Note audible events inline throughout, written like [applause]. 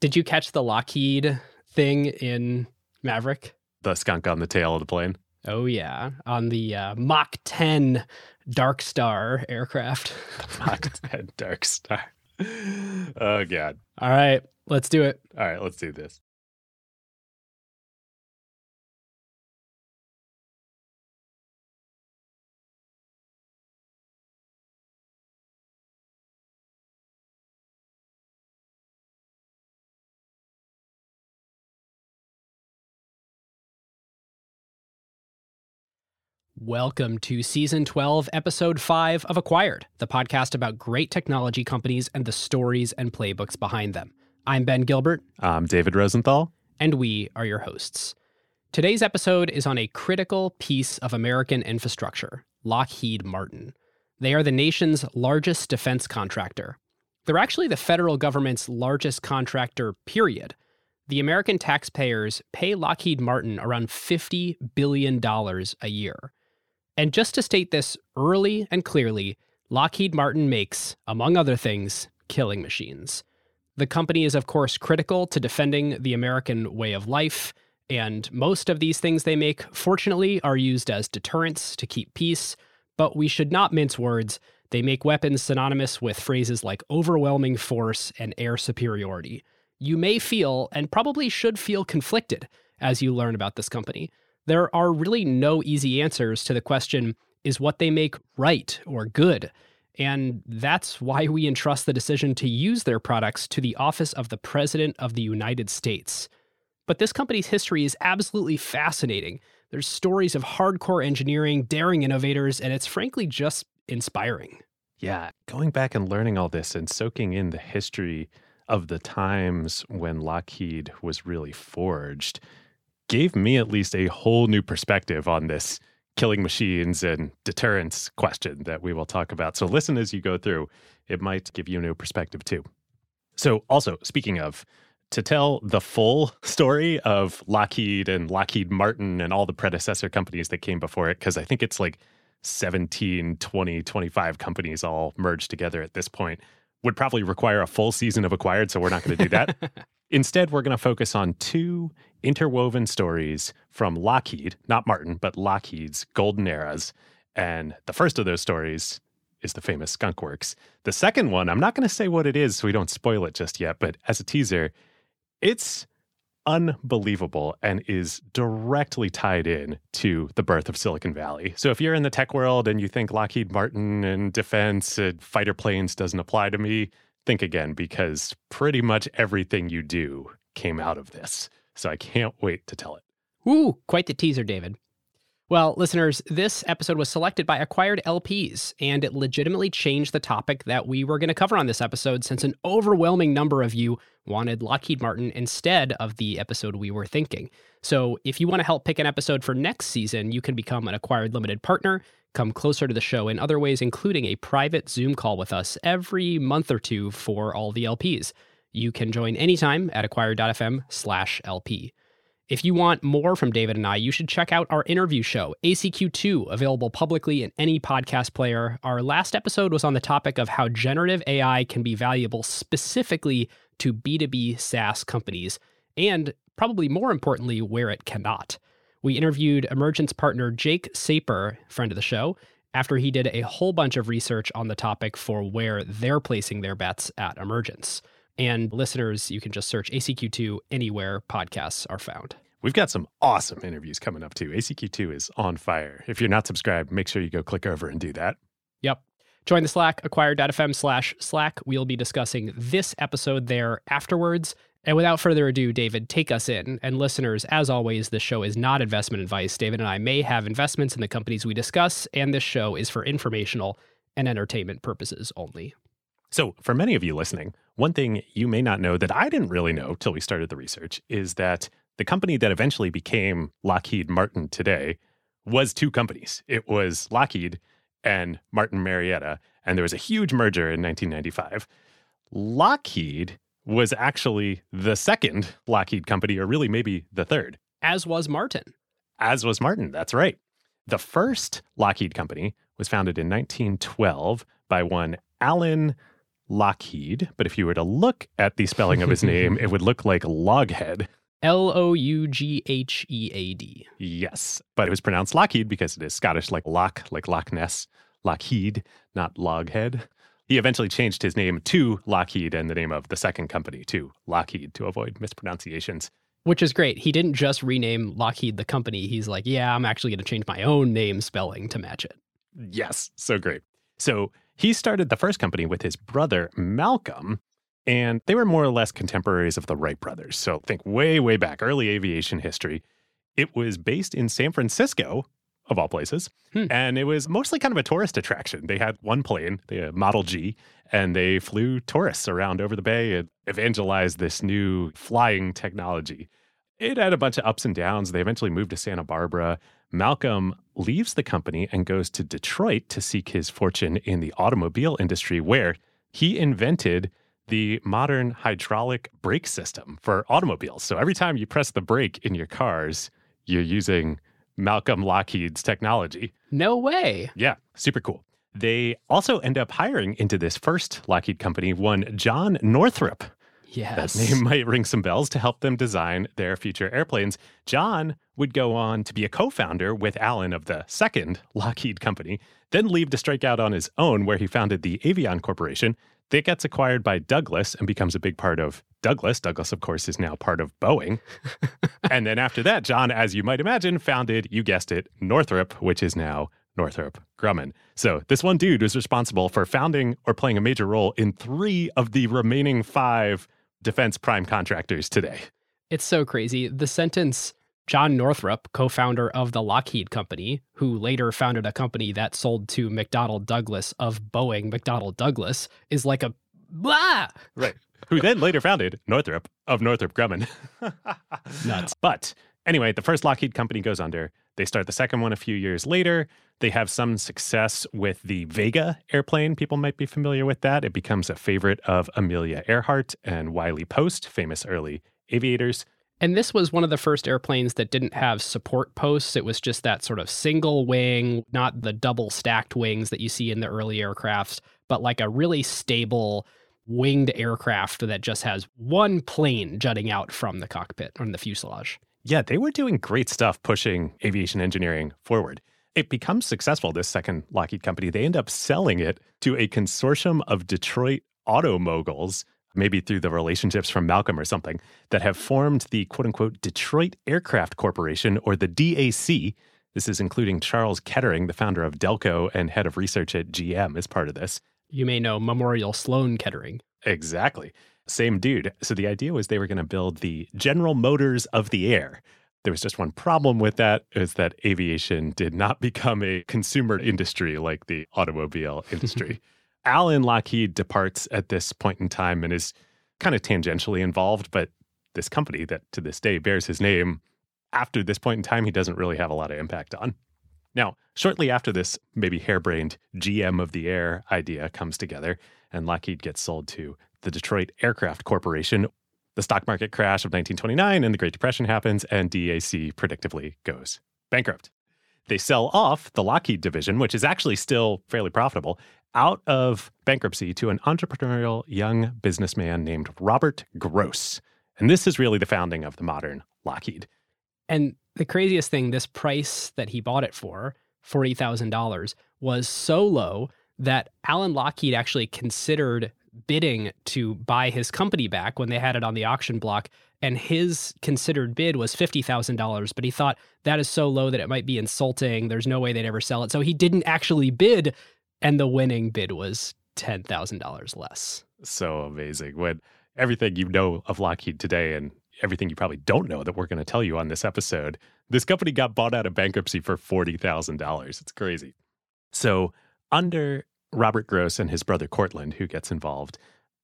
Did you catch the Lockheed thing in Maverick? The skunk on the tail of the plane. Oh yeah, on the uh, Mach 10 Dark Star aircraft. [laughs] Mach 10 Dark Star. [laughs] Oh god. All right, let's do it. All right, let's do this. Welcome to season 12, episode 5 of Acquired, the podcast about great technology companies and the stories and playbooks behind them. I'm Ben Gilbert. I'm David Rosenthal. And we are your hosts. Today's episode is on a critical piece of American infrastructure Lockheed Martin. They are the nation's largest defense contractor. They're actually the federal government's largest contractor, period. The American taxpayers pay Lockheed Martin around $50 billion a year. And just to state this early and clearly, Lockheed Martin makes, among other things, killing machines. The company is, of course, critical to defending the American way of life, and most of these things they make, fortunately, are used as deterrents to keep peace. But we should not mince words. They make weapons synonymous with phrases like overwhelming force and air superiority. You may feel, and probably should feel, conflicted as you learn about this company there are really no easy answers to the question is what they make right or good? And that's why we entrust the decision to use their products to the office of the President of the United States. But this company's history is absolutely fascinating. There's stories of hardcore engineering, daring innovators, and it's frankly just inspiring. Yeah, going back and learning all this and soaking in the history of the times when Lockheed was really forged gave me at least a whole new perspective on this killing machines and deterrence question that we will talk about. So listen as you go through. It might give you a new perspective too. So, also, speaking of, to tell the full [laughs] story of Lockheed and Lockheed Martin and all the predecessor companies that came before it, because I think it's like 17, 20, 25 companies all merged together at this point, would probably require a full season of Acquired. So, we're not going to do that. [laughs] Instead, we're going to focus on two interwoven stories from Lockheed, not Martin, but Lockheed's golden eras. And the first of those stories is the famous Skunk Works. The second one, I'm not going to say what it is so we don't spoil it just yet, but as a teaser, it's unbelievable and is directly tied in to the birth of Silicon Valley. So if you're in the tech world and you think Lockheed Martin and defense and fighter planes doesn't apply to me, think again because pretty much everything you do came out of this. So I can't wait to tell it. Ooh, quite the teaser, David. Well, listeners, this episode was selected by Acquired LPs, and it legitimately changed the topic that we were going to cover on this episode since an overwhelming number of you wanted Lockheed Martin instead of the episode we were thinking. So, if you want to help pick an episode for next season, you can become an Acquired Limited partner, come closer to the show in other ways, including a private Zoom call with us every month or two for all the LPs. You can join anytime at acquired.fm slash LP. If you want more from David and I, you should check out our interview show, ACQ2, available publicly in any podcast player. Our last episode was on the topic of how generative AI can be valuable specifically to B2B SaaS companies, and probably more importantly, where it cannot. We interviewed Emergence partner Jake Saper, friend of the show, after he did a whole bunch of research on the topic for where they're placing their bets at Emergence. And listeners, you can just search ACQ2 anywhere podcasts are found. We've got some awesome interviews coming up too. ACQ2 is on fire. If you're not subscribed, make sure you go click over and do that. Yep. Join the Slack, acquired.fm slash Slack. We'll be discussing this episode there afterwards. And without further ado, David, take us in. And listeners, as always, this show is not investment advice. David and I may have investments in the companies we discuss, and this show is for informational and entertainment purposes only. So, for many of you listening, one thing you may not know that I didn't really know till we started the research is that the company that eventually became Lockheed Martin today was two companies. It was Lockheed and Martin Marietta, and there was a huge merger in 1995. Lockheed was actually the second Lockheed company, or really maybe the third. As was Martin. As was Martin, that's right. The first Lockheed company was founded in 1912 by one Alan Lockheed, but if you were to look at the spelling of his name, it would look like Loghead. [laughs] L O U G H E A D. Yes, but it was pronounced Lockheed because it is Scottish, like Loch, like Loch Ness, Lockheed, not Loghead. He eventually changed his name to Lockheed and the name of the second company to Lockheed to avoid mispronunciations. Which is great. He didn't just rename Lockheed the company. He's like, yeah, I'm actually going to change my own name spelling to match it. Yes, so great. So he started the first company with his brother, Malcolm, and they were more or less contemporaries of the Wright brothers. So think way, way back, early aviation history. It was based in San Francisco, of all places. Hmm. And it was mostly kind of a tourist attraction. They had one plane, the Model G, and they flew tourists around over the bay and evangelized this new flying technology. It had a bunch of ups and downs. They eventually moved to Santa Barbara. Malcolm leaves the company and goes to Detroit to seek his fortune in the automobile industry, where he invented the modern hydraulic brake system for automobiles. So every time you press the brake in your cars, you're using Malcolm Lockheed's technology. No way. Yeah, super cool. They also end up hiring into this first Lockheed company one John Northrop. Yes. That [laughs] name might ring some bells to help them design their future airplanes. John would go on to be a co founder with Alan of the second [laughs] Lockheed company, then leave to strike out on his own, where he founded the Avion Corporation. That gets acquired by Douglas and becomes a big part of Douglas. Douglas, of course, is now part of Boeing. [laughs] and then after that, John, as you might imagine, founded, you guessed it, Northrop, which is now Northrop Grumman. So this one dude was responsible for founding or playing a major role in three of the remaining five defense prime contractors today. It's so crazy. The sentence John Northrop, co founder of the Lockheed Company, who later founded a company that sold to McDonnell Douglas of Boeing, McDonnell Douglas, is like a blah. Right. Who then later founded Northrop of Northrop Grumman. [laughs] Nuts. But anyway, the first Lockheed company goes under. They start the second one a few years later. They have some success with the Vega airplane. People might be familiar with that. It becomes a favorite of Amelia Earhart and Wiley Post, famous early aviators. And this was one of the first airplanes that didn't have support posts. It was just that sort of single wing, not the double stacked wings that you see in the early aircrafts, but like a really stable winged aircraft that just has one plane jutting out from the cockpit or the fuselage. Yeah, they were doing great stuff pushing aviation engineering forward. It becomes successful, this second Lockheed company. They end up selling it to a consortium of Detroit auto moguls, maybe through the relationships from Malcolm or something, that have formed the quote unquote Detroit Aircraft Corporation, or the DAC. This is including Charles Kettering, the founder of Delco and head of research at GM, as part of this. You may know Memorial Sloan Kettering. Exactly. Same dude. So the idea was they were going to build the General Motors of the air. There was just one problem with that is that aviation did not [laughs] become a consumer industry like the automobile [laughs] industry. Alan Lockheed departs at this point in time and is kind of tangentially involved, but this company that to this day bears his name, after this point in time, he doesn't really have a lot of impact on. Now, shortly after this maybe harebrained GM of the air idea comes together, and Lockheed gets sold to the Detroit Aircraft Corporation. The stock market crash of 1929 and the Great Depression happens, and DAC predictably goes bankrupt. They sell off the Lockheed division, which is actually still fairly profitable, out of bankruptcy to an entrepreneurial young businessman named Robert Gross. And this is really the founding of the modern Lockheed. And the craziest thing, this price that he bought it for, $40,000, was so low that Alan Lockheed actually considered bidding to buy his company back when they had it on the auction block. And his considered bid was $50,000, but he thought that is so low that it might be insulting. There's no way they'd ever sell it. So he didn't actually bid, and the winning bid was $10,000 less. So amazing. When everything you know of Lockheed today and everything you probably don't know that we're going to tell you on this episode, this company got bought out of bankruptcy for $40,000. It's crazy. So, under Robert Gross and his brother Courtlandt, who gets involved,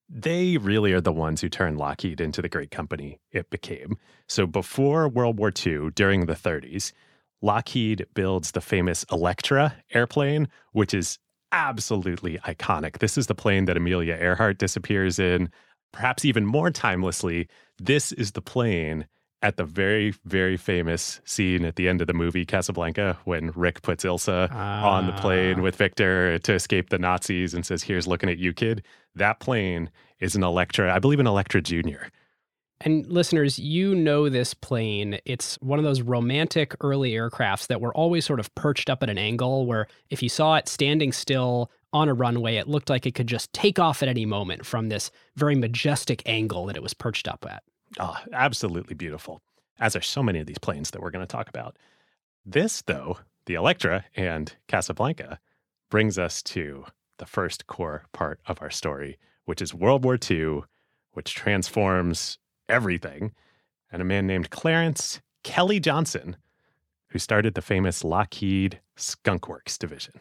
they really are the ones who turned Lockheed into the great company it became. So before World War II, during the 30s, Lockheed builds the famous Electra airplane, which is absolutely iconic. This is the plane that Amelia Earhart disappears in. Perhaps even more timelessly, this is the plane at the very, very famous scene at the end of the movie Casablanca when Rick puts Ilsa on the plane Ah. with Victor to escape the Nazis and says, Here's looking at you, kid. That plane is an Electra, I believe an Electra Junior. And listeners, you know this plane. It's one of those romantic early aircrafts that were always sort of perched up at an angle where if you saw it standing still on a runway, it looked like it could just take off at any moment from this very majestic angle that it was perched up at. Oh, absolutely beautiful, as are so many of these planes that we're going to talk about. This, though, the Electra and Casablanca, brings us to the first core part of our story, which is World War II, which transforms everything, and a man named Clarence Kelly Johnson, who started the famous Lockheed Skunk Works division.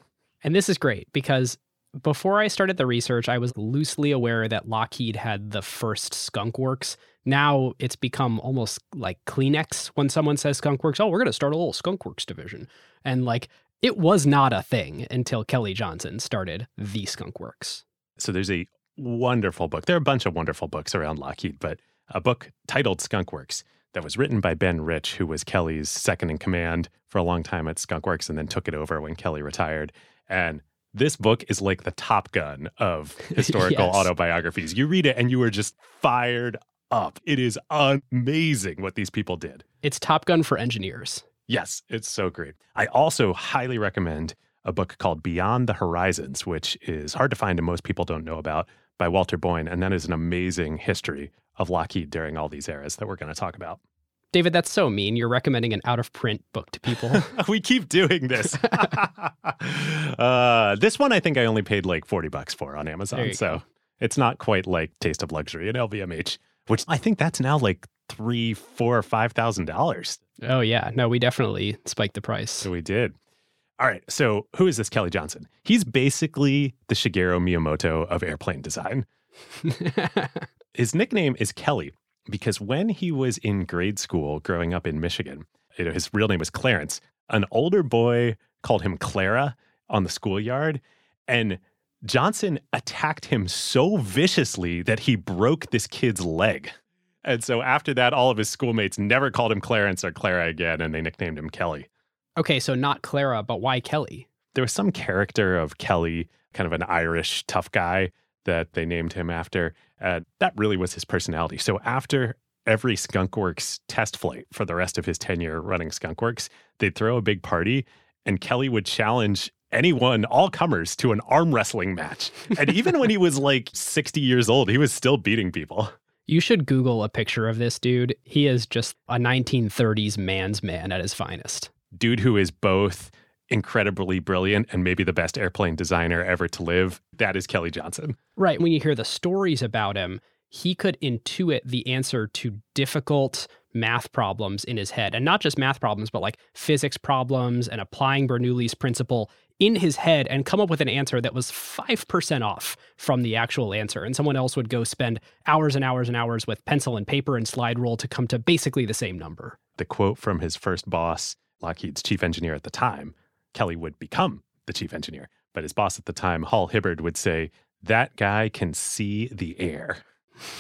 And this is great because before I started the research, I was loosely aware that Lockheed had the first Skunk Works. Now it's become almost like Kleenex when someone says Skunk Works. Oh, we're going to start a little Skunk Works division. And like, it was not a thing until Kelly Johnson started the Skunk Works. So there's a wonderful book. There are a bunch of wonderful books around Lockheed, but a book titled Skunk Works that was written by Ben Rich, who was Kelly's second in command for a long time at Skunk Works and then took it over when Kelly retired. And this book is like the top gun of [laughs] historical Yes. autobiographies. You read it and you are just fired up. It is amazing what these people did. It's Top Gun for engineers. Yes, it's so great. I also highly recommend a book called Beyond the Horizons, which is hard to find and most people don't know about by Walter Boyne. And that is an amazing history of Lockheed during all these eras that we're going to talk about. David, that's so mean. You're recommending an out of print book to people. [laughs] we keep doing this. [laughs] uh, this one I think I only paid like 40 bucks for on Amazon. So go. it's not quite like Taste of Luxury at LVMH, which I think that's now like three, four, or five thousand dollars. oh, yeah. No, we definitely spiked the price. So we did. All right. So who is this Kelly Johnson? He's basically the Shigeru Miyamoto of airplane design. [laughs] His nickname is Kelly because when he was in grade school growing up in Michigan, you know, his real name was Clarence. An older boy called him Clara on the schoolyard. And Johnson attacked him so viciously that he broke this kid's leg. And so after that, all of his schoolmates never called him Clarence or Clara again, and they nicknamed him Kelly. okay, so not Clara, but why Kelly? there was some character of Kelly, kind of an Irish tough guy that they named him after. Uh, that really was his personality. So after every Skunkworks test flight for the rest of his tenure running Skunkworks, they'd throw a big party and Kelly would challenge anyone, all comers, to an arm wrestling match. And even when he was like 60 years old, he was still beating people. You should Google a picture of this dude. He is just a 1930s man's man at his finest. Dude who is both incredibly brilliant and maybe the best airplane designer ever to live. That is Kelly Johnson. Right. When you hear the stories about him, he could intuit the answer to difficult math problems in his head. And not just math problems, but like physics problems and applying Bernoulli's principle in his head and come up with an answer that was 5% off from the actual answer. And someone else would go spend hours and hours and hours with pencil and paper and slide rule to come to basically the same number. the quote from his first boss, Lockheed's chief engineer at the time, Kelly would become the chief engineer. But his boss at the time, Hall Hibbard, would say, That guy can see the air.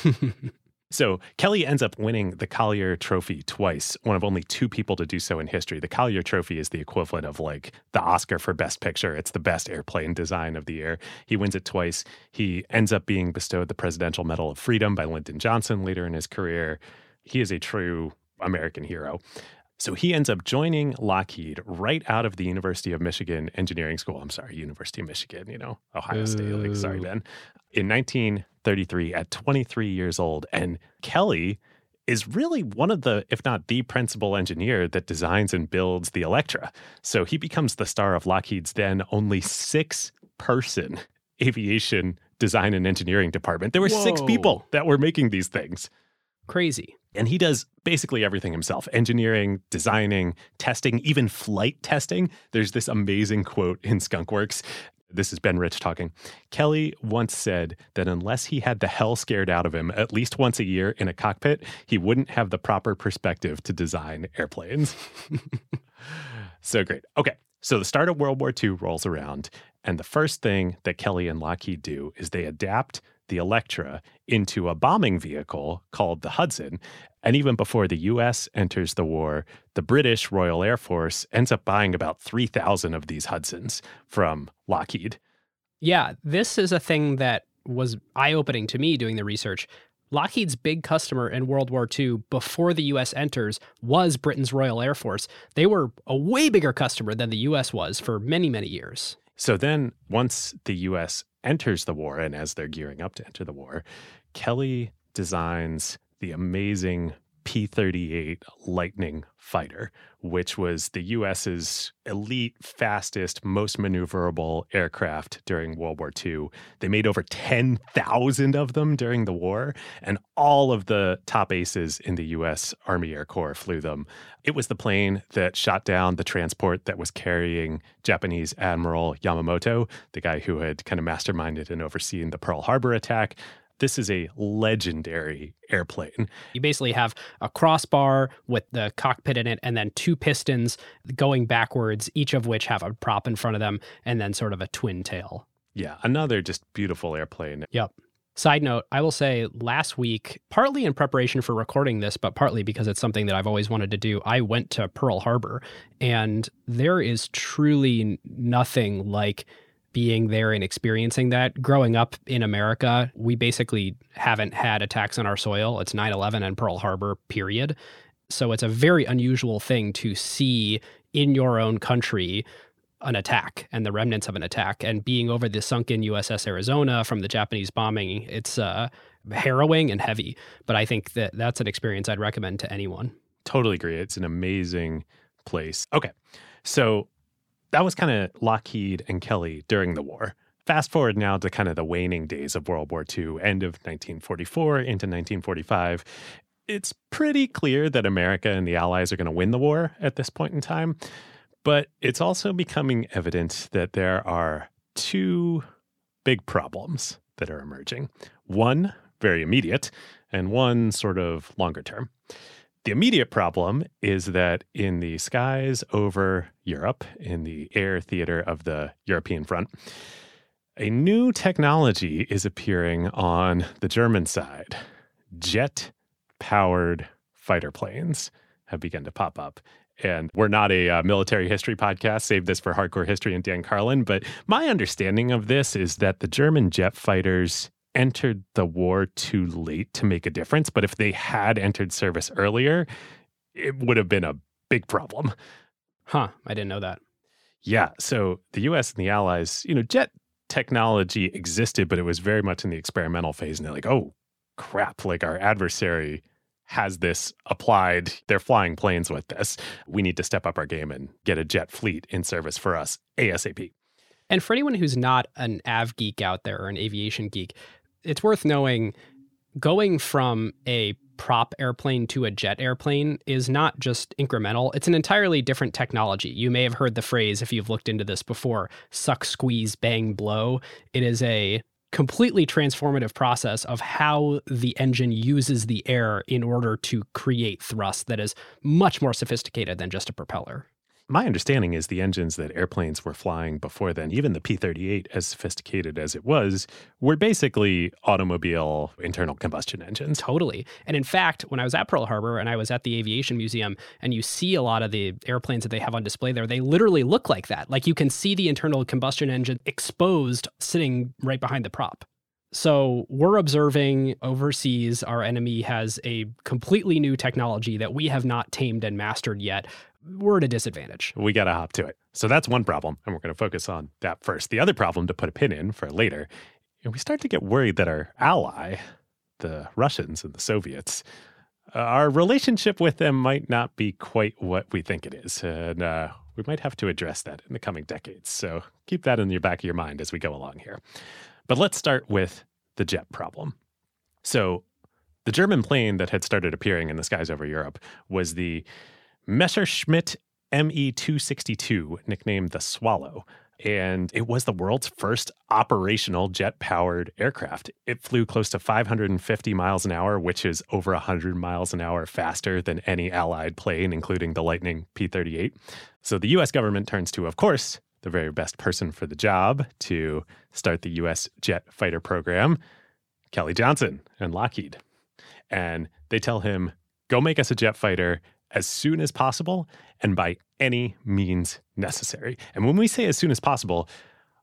[laughs] So Kelly ends up winning the Collier Trophy twice, one of only two people to do so in history. The Collier Trophy is the equivalent of like the Oscar for Best Picture. It's the best airplane design of the year. He wins it twice. He ends up being bestowed the Presidential Medal of Freedom by Lyndon Johnson later in his career. He is a true American hero. So he ends up joining Lockheed right out of the University of Michigan Engineering School. I'm sorry, University of Michigan, you know, Ohio State. Like, sorry, Ben. In 1933, at 23 years old. And Kelly is really one of the, if not the principal engineer that designs and builds the Electra. So he becomes the star of Lockheed's then only six person aviation design and engineering department. There were six people that were making these things. Crazy. And he does basically everything himself engineering, designing, testing, even flight testing. There's this amazing quote in Skunkworks. This is Ben Rich talking. Kelly once said that unless he had the hell scared out of him at least once a year in a cockpit, he wouldn't have the proper perspective to design airplanes. [laughs] so great. Okay. So the start of World War II rolls around, and the first thing that Kelly and Lockheed do is they adapt the Electra into a bombing vehicle called the Hudson. And even before the US enters the war, the British Royal Air Force ends up buying about 3,000 of these Hudsons from Lockheed. Yeah, this is a thing that was eye opening to me doing the research. Lockheed's big customer in World War II before the US enters was Britain's Royal Air Force. They were a way bigger customer than the US was for many, many years. So then, once the US enters the war, and as they're gearing up to enter the war, Kelly designs the amazing P 38 Lightning fighter, which was the US's elite, fastest, most maneuverable aircraft during World War II. They made over 10,000 of them during the war, and all of the top aces in the US Army Air Corps flew them. It was the plane that shot down the transport that was carrying Japanese Admiral Yamamoto, the guy who had kind of masterminded and overseen the Pearl Harbor attack this is a legendary airplane. You basically have a crossbar with the cockpit in it and then two pistons going backwards, each of which have a prop in front of them and then sort of a twin tail. Yeah, another just beautiful airplane. Yep. Side note, I will say last week, partly in preparation for recording this, but partly because it's something that I've always wanted to do, I went to Pearl Harbor and there is truly nothing like being there and experiencing that. Growing up in America, we basically haven't had attacks on our soil. It's 9 11 and Pearl Harbor, period. So it's a very unusual thing to see in your own country an attack and the remnants of an attack. And being over the sunken USS Arizona from the Japanese bombing, it's uh, harrowing and heavy. But I think that that's an experience I'd recommend to anyone. Totally agree. It's an amazing place. Okay. So that was kind of Lockheed and Kelly during the war. Fast forward now to kind of the waning days of World War II, end of 1944 into 1945. It's pretty clear that America and the Allies are going to win the war at this point in time. But it's also becoming evident that there are two big problems that are emerging. One, very immediate, and one sort of longer term. The immediate problem is that in the skies over Europe, in the air theater of the European front, a new technology is appearing on the German side. Jet powered fighter planes have begun to pop up. And we're not a uh, military history podcast, save this for hardcore history and Dan Carlin. But my understanding of this is that the German jet fighters entered the war too late to make a difference. But if they had entered service earlier, it would have been a big problem. Huh. I didn't know that. Yeah. So the US and the Allies, you know, jet technology existed, but it was very much in the experimental phase. And they're like, oh, crap. Like our adversary has this applied. They're flying planes with this. We need to step up our game and get a jet fleet in service for us ASAP. And for anyone who's not an av geek out there or an aviation geek, it's worth knowing going from a prop airplane to a jet airplane is not just incremental, it's an entirely different technology. You may have heard the phrase, if you've looked into this before, suck, squeeze, bang, blow. It is a completely transformative process of how the engine uses the air in order to create thrust that is much more sophisticated than just a propeller. My understanding is the engines that airplanes were flying before then, even the P 38, as sophisticated as it was, were basically automobile internal combustion engines. Totally. And in fact, when I was at Pearl Harbor and I was at the Aviation Museum, and you see a lot of the airplanes that they have on display there, they literally look like that. Like you can see the internal combustion engine exposed sitting right behind the prop. So we're observing overseas, our enemy has a completely new technology that we have not tamed and mastered yet we're at a disadvantage. We got to hop to it. So that's one problem, and we're going to focus on that first. The other problem to put a pin in for later, and we start to get worried that our ally, the Russians and the Soviets, uh, our relationship with them might not be quite what we think it is. And uh, we might have to address that in the coming decades. So keep that in the back of your mind as we go along here. But let's start with the jet problem. So the German plane that had started appearing in the skies over Europe was the Messerschmitt ME 262, nicknamed the Swallow. And it was the world's first operational jet powered aircraft. It flew close to 550 miles an hour, which is over 100 miles an hour faster than any Allied plane, including the Lightning P 38. So the US government turns to, of course, the very best person for the job to start the US jet fighter program, Kelly Johnson and Lockheed. And they tell him, go make us a jet fighter as soon as possible and by any means necessary. And when we say as soon as possible,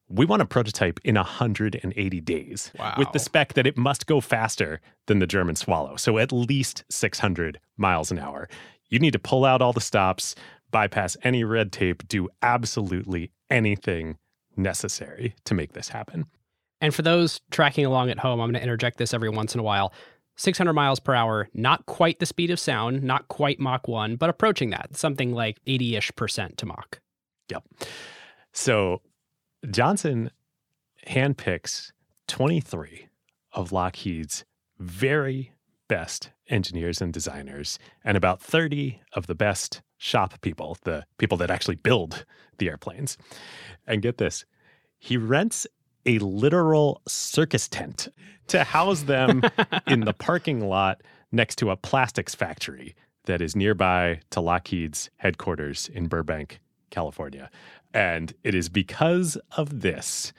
we want a prototype in 180 days wow. with the spec that it must go faster than the German Swallow. So at least 600 miles an hour. You need to pull out all the stops, bypass any red tape, do absolutely anything necessary to make this happen. And for those tracking along at home, I'm going to interject this every once in a while. 600 miles per hour, not quite the speed of sound, not quite Mach 1, but approaching that, something like 80 ish percent to Mach. Yep. So Johnson handpicks 23 of Lockheed's very best engineers and designers, and about 30 of the best shop people, the people that actually build the airplanes. And get this, he rents a literal circus tent to house them in the [laughs] parking lot next to a plastics factory that is nearby to Lockheed's headquarters in Burbank, California. And it is because of this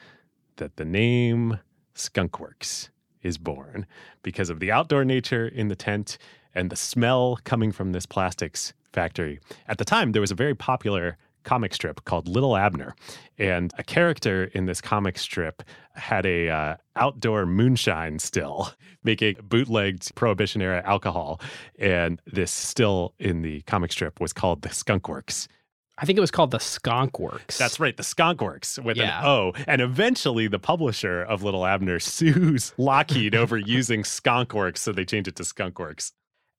that the name Skunkworks is born, because of the outdoor nature in the tent and the smell coming from this plastics factory. At the time, there was a very popular comic strip called Little Abner, and a character in this comic strip had a uh, outdoor moonshine still, [laughs] making bootlegged Prohibition era alcohol, and this still in the comic strip was called the Skonk Works. I think it was called the Skonk Works. That's right, the Skonk Works with yeah. an O. And eventually, the publisher of Little Abner [laughs] sues Lockheed over [laughs] using Skonk Works, so they changed it to Skunk Works.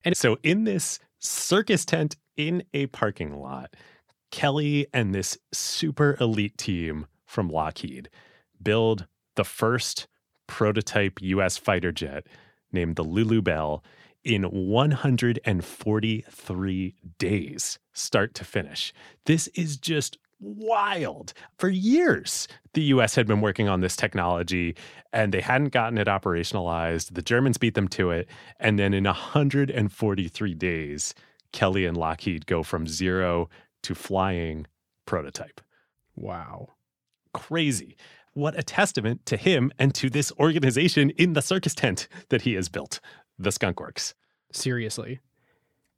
And so, in this circus tent in a parking lot, Kelly and this super elite team from Lockheed build the first prototype US fighter jet named the Lulu Belle in 143 days, start to finish. This is just wild. For years, the US had been working on this technology and they hadn't gotten it operationalized. The Germans beat them to it. And then in 143 days, Kelly and Lockheed go from zero to flying prototype. Wow. Crazy. What a testament to him and to this organization in the circus tent that he has built, the Skunk Works. Seriously.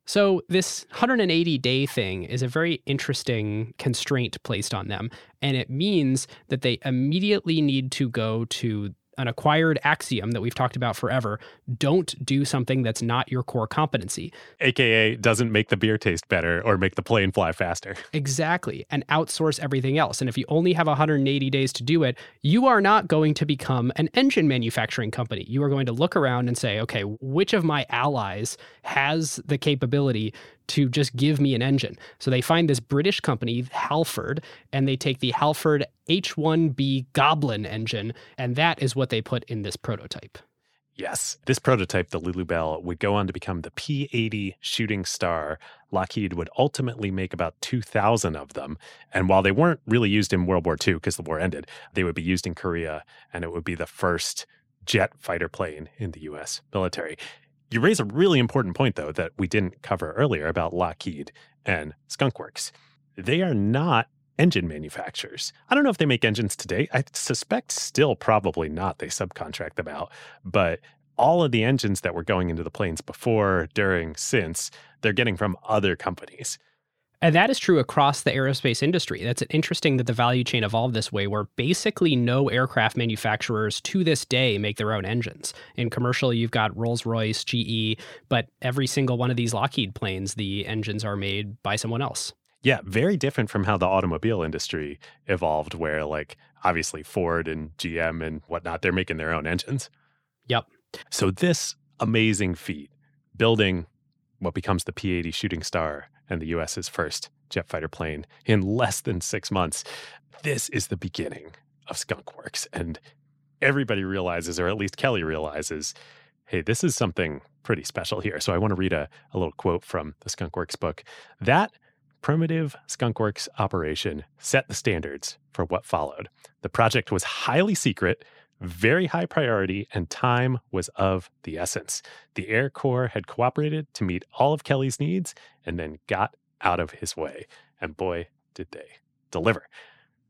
So, this 180 day thing is a very interesting constraint placed on them. And it means that they immediately need to go to an acquired axiom that we've talked about forever don't do something that's not your core competency. AKA doesn't make the beer taste better or make the plane fly faster. Exactly. And outsource everything else. And if you only have 180 days to do it, you are not going to become an engine manufacturing company. You are going to look around and say, okay, which of my allies has the capability to just give me an engine. So they find this British company, Halford, and they take the Halford H1B Goblin engine, and that is what they put in this prototype. Yes, this prototype, the Lulu Belle, would go on to become the P 80 Shooting Star. Lockheed would ultimately make about 2,000 of them. And while they weren't really used in World War II because the war ended, they would be used in Korea, and it would be the first jet fighter plane in the US military. You raise a really important point, though, that we didn't cover earlier about Lockheed and Skunkworks. They are not engine manufacturers. I don't know if they make engines today. I suspect still probably not. They subcontract them out. But all of the engines that were going into the planes before, during, since, they're getting from other companies. And that is true across the aerospace industry. That's interesting that the value chain evolved this way, where basically no aircraft manufacturers to this day make their own engines. In commercial, you've got Rolls Royce, GE, but every single one of these Lockheed planes, the engines are made by someone else. Yeah, very different from how the automobile industry evolved, where, like, obviously Ford and GM and whatnot, they're making their own engines. Yep. So, this amazing feat, building what becomes the P 80 Shooting Star and the US's first jet fighter plane in less than six months. This is the beginning of Skunk Works. And everybody realizes, or at least Kelly realizes, hey, this is something pretty special here. So I want to read a, a little quote from the Skunk Works book. That primitive Skunk Works operation set the standards for what followed. The project was highly secret, very high priority, and time was of the essence. The Air Corps had cooperated to meet all of Kelly's needs and then got out of his way. And boy, did they deliver.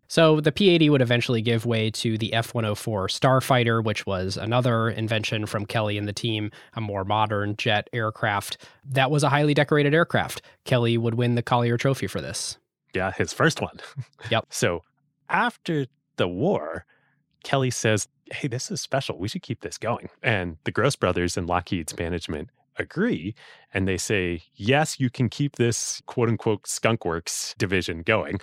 So the P 80 would eventually give way to the F 104 Starfighter, which was another invention from Kelly and the team, a more modern jet aircraft. That was a highly decorated aircraft. Kelly would win the Collier Trophy for this. Yeah, his first one. Yep. [laughs] So after the war, Kelly says, Hey, this is special. We should keep this going. And the Gross brothers and Lockheed's management agree. And they say, Yes, you can keep this quote unquote skunkworks division going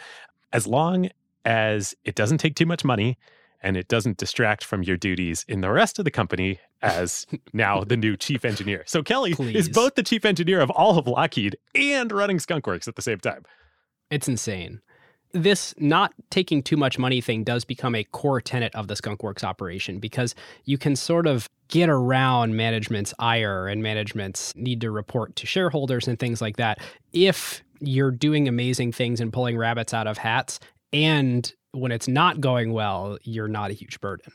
as long as it doesn't take too much money and it doesn't distract from your duties in the rest of the company as [laughs] now the new chief engineer. So Kelly Please. is both the chief engineer of all of Lockheed and running Skunkworks at the same time. It's insane. This not taking too much money thing does become a core tenet of the Skunkworks operation because you can sort of get around management's ire and management's need to report to shareholders and things like that if you're doing amazing things and pulling rabbits out of hats and when it's not going well, you're not a huge burden.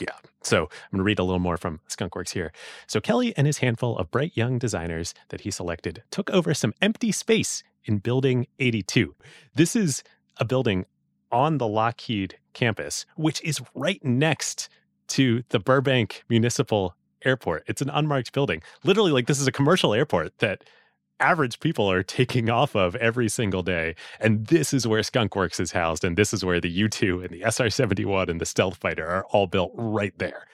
Yeah. So I'm going to read a little more from Skunkworks here. So Kelly and his handful of bright young designers that he selected took over some empty space in Building 82. This is a building on the Lockheed campus, which is right next to the Burbank Municipal Airport. It's an unmarked building. Literally, like this is a commercial airport that average people are taking [laughs] off of every single day. And this is where Skunkworks is housed. And this is where the U 2 and the SR 71 and the Stealth Fighter are all built right there.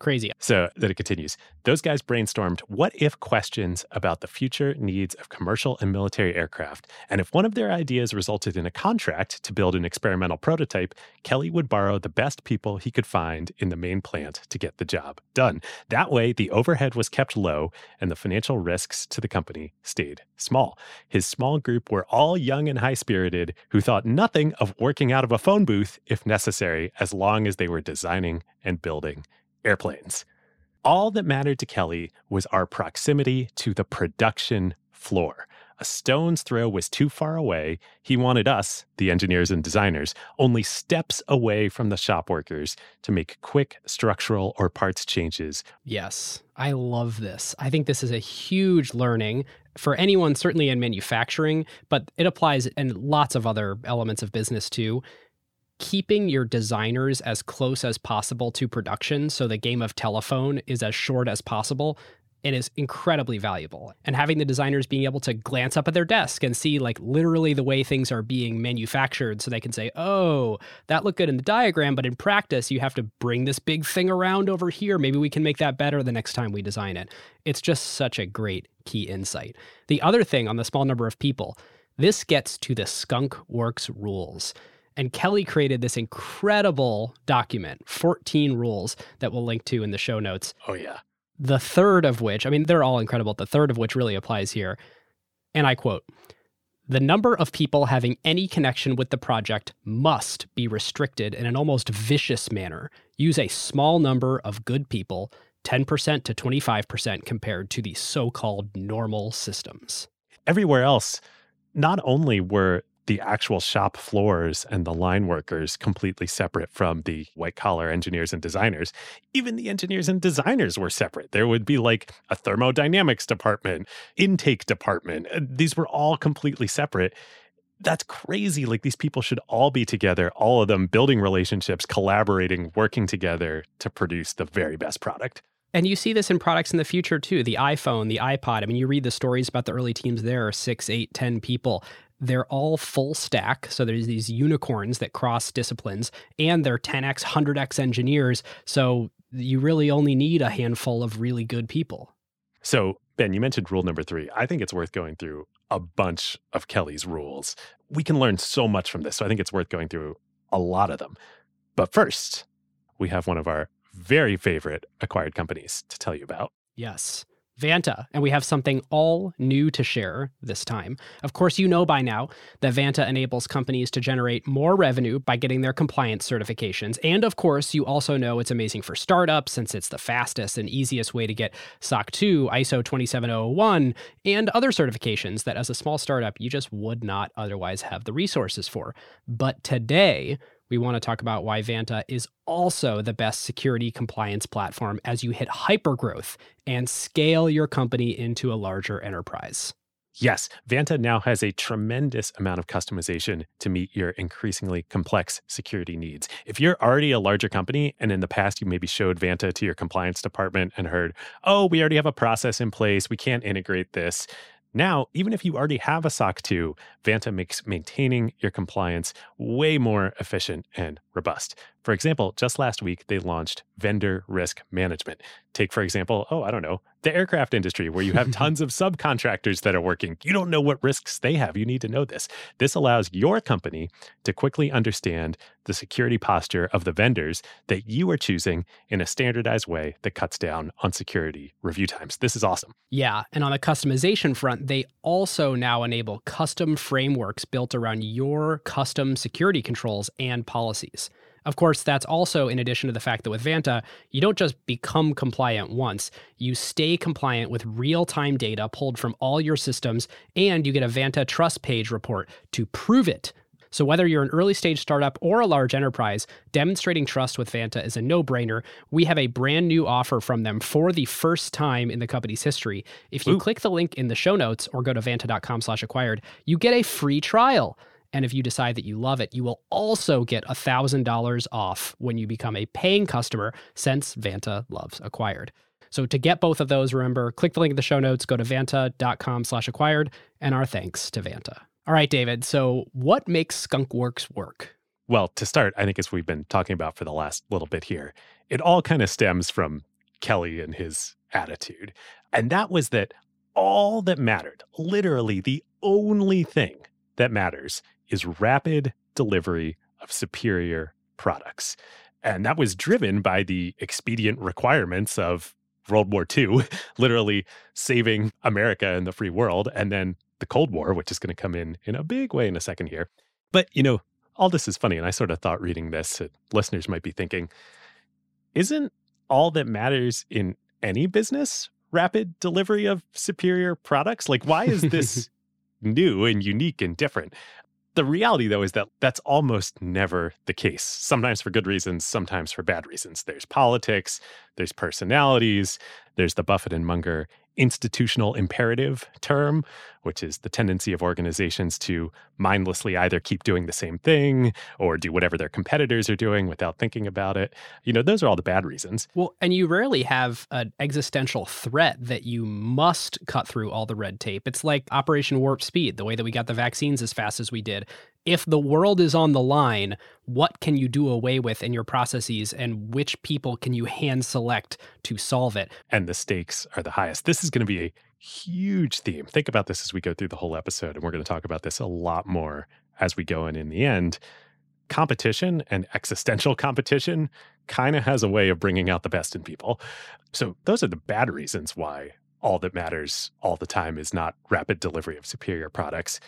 Crazy. So then it continues. Those guys brainstormed what if questions about the future needs of commercial and military aircraft. And if one of their ideas resulted in a contract to build an experimental prototype, Kelly would borrow the best people he could find in the main plant to get the job done. That way, the overhead was kept low and the financial risks to the company stayed small. His small group were all young and high spirited who thought nothing of working out of a phone booth if necessary, as long as they were designing and building airplanes. All that mattered to Kelly was our proximity to the production floor. A stone's throw was too far away. He wanted us, the engineers and designers, only steps away from the shop workers to make quick structural or parts changes. Yes, I love this. I think this is a huge learning for anyone, certainly in manufacturing, but it applies in lots of other elements of business too keeping your designers as close as possible to production so the game of telephone is as short as possible it is incredibly valuable. And having the designers being able to glance up at their desk and see like literally the way things are being manufactured so they can say oh that looked good in the diagram but in practice you have to bring this big thing around over here. Maybe we can make that better the next time we design it. It's just such a great key insight. The other thing on the small number of people this gets to the skunk works rules and Kelly created this incredible document, 14 rules that we'll link to in the show notes. Oh, yeah. The third of which, I mean, they're all incredible. The third of which really applies here. And I quote The number of people having any connection with the project must be restricted in an almost vicious manner. Use a small number of good people, 10% to 25% compared to the so called normal systems. Everywhere else, not only were the actual shop floors and the line workers completely separate from the white collar engineers and designers. Even the engineers and designers were separate. There would be like a thermodynamics department, intake department. Uh, these were all completely separate. That's crazy. Like these people should all be together, all of them building relationships, collaborating, working together to produce the very best product. And you see this in products in the future too. The iPhone, the iPod. I mean, you read the stories about the early teams there, are six, eight, ten people. They're all full stack. So there's these unicorns that cross disciplines, and they're 10x, 100x engineers. So you really only need a handful of really good people. So, Ben, you mentioned rule number three. I think it's worth going through a bunch of Kelly's rules. We can learn so much from this. So I think it's worth going through a lot of them. But first, we have one of our very favorite acquired companies to tell you about. Yes. Vanta, and we have something all new to share this time. Of course, you know by now that Vanta enables companies to generate more revenue by getting their compliance certifications. And of course, you also know it's amazing for startups since it's the fastest and easiest way to get SOC 2, ISO 27001, and other certifications that as a small startup you just would not otherwise have the resources for. But today, we want to talk about why Vanta is also the best security compliance platform as you hit hypergrowth and scale your company into a larger enterprise. Yes, Vanta now has a tremendous amount of customization to meet your increasingly complex security needs. If you're already a larger company and in the past you maybe showed Vanta to your compliance department and heard, oh, we already have a process in place, we can't integrate this. Now, even if you already have a SOC 2, Vanta makes maintaining your compliance way more efficient and robust. For example, just last week, they launched vendor risk management. Take, for example, oh, I don't know, the aircraft industry where you have [laughs] tons of subcontractors that are working. You don't know what risks they have. You need to know this. This allows your company to quickly understand the security posture of the vendors that you are choosing in a standardized way that cuts down on security review times. This is awesome. Yeah. And on the customization front, they also now enable custom frameworks built around your custom security controls and policies. Of course, that's also in addition to the fact that with Vanta, you don't just become compliant once, you stay compliant with real time data pulled from all your systems, and you get a Vanta Trust Page report to prove it. So, whether you're an early stage startup or a large enterprise, demonstrating trust with Vanta is a no brainer. We have a brand new offer from them for the first time in the company's history. If you Ooh. click the link in the show notes or go to vanta.com slash acquired, you get a free trial. And if you decide that you love it, you will also get $1,000 off when you become a paying customer since Vanta loves acquired. So to get both of those, remember, click the link in the show notes, go to vanta.com slash acquired, and our thanks to Vanta. All right, David. So what makes Skunkworks work? Well, to start, I think as we've been talking about for the last little bit here, it all kind of stems from Kelly and his attitude. And that was that all that mattered, literally the only thing that matters, is rapid delivery of superior products. And that was driven by the expedient requirements of World War II, [laughs] literally saving America and the free world, and then the Cold War, which is going to come in in a big way in a second here. But, you know, all this is funny. And I sort of thought reading this, uh, listeners might be thinking, isn't all that matters in any business rapid delivery of superior products? Like, why is this [laughs] new and unique and different? The reality, though, is that that's almost never the case. Sometimes for good reasons, sometimes for bad reasons. There's politics, there's personalities, there's the Buffett and Munger institutional imperative term, which is the tendency of organizations to mindlessly either keep doing the same thing or do whatever their competitors are doing without thinking about it. You know, those are all the bad reasons. Well, and you rarely have an existential threat that you must cut through all the red tape. It's like Operation Warp Speed, the way that we got the vaccines as fast as we did if the world is on the line, what can you do away with in your processes and which people can you hand select to solve it? And the stakes are the highest. This is going to be a huge theme. Think about this as we go through the whole episode, and we're going to talk about this a lot more as we go. And in the end, competition and existential competition kind of has a way of bringing out the best in people. So, those are the bad reasons why all that matters all the time is not rapid delivery of superior products.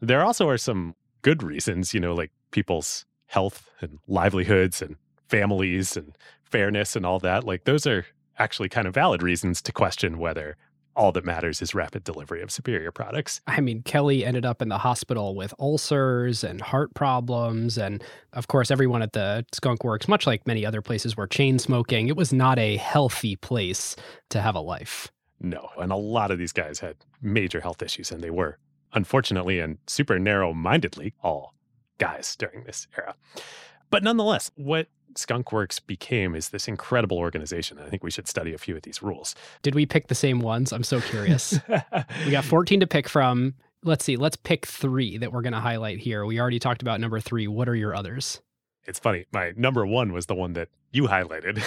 There also are some good reasons, you know, like people's health and livelihoods and families and fairness and all that. Like those are actually kind of valid reasons to question whether all that matters is rapid delivery of superior products. I mean, Kelly ended up in the hospital with ulcers and heart problems. And of course, everyone at the Skunk Works, much like many other places where chain smoking, it was not a healthy place to have a life. No. And a lot of these guys had major health issues and they were unfortunately and super narrow mindedly, all guys during this era. But nonetheless, what Skunkworks became is this incredible organization. I think we should study a few of these rules. Did we pick the same ones? I'm so curious. [laughs] we got 14 to pick from. Let's see, let's pick three that we're going to highlight here. We already talked about number three. What are your others? It's funny. My number one was the one that you highlighted.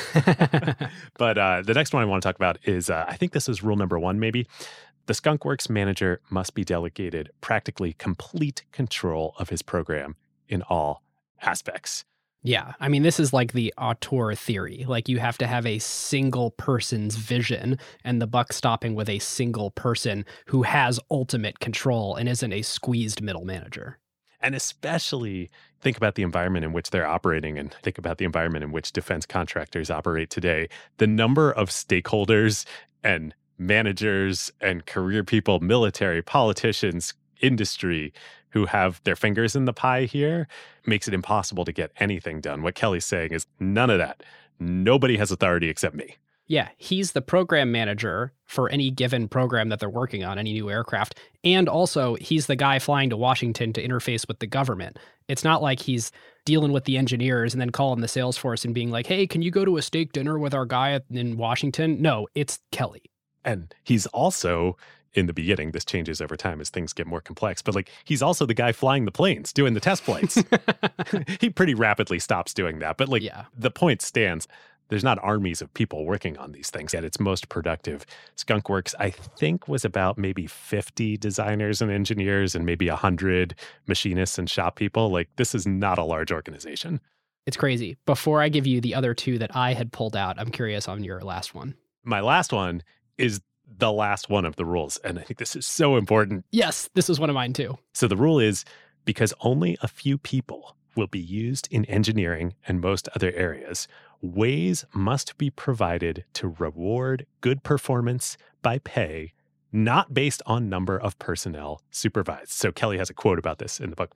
[laughs] [laughs] but uh, the next one I want to talk about is uh, I think this is rule number one, maybe. The Skunkworks manager must be delegated practically complete control of his program in all aspects. Yeah. I mean, this is like the auteur theory. Like, you have to have a single person's vision and the buck stopping with a single person who has ultimate control and isn't a squeezed middle manager. And especially think about the environment in which they're operating and think about the environment in which defense contractors operate today. The number of stakeholders and managers and career people, military, politicians, industry who have their fingers in the pie here makes it impossible to get anything done. What Kelly's saying is none of that. Nobody has authority except me. Yeah, he's the program manager for any given program that they're working on, any new aircraft. And also, he's the guy flying to Washington to interface with the government. It's not like he's dealing with the engineers and then calling the sales force and being like, hey, can you go to a steak dinner with our guy in Washington? No, it's Kelly. And he's also in the beginning, this changes over time as things get more complex. But like he's also the guy flying the planes, doing the test flights. [laughs] [laughs] he pretty rapidly stops doing that. But like yeah. the point stands. There's not armies of people working on these things at its most productive. Skunkworks, I think, was about maybe 50 designers and engineers and maybe 100 machinists and shop people. Like, this is not a large organization. It's crazy. Before I give you the other two that I had pulled out, I'm curious on your last one. My last one is the last one of the rules. And I think this is so important. Yes, this is one of mine too. So the rule is because only a few people will be used in engineering and most other areas, ways must be provided to reward good performance by pay, not based on number of personnel supervised. So Kelly has a quote about this in the book.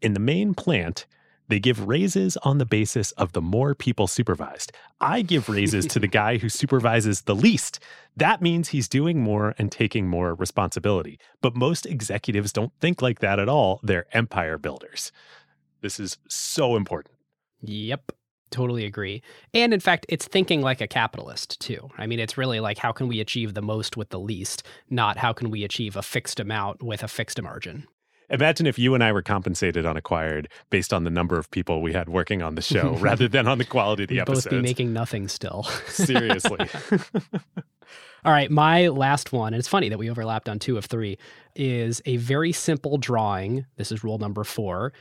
In the main plant, they give raises on the basis of the more people supervised. I give raises to the [laughs] guy who supervises the least. That means he's doing more and taking more responsibility. But most executives don't think like that at all. They're empire builders. This is so important. Yep. Totally agree. And in fact, it's thinking like a capitalist too. I mean, it's really like how can we achieve the most with the least, not how can we achieve a fixed amount with a fixed margin. Imagine if you and I were compensated on Acquired based on the number of people we had working on the show [laughs] rather than on the quality of the We'd episodes. Both be making nothing still. Seriously. [laughs] All right, my last one, and it's funny that we overlapped on two of three, is a very simple drawing. This is rule number four,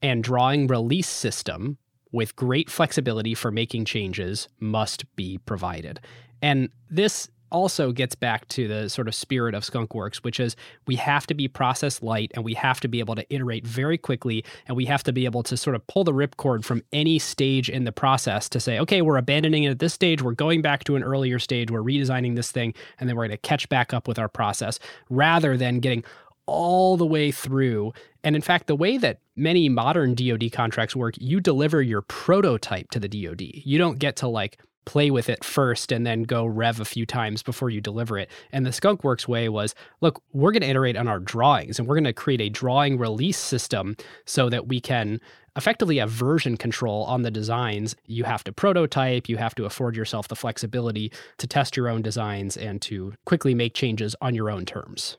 and drawing release system with great flexibility for making changes must be provided. And this also gets back to the sort of spirit of skunkworks which is we have to be process light and we have to be able to iterate very quickly and we have to be able to sort of pull the ripcord from any stage in the process to say okay we're abandoning it at this stage we're going back to an earlier stage we're redesigning this thing and then we're going to catch back up with our process rather than getting all the way through. And in fact, the way that many modern DoD contracts work, you deliver your prototype to the DoD. You don't get to like play with it first and then go rev a few times before you deliver it. And the Skunkworks way was look, we're going to iterate on our drawings and we're going to create a drawing release system so that we can effectively have version control on the designs. You have to prototype, you have to afford yourself the flexibility to test your own designs and to quickly make changes on your own terms.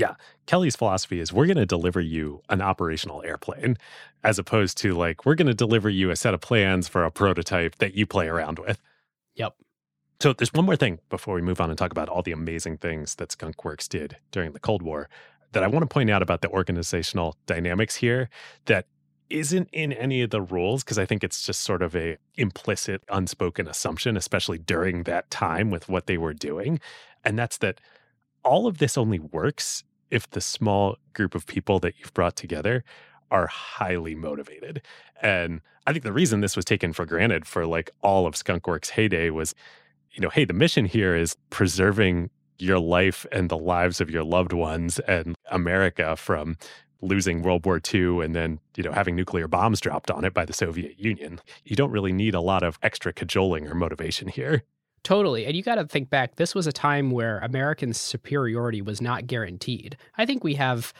Yeah. Kelly's philosophy is we're going to deliver you an operational airplane as opposed to like, we're going to deliver you a set of plans for a prototype that you play around with. Yep. So there's one more thing before we move on and talk about all the amazing things that Skunkworks did during the Cold War that I want to point out about the organizational dynamics here that isn't in any of the rules because I think it's just sort of a implicit unspoken assumption especially during that time with what they were doing and that's that all of this only works if the small group of people that you've brought together are highly motivated. And I think the reason this was taken for granted for like all of Skunkworks' heyday was, you know, hey, the mission here is preserving your life and the lives of your loved ones and America from losing World War II and then, you know, having nuclear bombs dropped on it by the Soviet Union. You don't really need a lot of extra cajoling or motivation here. Totally. And you got to think back, this was a time where American superiority was not guaranteed. I think we have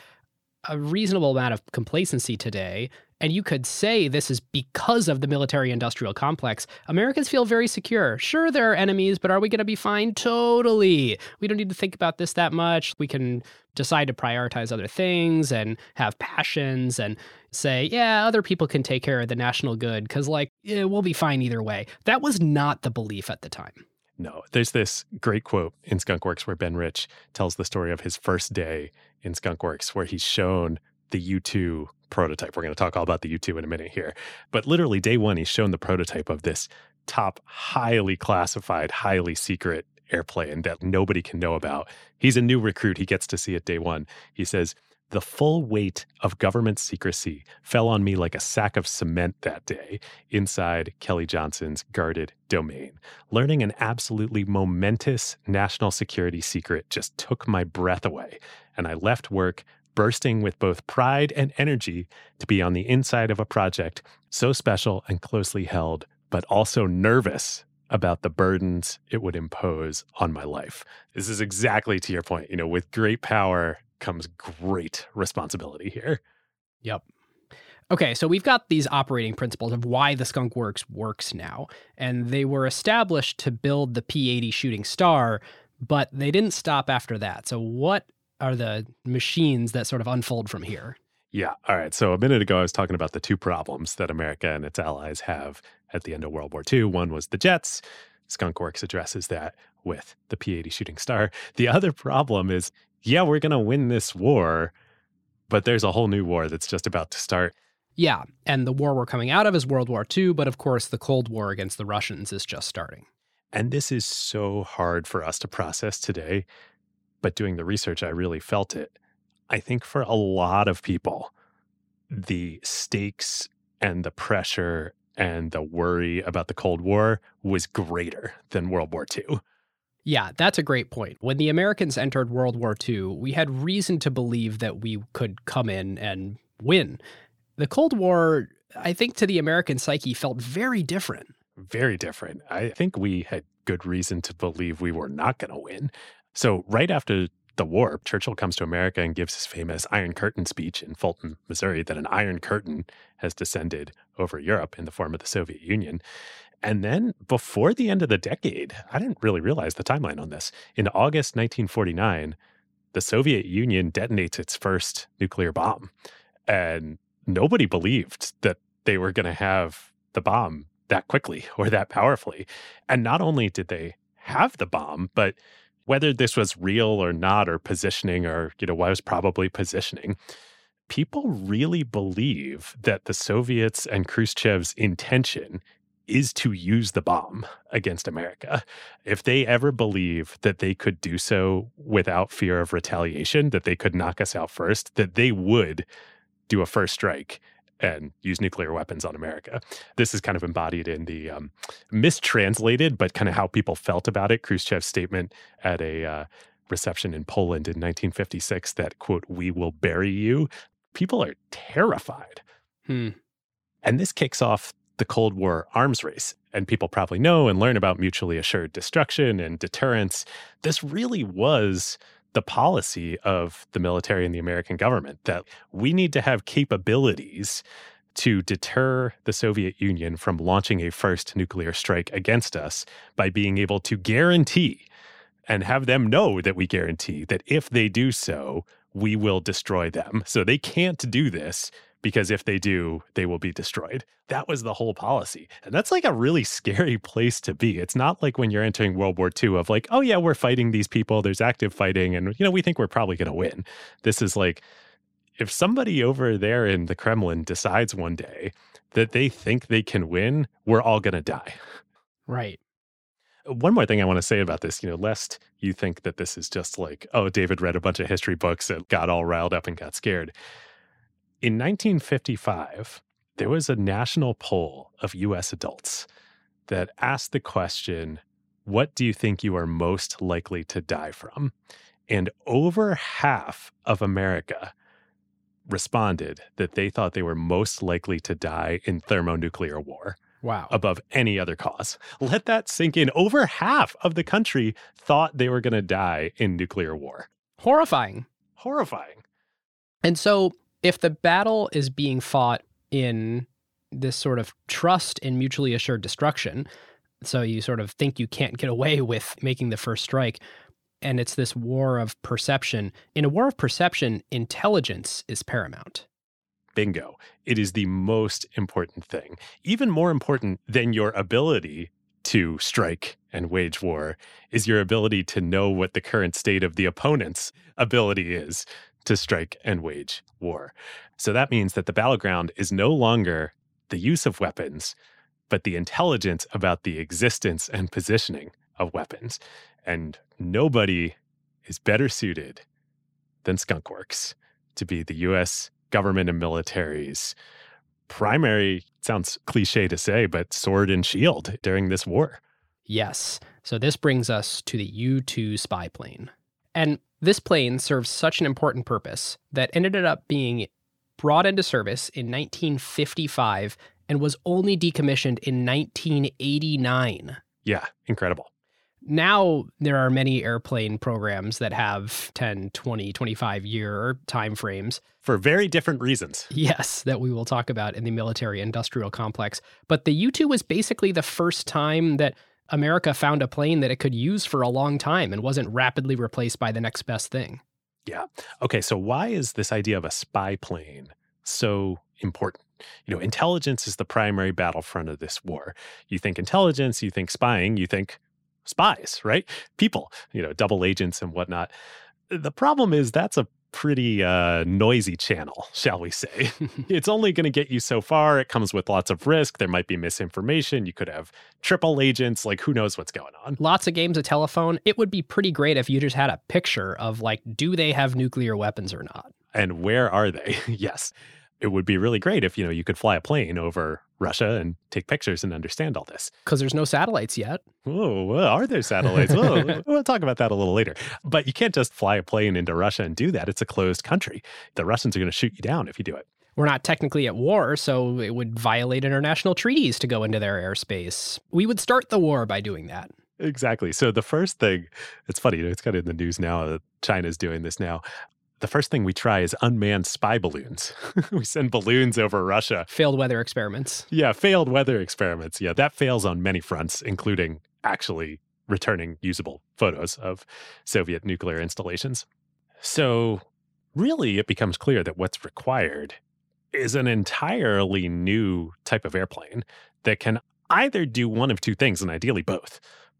a reasonable amount of complacency today. And you could say this is because of the military industrial complex. Americans feel very secure. Sure, there are enemies, but are we going to be fine? Totally. We don't need to think about this that much. We can decide to prioritize other things and have passions and say, yeah, other people can take care of the national good because, like, yeah, we'll be fine either way. That was not the belief at the time. No, there's this great quote in Skunkworks where Ben Rich tells the story of his first day in Skunkworks, where he's shown the U2 prototype. We're going to talk all about the U2 in a minute here. But literally, day one, he's shown the prototype of this top, highly classified, highly secret airplane that nobody can know about. He's a new recruit. He gets to see it day one. He says, the full weight of government secrecy fell on me like a sack of cement that day inside Kelly Johnson's guarded domain. Learning an absolutely momentous national security secret just took my breath away, and I left work bursting with both pride and energy to be on the inside of a project so special and closely held, but also nervous about the burdens it would impose on my life. This is exactly to your point. You know, with great power comes great responsibility here. Yep. Okay, so we've got these operating principles of why the Skunk Works works now. And they were established to build the P 80 Shooting Star, but they didn't stop after that. So, what are the machines that sort of unfold from here? Yeah. All right. So, a minute ago, I was talking about the two problems that America and its allies have at the end of World War II. One was the jets. Skunk Works addresses that with the P 80 Shooting Star. The other problem is yeah, we're going to win this war, but there's a whole new war that's just about to start. Yeah, and the war we're coming out of is World War II, but of course, the Cold War against the Russians is just starting. And this is so hard for us to process today, but doing the research, I really felt it. I think for a lot of people, the stakes and the pressure and the worry about the Cold War was greater than World War II. Yeah, that's a great point. When the Americans entered World War II, we had reason to believe that we could come in and win. The Cold War, I think, to the American psyche felt very different. Very different. I think we had good reason to believe we were not going to win. So, right after the war, Churchill comes to America and gives his famous Iron Curtain speech in Fulton, Missouri, that an Iron Curtain has descended over Europe in the form of the Soviet Union. And then before the end of the decade, I didn't really realize the timeline on this. In August 1949, the Soviet Union detonates its first nuclear bomb. And nobody believed that they were going to have the bomb that quickly [laughs] or that powerfully. And not only did they have the bomb, but whether this was real or not, or positioning, or, you know, was probably positioning, people really believe that the Soviets and Khrushchev's intention is to use the bomb against America. If they ever believe that they could do so without fear of retaliation, that they could knock us out first, that they would do a first strike and use nuclear weapons on America. This is kind of embodied in the um, mistranslated, but kind of how people felt about it. Khrushchev's statement at a uh, reception in Poland in 1956 that, quote, we will bury you. People are terrified. Hmm. And this kicks off the Cold War arms race. And people probably know and learn about mutually assured destruction and deterrence. This really was the policy of the military and the American government that we need to have capabilities to deter the Soviet Union from launching a first nuclear strike against us by being able to guarantee and have them know that we guarantee that if they do so, we will destroy them. So they can't do this because if they do, they will be destroyed. That was the whole policy. And that's like a really scary place to be. It's not like when you're entering World War II of like, oh, yeah, we're fighting these people, there's active fighting, and, you know, we think we're probably going to win. This is like, if somebody over there in the Kremlin decides one day that they think they can win, we're all going to die. Right. Uh, one more thing I want to say about this, you know, lest you think that this is just like, oh, David read a bunch of history books and got all riled up and got scared. In 1955, there was a national poll of US adults that asked the question, What do you think you are most likely to die from? And over half of America responded that they thought they were most likely to die in thermonuclear war. Wow. Above any other cause. Let that sink in. Over half of the country thought they were going to die in nuclear war. Horrifying. Horrifying. And so if the battle is being fought in this sort of trust in mutually assured destruction, so you sort of think you can't get away [laughs] with making the first strike, and it's this war of perception. In a war of perception, intelligence is paramount. Bingo. It is the most important thing, even more important than your ability to strike and wage war is your ability to know what the current state of the opponent's ability is to strike and wage war. So that means that the battleground is no longer the use of weapons, but the intelligence about the existence and positioning of weapons. And nobody is better suited than Skunkworks to be the US government and military's primary, sounds cliche to say, but sword and shield during this war. Yes. So this brings us to the U 2 spy plane. And this plane serves such an important purpose that ended up being brought into service in 1955 and was only decommissioned in 1989. Yeah, incredible. Now, there are many airplane programs that have 10, 20, 25 year time frames. For very different reasons. Yes, that we will talk about in the military industrial complex. But the U 2 was basically the first time that America found a plane that it could use for a long time and wasn't rapidly replaced by the next best thing. Yeah. Okay. So, why is this idea of a spy plane so important? You know, intelligence is the primary battlefront of this war. You think intelligence, you think spying, you think spies, right? People, you know, double agents and whatnot. The problem is that's a pretty uh, noisy channel, [laughs] shall we say. [laughs] it's only going to get you so far. It comes with lots of risk. There might be misinformation. You could have triple agents. Like, who knows what's going on? Lots of games of telephone. It would be pretty great if you just had a picture of, like, do they have nuclear weapons or not? And where are they? [laughs] yes it would be really great if you know you could fly a plane over Russia and take pictures and understand all this. Because there's no satellites yet. Oh, well, are there satellites? [laughs] we'll talk about that a little later. But you can't just fly a plane into Russia and do that. It's a closed country. The Russians are going to shoot you down if you do it. We're not technically at war, so it would violate international treaties to go into their airspace. We would start the war by doing that. Exactly. So the first thing, it's funny, it's kind of in the news now that China's doing this now the first thing we try is unmanned spy balloons. [laughs] we send balloons over Russia. Failed weather experiments. Yeah, failed weather experiments. Yeah, that fails on many fronts, including actually returning usable photos of Soviet nuclear installations. So, really, it becomes clear that what's required is an entirely new type of airplane that can either do one of two things, and ideally both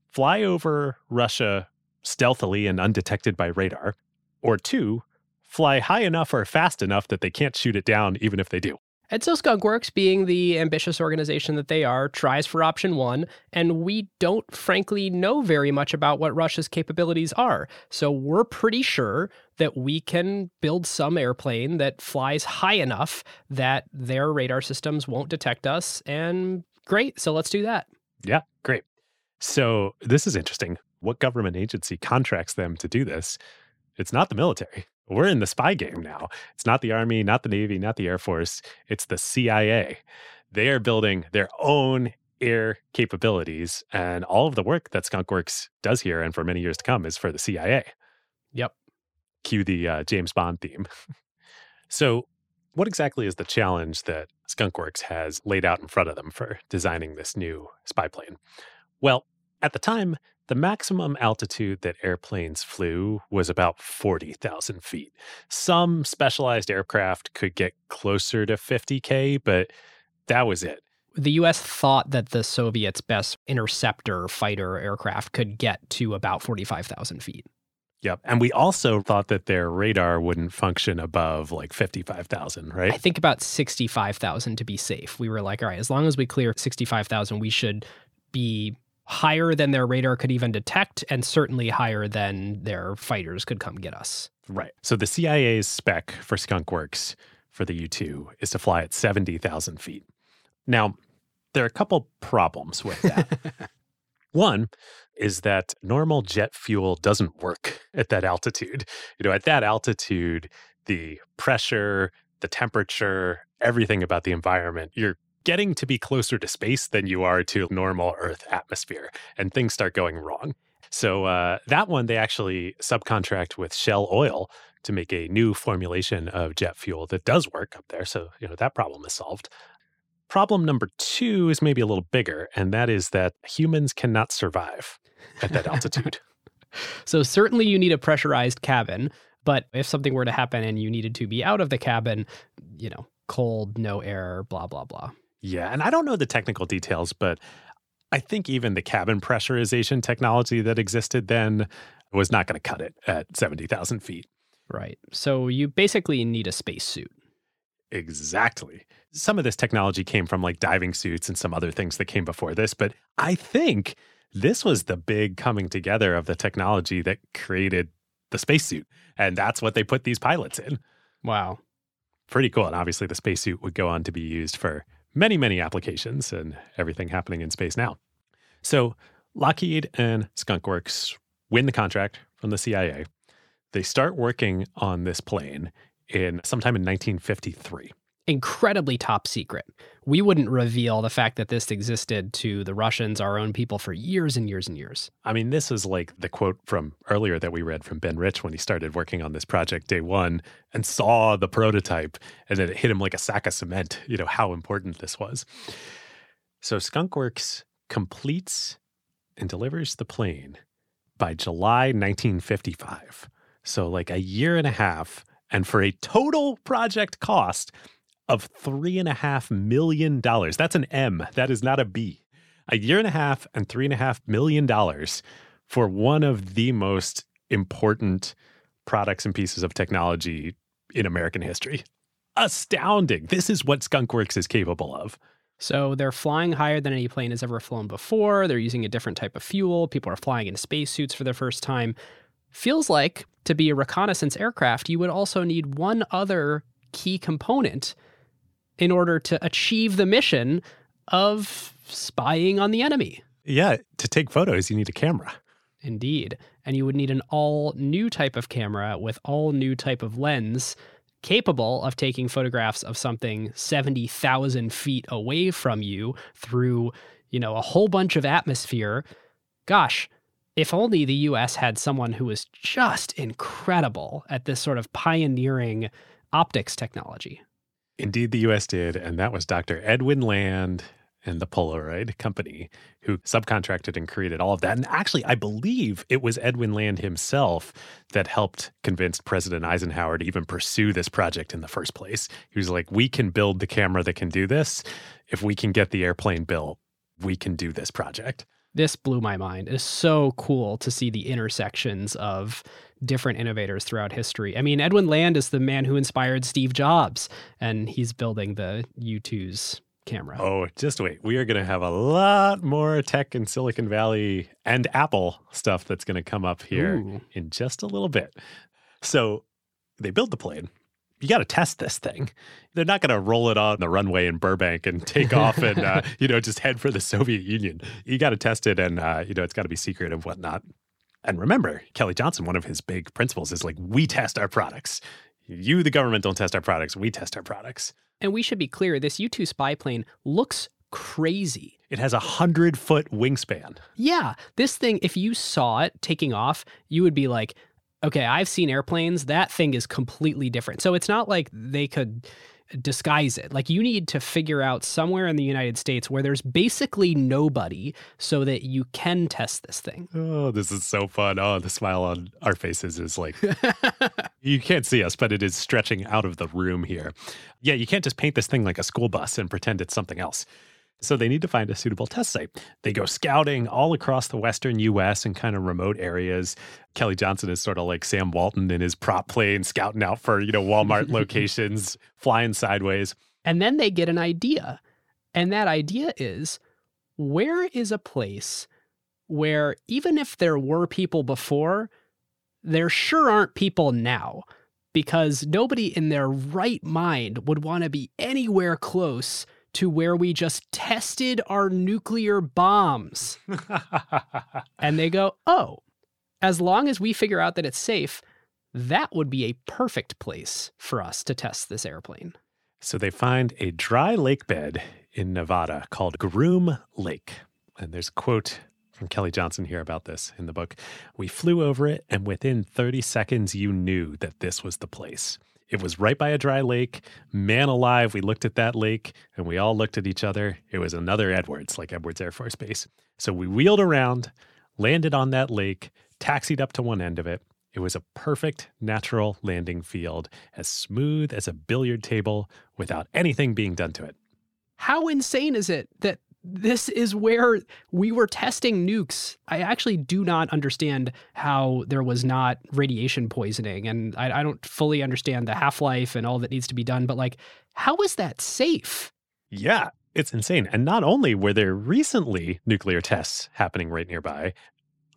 fly over Russia stealthily and undetected by radar, or two, fly high enough or fast enough that they can't shoot it down, even if they do. And so Skunkworks, being the ambitious organization that they are, tries for option one, and we don't frankly know very much about what Russia's capabilities are. So we're pretty sure that we can build some airplane that flies high enough that their radar systems won't detect us. And great, so let's do that. Yeah, great. So this is interesting. What government agency contracts them to do this? It's not the military we're in the spy game now. It's not the Army, not the Navy, not the Air Force. It's the CIA. They are building their own air capabilities. And all of the work that Skunkworks does here and for many years to come is for the CIA. Yep. Cue the uh, James Bond theme. [laughs] so, what exactly is the challenge that Skunkworks has laid out in front of them for designing this new spy plane? Well, at the time, the maximum altitude that airplanes flew was about 40,000 feet. Some specialized aircraft could get closer to 50K, but that was it. The US thought that the Soviets' best interceptor fighter aircraft could get to about 45,000 feet. Yep. And we also thought that their radar wouldn't function above like 55,000, right? I think about 65,000 to be safe. We were like, all right, as long as we clear 65,000, we should be higher than their radar could even detect, and certainly higher than their fighters could come get us. Right. So the CIA's spec for Skunkworks for the U 2 is to fly at 70,000 feet. Now, there are a couple problems with that. [laughs] One is that normal jet fuel doesn't work at that altitude. You know, at that altitude, the pressure, the temperature, everything about the environment, you're getting to be closer to space than you are to normal Earth atmosphere, and things start going wrong. So uh, that one, they actually subcontract with Shell Oil to make a new formulation of jet fuel that does work up there. So you know that problem is solved. Problem number two is maybe a little bigger, and that is that humans cannot survive at that altitude. [laughs] so certainly you need a pressurized cabin, but if something were to happen and you needed to be out of the cabin, you know, cold, no air, blah blah blah. Yeah. And I don't know the technical details, but I think even the cabin pressurization technology that existed then was not going to cut it at 70,000 feet. Right. So you basically need a spacesuit. Exactly. Some of this technology came from like diving suits and some other things that came before this, but I think this was the big coming together of the technology that created the spacesuit. And that's what they put these pilots in. Wow. Pretty cool. And obviously, the spacesuit would go on to be used for many, many applications and everything happening in space now. So Lockheed and Skunkworks win the contract from the CIA. They start working on this plane in sometime in 1953. Incredibly top secret. We wouldn't reveal the fact that this existed to the Russians, our own people, for years and years and years. I mean, this is like the quote from earlier that we read from Ben Rich when he started working on this project day one and saw the prototype and then it hit him like a sack of cement, you know, how important this was. So Skunkworks completes and delivers the plane by July 1955. So, like a year and a half, and for a total project cost of $3.5 million. That's an M, that is not a B. A year and a half and $3.5 million for one of the most important products and pieces of technology in American history. Astounding. This is what Skunkworks is capable of. So they're flying higher than any plane has ever flown before. They're using a different type of fuel. People are flying in spacesuits for the first time. Feels like to be a reconnaissance aircraft, you would also need one other key component in order to achieve the mission of spying on the enemy. Yeah, to take photos, you need a camera. Indeed. And you would need an all new type of camera with all new type of lens capable of taking photographs of something 70,000 feet away from you through, you know, a whole bunch of atmosphere. Gosh, if only the US had someone who was just incredible at this sort of pioneering optics technology. Indeed, the US did. And that was Dr. Edwin Land and the Polaroid company who subcontracted and created all of that. And actually, I believe it was Edwin Land himself that helped convince President Eisenhower to even pursue this project in the first place. He was like, we can build the camera that can do this. If we can get the airplane built, we can do this project. This blew my mind. It's so cool to see the intersections of different innovators throughout history. I mean, Edwin Land is the man who inspired Steve Jobs, and he's building the U2's camera. Oh, just wait. We are going to have a lot more tech in Silicon Valley and Apple stuff that's going to come up here Ooh. in just a little bit. So they build the plane. You got to test this thing. They're not going to roll it on the runway in Burbank and take off and uh, [laughs] you know just head for the Soviet Union. You got to test it, and uh, you know it's got to be secret and whatnot. And remember, Kelly Johnson, one of his big principles is like we test our products. You, the government, don't test our products. We test our products. And we should be clear this U 2 spy plane looks crazy. It has a hundred foot wingspan. Yeah. This thing, if you saw it taking off, you would be like, okay, I've seen airplanes. That thing is completely different. So it's not like they could disguise it. Like you need to figure out somewhere in the United States where there's basically nobody so that you can test this thing. Oh, this is so fun. Oh, the smile on our faces is like [laughs] you can't see us, but it is stretching out of the room here. Yeah, you can't just paint this thing like a school bus and pretend it's something else. So they need to find a suitable test site. They go scouting all across the western US and kind of remote areas. Kelly Johnson is sort of like Sam Walton in his prop plane, scouting out for, you know, Walmart [laughs] locations, flying sideways. And then they get an idea. And that idea is where is a place where even if there were people before, there sure aren't people now because nobody in their right mind would want to be anywhere close to where we just tested our nuclear bombs. [laughs] and they go, oh, as long as we figure out that it's safe, that would be a perfect place for us to test this airplane. So they find a dry lake bed in Nevada called Groom Lake. And there's a quote from Kelly Johnson here about this in the book. We flew over it, and within 30 seconds, you knew that this was the place. It was right by a dry lake. Man alive, we looked at that lake and we all looked at each other. It was another Edwards, like Edwards Air Force Base. So we wheeled around, landed on that lake, taxied up to one end of it. It was a perfect natural landing field, as smooth as a billiard table without anything being done to it. How insane is it that this is where we were testing nukes. I actually do not understand how there was not radiation poisoning. And I, I don't fully understand the half life and all that needs to be done. But, like, how is that safe? Yeah, it's insane. And not only were there recently nuclear tests happening right nearby,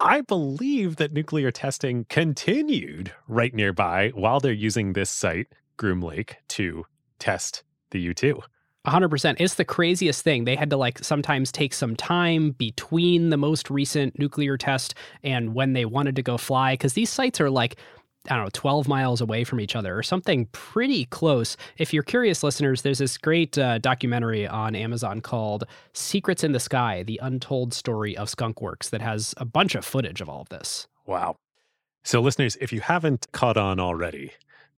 I believe that nuclear testing continued right nearby while they're using this site, Groom Lake, to test the U 2. 100%. It's the craziest thing. They had to like sometimes take some time between the most recent nuclear test and when they wanted to go fly because these sites are like I don't know, 12 miles away from each other or something pretty close. If you're curious, listeners, there's this great uh, documentary on Amazon called Secrets in the Sky The Untold Story of Skunkworks that has a bunch of footage of all of this. Wow. So, listeners, if you haven't caught on already,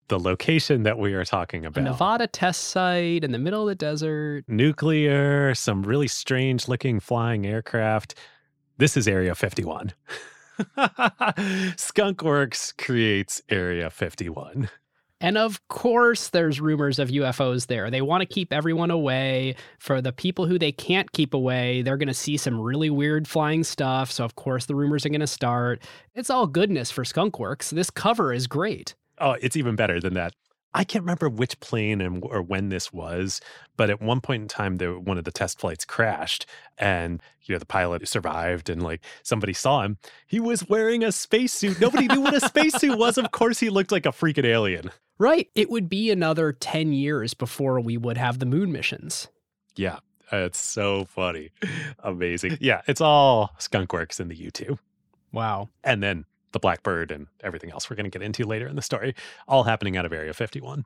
the location that we are talking about. A Nevada test site in the middle of the desert. Nuclear, some really strange looking flying aircraft. This is Area 51. [laughs] Skunkworks creates Area 51. And of course, there's rumors of UFOs there. They want to keep everyone away. For the people who they can't keep away, they're going to see some really weird flying stuff. So, of course, the rumors are going to start. It's all goodness for Skunkworks. This cover is great. Oh, it's even better than that. I can't remember which plane and or when this was, but at one point in time, there one of the test flights crashed, and you know the pilot survived, and like somebody saw him. He was wearing a spacesuit. Nobody knew what a spacesuit was. Of course, he looked like a freaking alien. Right. It would be another ten years before we would have the moon missions. Yeah, it's so funny, amazing. Yeah, it's all skunkworks in the two. Wow. And then the Blackbird and everything else we're going to get into later in the story, all happening out of Area 51.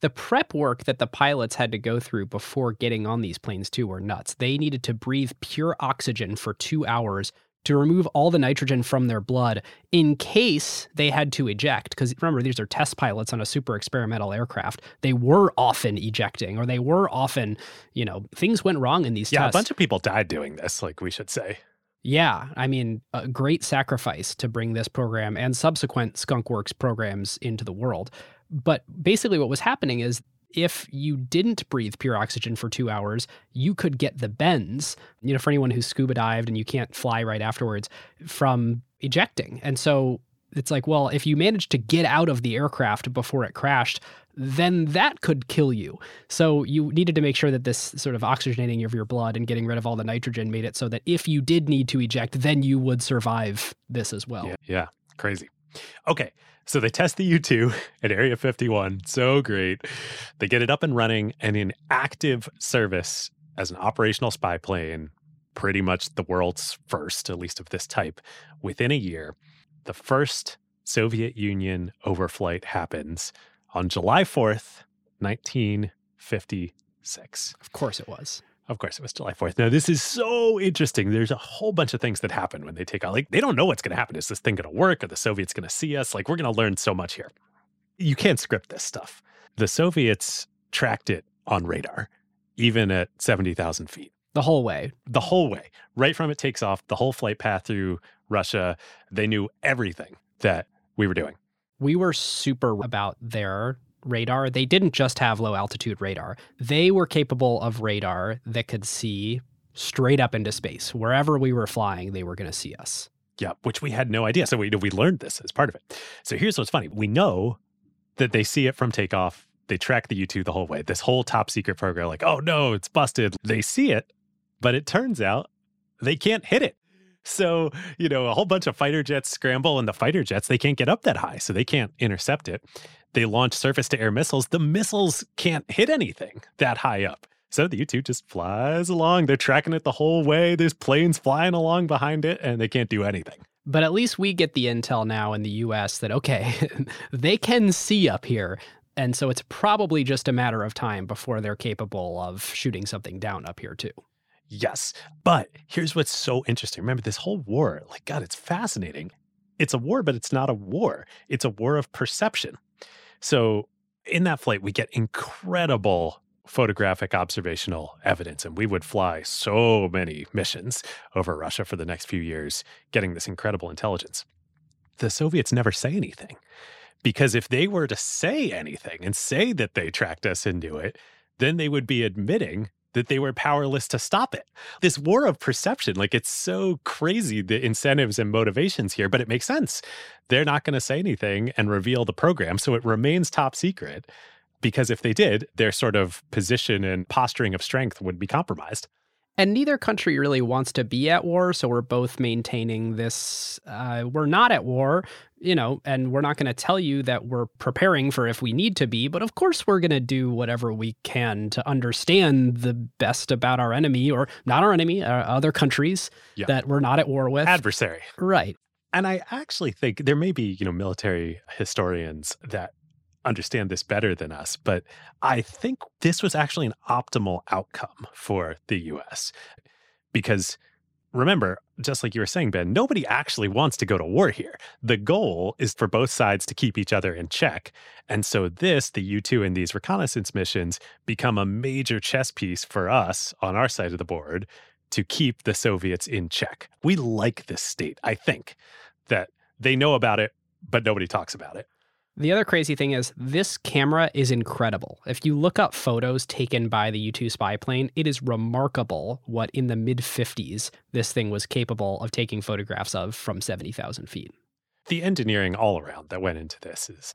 The prep work that the pilots had to go through before getting on these planes, too, were nuts. They needed to breathe pure oxygen for two hours to remove all the nitrogen from their blood in case they had to eject. Because remember, these are test pilots on a super experimental aircraft. They were often ejecting, or they were often, you know, things went wrong in these yeah, tests. a bunch of people died doing this, like we should say. Yeah, I mean, a great sacrifice to bring this program and subsequent Skunkworks programs into the world. But basically, what was happening is if you didn't breathe pure oxygen for two hours, you could get the bends, you know, for anyone who's scuba dived and you can't fly right afterwards from ejecting. And so it's like, well, if you managed to get out of the aircraft before it crashed, then that could kill you. So you needed to make sure that this sort of oxygenating of your blood and getting rid of all the nitrogen made it so that if you did need to eject, then you would survive this as well. Yeah, yeah. crazy. Okay, so they test the U2 at [laughs] Area 51. So great. They get it up and running and in active service as an operational spy plane, pretty much the world's first, at least of this type, within a year. The first Soviet Union overflight happens on July 4th, 1956. Of course it was. Of course, it was July 4th. Now, this is so interesting. There's a whole bunch of things that happen when they take out. Like, they don't know what's going to happen. Is this thing going to work? Are the Soviets going to see us? Like, we're going to learn so much here. You can't script this stuff. The Soviets tracked it on radar, even at 70,000 feet. The whole way. The whole way. Right from it takes off, the whole flight path through Russia. They knew everything that we were doing. We were super about their radar. They didn't just have low altitude radar, they were capable of radar that could see straight up into space. Wherever we were flying, they were going to see us. Yeah, which we had no idea. So we we learned this as part of it. So here's what's funny: we know that they see it from takeoff. They track the U two the whole way. This whole top secret program, like, oh no, it's busted. They see it, but it turns out they can't hit it. So, you know, a whole bunch of fighter jets scramble, and the fighter jets, they can't get up that high, so they can't intercept it. They launch surface to air missiles. The missiles can't hit anything that high up. So the U 2 just flies along. They're tracking it the whole way. There's planes flying along behind it, and they can't do anything. But at least we get the intel now in the US that, okay, [laughs] they can see up here. And so it's probably just a matter of time before they're capable of shooting something down up here, too. Yes. But here's what's so interesting. Remember, this whole war, like, God, it's fascinating. It's a war, but it's not a war. It's a war of perception. So in that flight, we get incredible photographic observational evidence. And we would fly so many missions over Russia for the next few years, getting this incredible intelligence. The Soviets never say anything because if they were to say anything and say that they tracked us into it, then they would be admitting that they were powerless to stop it. This war of perception, like it's so crazy the incentives and motivations here, but it makes sense. They're not going to say anything and reveal the program, so it remains top secret because if they did, their sort of position and posturing of strength would be compromised. And neither country really wants to be at war. So we're both maintaining this. Uh, we're not at war, you know, and we're not going to tell you that we're preparing for if we need to be. But of course, we're going to do whatever we can to understand the best about our enemy or not our enemy, uh, other countries yeah. that we're not at war with. Adversary. Right. And I actually think there may be, you know, military historians that understand this better than us, but I think this was actually an optimal outcome for the US because remember, just like you were saying, Ben, nobody actually wants to go to war here. The goal is for both sides to keep each other in check. And so, this, the U 2 and these reconnaissance missions, become a major chess piece for us on our side of the board to keep the Soviets in check. We like this state, I think, that they know about it, but nobody talks about it. The other crazy thing is this camera is incredible. If you look up photos taken by the U 2 spy plane, it is remarkable what in the mid 50s this thing was capable of taking photographs of from 70,000 feet. The engineering all around that went into this is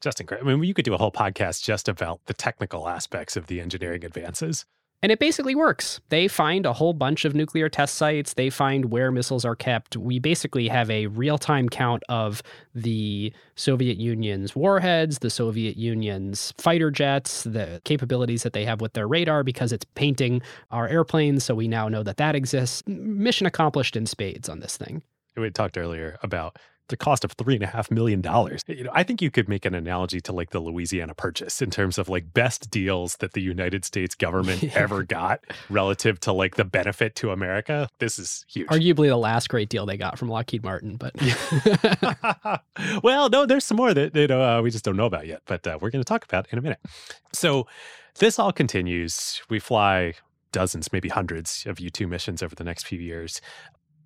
just incredible. I mean, you could do a whole podcast just about the technical aspects of the engineering advances. And it basically works. They find a whole bunch of nuclear test sites. They find where missiles are kept. We basically have a real time count of the Soviet Union's warheads, the Soviet Union's fighter jets, the capabilities that they have with their radar because it's painting our airplanes. So we now know that that exists. Mission accomplished in spades on this thing. We talked earlier about the cost of three and a half million dollars. You know, I think you could make an analogy to like the Louisiana Purchase in terms of like best deals that the United States [laughs] government yeah. ever got relative to like the benefit to America. This is huge. Arguably the last great deal they got from Lockheed Martin, but [laughs] well, no, there's some more that you know uh, we just don't know about yet, but uh, we're going to talk about in a minute. So this all continues. We fly dozens, maybe hundreds of U 2 missions over the next few years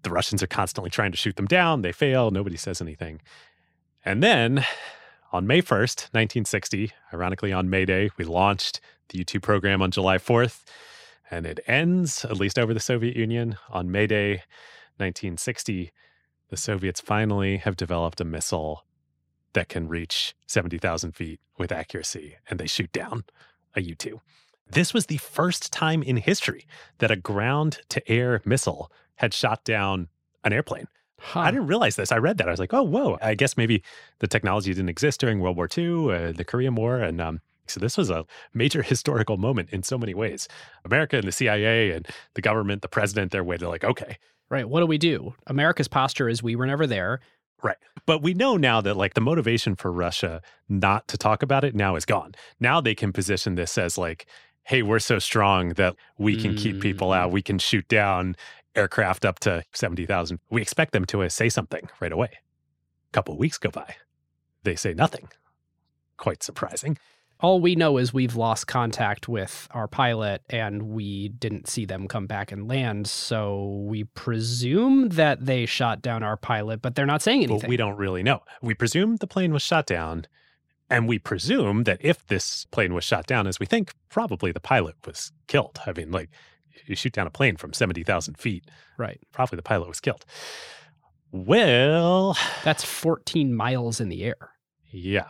the Russians are constantly trying to shoot them down. They fail. Nobody says anything. And then on May 1st, 1960, ironically on May Day, we launched the U 2 program on July 4th. And it ends, at least over the Soviet Union, on May Day, 1960. The Soviets finally have developed a missile that can reach 70,000 feet with accuracy, and they shoot down a U 2. This was the first time in history that a ground to air missile had shot down an airplane. Huh. I didn't realize this. I read that. I was like, oh, whoa. I guess maybe the technology didn't exist during World War II, uh, the Korean War. And um, so this was a major [laughs] historical moment in so many ways. America and the CIA and the government, the president, their way to like, okay. Right. What do we do? America's posture is we were never there. Right. But we know now that like the motivation for Russia not to talk about it now is gone. Now they can position this as like, hey, we're so strong that we can mm. keep people out. Mm. We can shoot down aircraft up to 70,000. We expect them to uh, say something right away. A couple weeks go by. They say nothing. Quite surprising. All we know is we've lost contact with our pilot and we didn't see them come back and land. So we presume that they shot down our pilot, but they're not saying anything. But we don't really know. We presume the plane was shot down. And we presume that if this plane was shot down, as we think, probably the pilot was killed. I mean, like, you shoot down a plane from 70,000 feet. Right. Probably the pilot was killed. Well, that's 14 miles in the air. Yeah.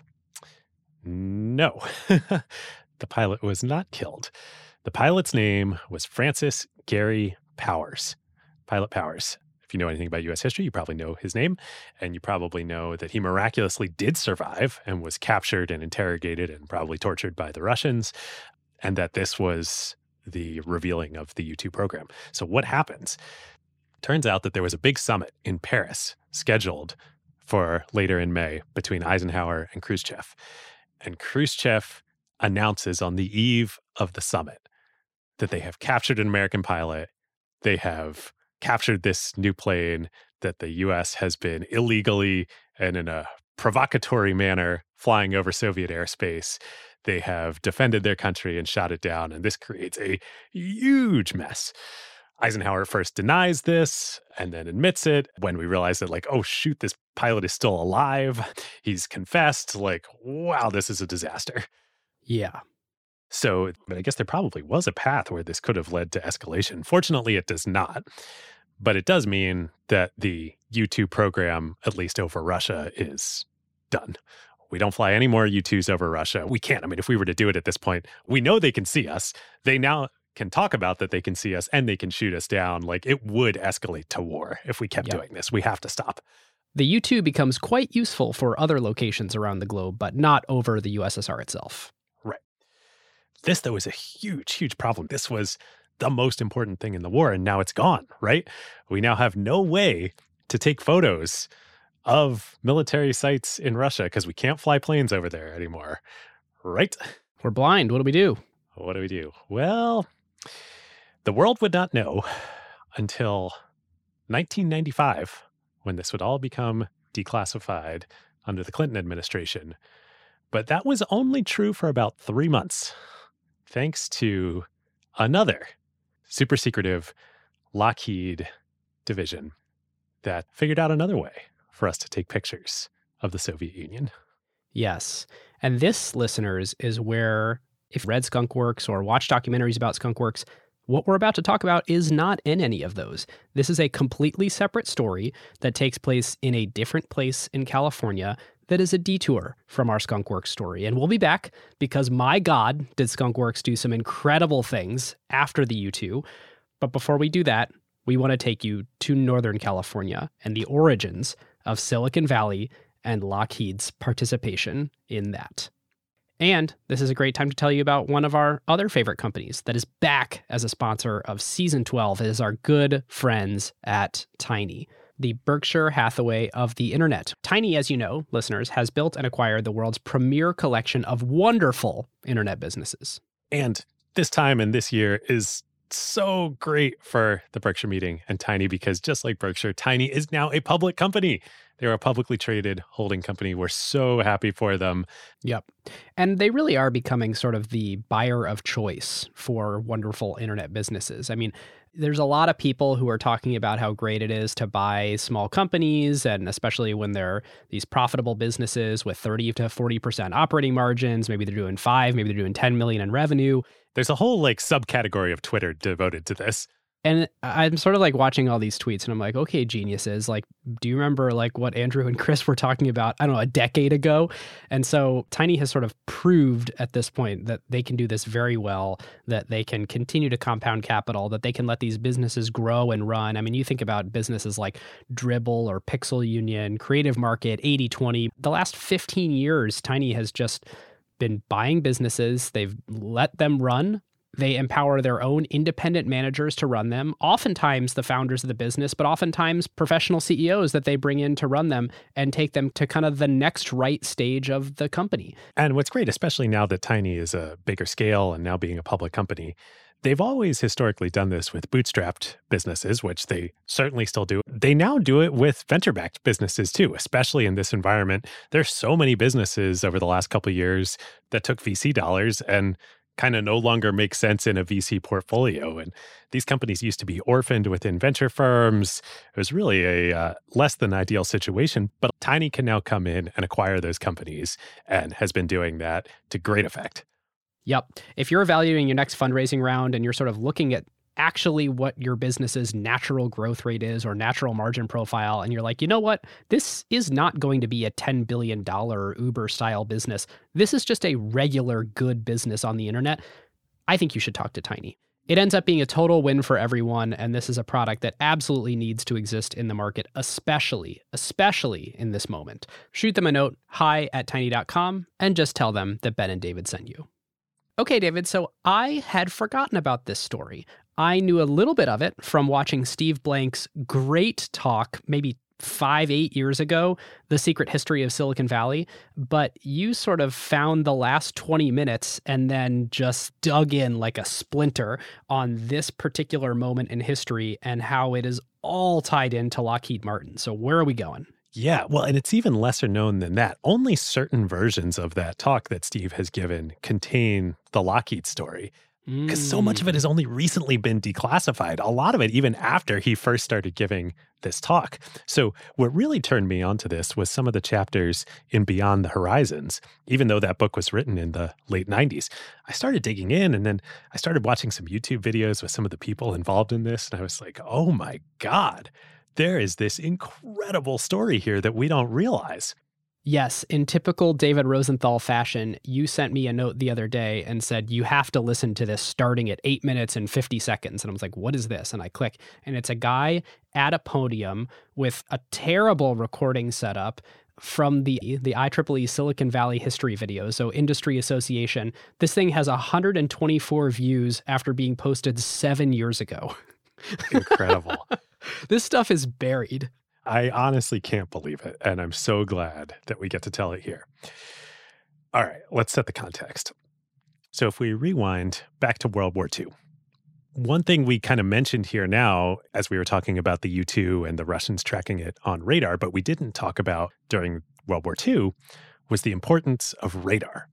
No, [laughs] the pilot was not killed. The pilot's name was Francis Gary Powers. Pilot Powers. If you know anything about US history, you probably know his name. And you probably know that he miraculously did survive and was captured and interrogated and probably tortured by the Russians. And that this was the revealing of the U 2 program. So, what happens? Turns out that there was a big summit in Paris scheduled for later in May between Eisenhower and Khrushchev. And Khrushchev announces on the eve of the summit that they have captured an American pilot. They have captured this new plane that the US has been illegally and in a provocatory manner flying over Soviet airspace. They have defended their country and shot it down, and this creates a huge mess. Eisenhower first denies this and then admits it when we realize that, like, oh, shoot, this pilot is still alive. He's confessed, like, wow, this is a disaster. Yeah. So, but I guess there probably was a path where this could have led to escalation. Fortunately, it does not. But it does mean that the U 2 program, at least over Russia, is done. We don't fly any more U 2s over Russia. We can't. I mean, if we were to do it at this point, we know they can see us. They now can talk about that they can see us and they can shoot us down. Like it would escalate to war if we kept yep. doing this. We have to stop. The U 2 becomes quite useful for other locations around the globe, but not over the USSR itself. Right. This, though, is a huge, huge problem. This was the most important thing in the war, and now it's gone, right? We now have no way to take photos of military sites in Russia because we can't fly planes over there anymore. Right? We're blind. What do we do? What do we do? Well, the world would not know until 1995 when this would all become declassified under the Clinton administration. But that was only true for about three months, thanks to another super secretive Lockheed division that figured out another way for us to take pictures of the Soviet Union. Yes. And this, listeners, is where, if read Skunk Works or watch documentaries about Skunk Works, what we're about to talk about is not in any of those. This is a completely separate story that takes place in a different place in California that is a detour from our Skunk Works story. And we'll be back because, my God, did Skunk Works do some incredible things after the U2. But before we do that, we want to take you to Northern California and the origins of Silicon Valley and Lockheed's participation in that. And this is a great time to tell you about one of our other favorite companies that is back as a sponsor of season 12 it is our good friends at Tiny, the Berkshire Hathaway of the internet. Tiny, as you know, listeners, has built and acquired the world's premier collection of wonderful internet businesses. And this time and this year is so great for the Berkshire meeting and Tiny because just like Berkshire, Tiny is now a public company. They're a publicly traded holding company. We're so happy for them. Yep. And they really are becoming sort of the buyer of choice for wonderful internet businesses. I mean, there's a lot of people who are talking about how great it is to buy small companies and especially when they're these profitable businesses with 30 to 40% operating margins maybe they're doing 5 maybe they're doing 10 million in revenue. There's a whole like subcategory of twitter devoted to this and I'm sort of like watching all these tweets and I'm like, okay, geniuses, like, do you remember like what Andrew and Chris were talking about, I don't know, a decade ago? And so Tiny has sort of proved at this point that they can do this very well, that they can continue to compound capital, that they can let these businesses grow and run. I mean, you think about businesses like Dribbble or Pixel Union, Creative Market, 80 20. The last 15 years, Tiny has just been buying businesses. They've let them run they empower their own independent managers to run them, oftentimes the founders of the business, but oftentimes professional CEOs that they bring in to run them and take them to kind of the next right stage of the company. And what's great, especially now that Tiny is a bigger scale and now being a public company, they've always historically done this with bootstrapped businesses, which they certainly still do. They now do it with venture backed businesses too, especially in this environment. There's so many businesses over the last couple years that took VC dollars and kind of no longer make sense in a VC portfolio. And these companies used to be orphaned within venture firms. It was really a uh, less than ideal situation, but Tiny can now come in and acquire those companies and has been doing that to great effect. Yep. If you're evaluating your next fundraising round and you're sort of looking at actually what your business's natural growth rate is or natural margin profile and you're like you know what? This is not going to be a 10 billion dollar uber style business. This is just a regular good business on the internet. I think you should talk to tiny. It ends up being a total win for everyone and this is a product that absolutely needs to exist in the market especially especially in this moment. Shoot them a note hi at tiny.com and just tell them that ben and david sent you. Okay, David, so I had forgotten about this story. I knew a little bit of it from watching Steve Blank's great talk, maybe five, eight years ago, The Secret History of Silicon Valley. But you sort of found the last 20 minutes and then just dug in like a splinter on this particular moment in history and how it is all tied into Lockheed Martin. So, where are we going? Yeah, well, and it's even lesser known than that. Only certain versions of that talk that Steve has given contain the Lockheed story because so much of it mm. has only recently been declassified. A lot of it, even after he first started giving this talk. So, what really turned me onto this was some of the chapters in Beyond the Horizons. Even though that book was written in the late 90s, I started digging in and then I started watching some YouTube videos with some of the people involved in this. And I was like, oh my God, there is this incredible story here that we don't realize. Yes, in typical David Rosenthal fashion, you sent me a note the other day and said, You have to listen to this starting at eight minutes and 50 seconds. And I was like, What is this? And I click, and it's a guy at a podium with a terrible recording setup from the the IEEE Silicon Valley history video, so industry association. This thing has 124 views after being posted seven years ago. [laughs] Incredible. this stuff is buried. I honestly can't believe it. And I'm so glad that we get to tell it here. All right, let's set the context. So, if we rewind back to World War II, one thing we kind of mentioned here now, as we were talking about the U 2 and the Russians tracking it on radar, but we didn't talk about during World War II, was the importance of radar.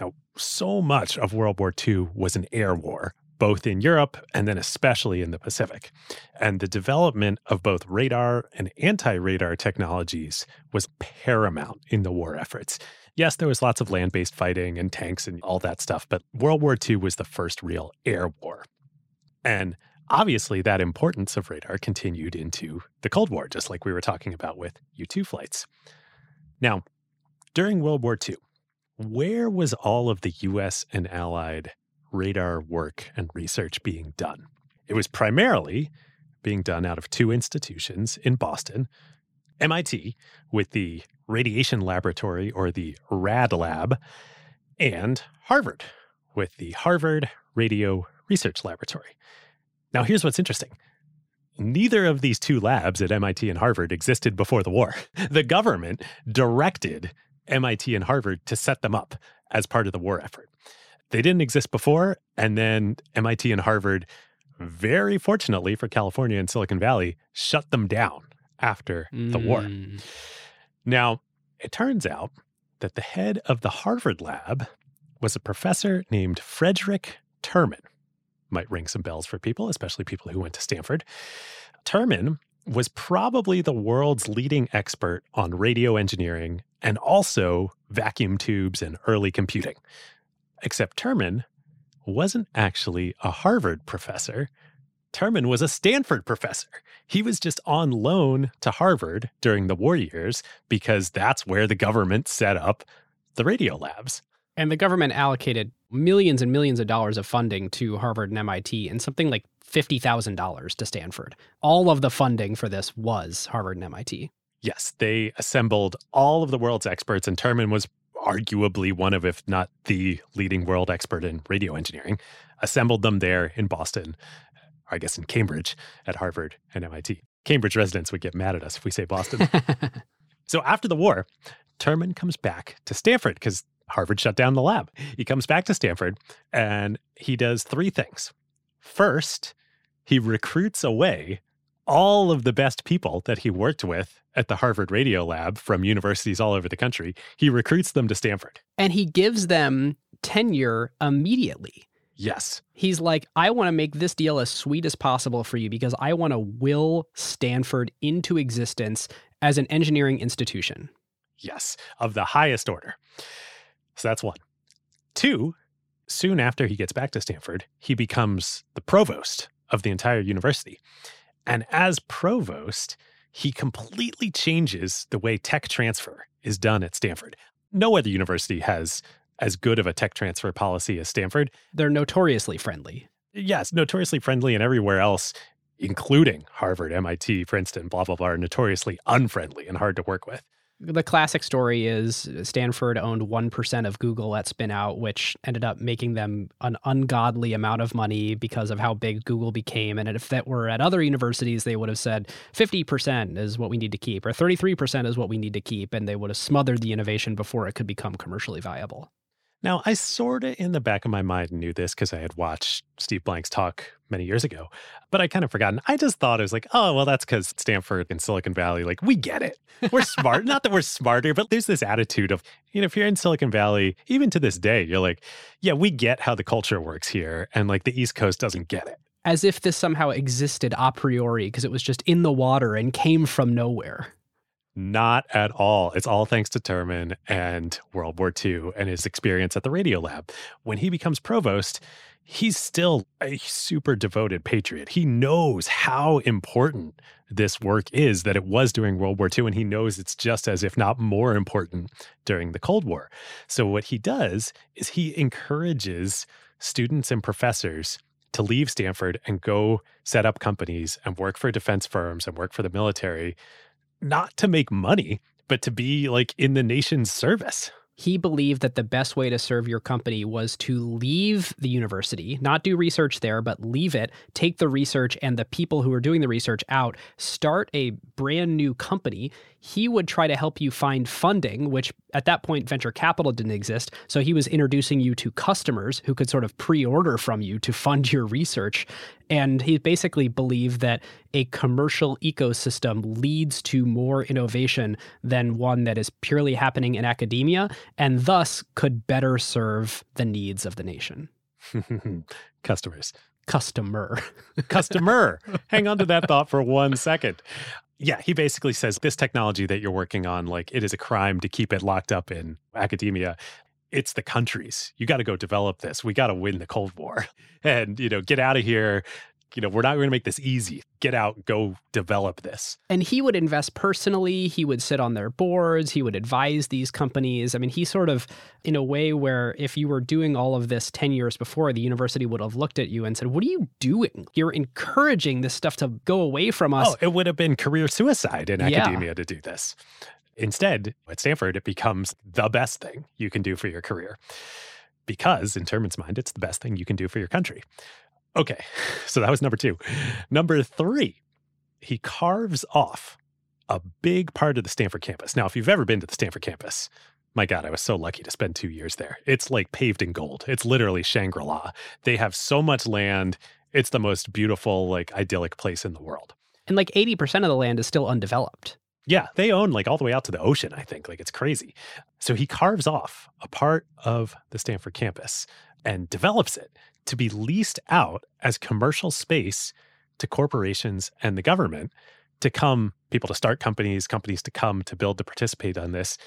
Now, so much of World War II was an air war, both in Europe and then especially in the Pacific. And the development of both radar and anti radar technologies was paramount in the war efforts. Yes, there was lots of land based fighting and tanks and all that stuff, but World War II was the first real air war. And obviously, that importance of radar continued into the Cold War, just like we were talking about with U 2 flights. Now, during World War II, where was all of the US and Allied radar work and research being done? It was primarily being done out of two institutions in Boston MIT with the Radiation Laboratory or the RAD Lab, and Harvard with the Harvard Radio Research Laboratory. Now, here's what's interesting. Neither of these two labs at MIT and Harvard existed before the war. [laughs] The government directed MIT and Harvard to set them up as part of the war effort. They didn't exist before, and then MIT and Harvard, very fortunately for California and Silicon Valley, shut them down after the war. Mm. Now, it turns out that the head of the Harvard lab was a professor named Frederick Terman. Might ring some bells for people, especially people who went to Stanford. Terman was probably the world's leading expert on radio engineering and also vacuum tubes and early computing. Except Terman wasn't actually a Harvard professor. Terman was a Stanford professor. He was just on loan to Harvard during the war years because that's where the government set up the radio labs. And the government allocated millions and millions of dollars of funding to Harvard and MIT and something like $50,000 to Stanford. All of the funding for this was Harvard and MIT. Yes, they assembled all of the world's experts, and Terman was arguably one of, if not the leading world expert in radio engineering, assembled them there in Boston, I guess in Cambridge at Harvard and MIT. Cambridge residents would get mad at us if we say Boston. [laughs] so after the war, Terman comes back to Stanford because Harvard shut down the lab. He comes back to Stanford and he does three things. First, he recruits away all of the best people that he worked with at the Harvard Radio Lab from universities all over the country. He recruits them to Stanford. and he gives them tenure immediately. Yes. He's like, I want to make this deal as sweet as possible for you because I want to will Stanford into existence as an engineering institution. Yes. Of the highest order. So that's one. Two, soon after he gets back to Stanford, he becomes the provost of the entire university. And as provost, he completely changes the way tech transfer is done at Stanford. No other university has as good of a tech transfer policy as Stanford. They're notoriously friendly. Yes, notoriously friendly, and everywhere else, including Harvard, MIT, Princeton, blah, blah, blah, are notoriously unfriendly and hard to work with. The classic story is Stanford owned 1% of Google at spinout, which ended up making them an ungodly amount of money because of how big Google became. And if that were at other universities, they would have said 50% is what we need to keep, or 33% is what we need to keep. And they would have smothered the innovation before it could become commercially viable. Now, I sort of in the back of my mind knew this because I had watched Steve Blank's talk many years ago, but I kind of forgotten. I just thought it was like, oh, well, that's because Stanford and Silicon Valley, like, we get it. We're smart. Not that we're smarter, but there's this attitude of, you know, if you're in Silicon Valley, even to this day, you're like, yeah, we get how the culture works here. And like the East Coast doesn't get it. As if this somehow existed a priori because it was just in the water and came from nowhere. Not at all. It's all thanks to Terman and World War II and his experience at the Radio Lab. When he becomes provost, he's still a super devoted patriot. He knows how important this work is that it was during World War II, and he knows it's just as, if not more important, during the Cold War. So, what he does is he encourages students and professors to leave Stanford and go set up companies and work for defense firms and work for the military not to make money, but to be like in the nation's service. He believed that the best way to serve your company was to leave the university, not do research there, but leave it, take the research and the people who are doing the research out, start a brand new company. He would try to help you find funding, which at that point venture capital didn't exist. So he was introducing you to customers who could sort of pre order from you to fund your research. And he basically believed that a commercial ecosystem leads to more innovation than one that is purely happening in academia and thus could better serve the needs of the nation. [laughs] Customers. Customer. [laughs] Customer. Hang on to that thought for one second. Yeah, he basically says this technology that you're working on, like it is a crime to keep it locked up in academia it's the countries. You got to go develop this. We got to win the Cold War [laughs] and, you know, get out of here. You know, we're not going to make this easy. Get out, go develop this. And he would invest personally. He would sit on their boards. He would advise these companies. I mean, he sort of, in a way where if you were doing all of this 10 years before, the university would have looked at you and said, What are you doing? You're encouraging this stuff to go away from us. Oh, it would have been career suicide in academia yeah. to do this. Instead, at Stanford, it becomes the best thing you can do for your career because, in Terman's mind, it's the best thing you can do for your country. Okay, [laughs] so that was number two. Number three, he carves off a big part of the Stanford campus. Now, if you've ever been to the Stanford campus, my God, I was so lucky to spend two years there. It's like paved in gold. It's literally Shangri La. They have so much land. It's the most beautiful, like idyllic place in the world. And like 80% of the land is still undeveloped. Yeah, they own like all the way out to the ocean, I think. Like it's crazy. So he carves off a part of the Stanford campus and develops it to be leased out as commercial space to corporations and the government to come, people to start companies, companies to come to build to participate on this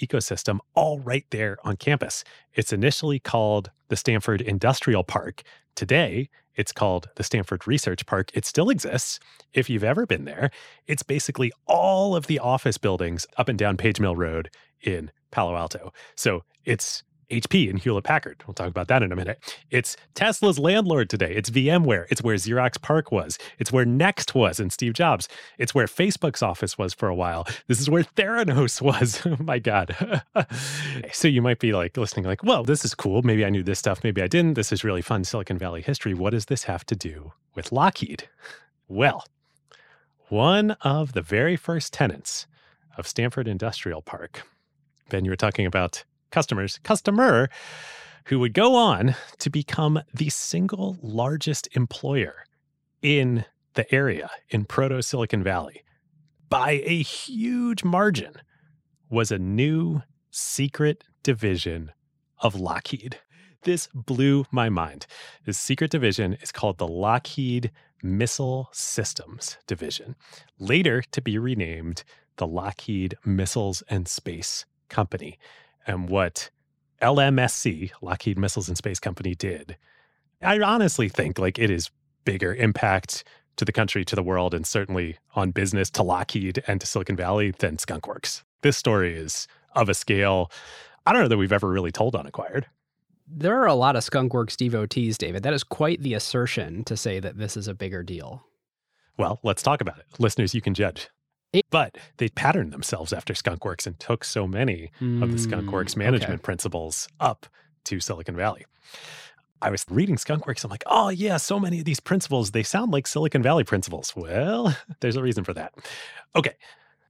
ecosystem, all right there on campus. It's initially called the Stanford Industrial Park. Today, it's called the Stanford Research Park. It still exists. If you've ever been there, it's basically all of the office buildings up and down Page Mill Road in Palo Alto. So it's HP and Hewlett Packard. We'll talk about that in a minute. It's Tesla's landlord today. It's VMware. It's where Xerox PARC was. It's where NeXT was and Steve Jobs. It's where Facebook's office was for a while. This is where Theranos [laughs] was. oh my God. so you might be like listening, like, well, this is cool. Maybe I knew this stuff. Maybe I didn't. This is really fun Silicon Valley history. What does this have to do with Lockheed? Well, one of the very first tenants of Stanford Industrial Park. Ben, you were talking about customers, customer, who would go on to become the single largest employer in the area in Proto Silicon Valley by a huge margin was a new secret division of Lockheed. This blew my mind. This secret division is called the Lockheed Missile Systems Division, later to be renamed the Lockheed Missiles and Space Company and what LMSC, Lockheed Missiles and Space Company, did, I honestly think like it is bigger impact to the country, to the world, and certainly on business to Lockheed and to Silicon Valley than Skunkworks. This story is of a scale I don't know that we've ever really told on Acquired. There are a lot of Skunkworks devotees, David. That is quite the assertion to say that this is a bigger deal. Well, let's talk about it. Listeners, you can judge. But they patterned themselves after Skunkworks and took so many mm, of the Skunkworks mm, management okay. principles up to Silicon Valley. I was reading Skunkworks. I'm like, oh, yeah, so many of these principles, they sound like Silicon Valley principles. Well, [laughs] there's a reason for that. Okay.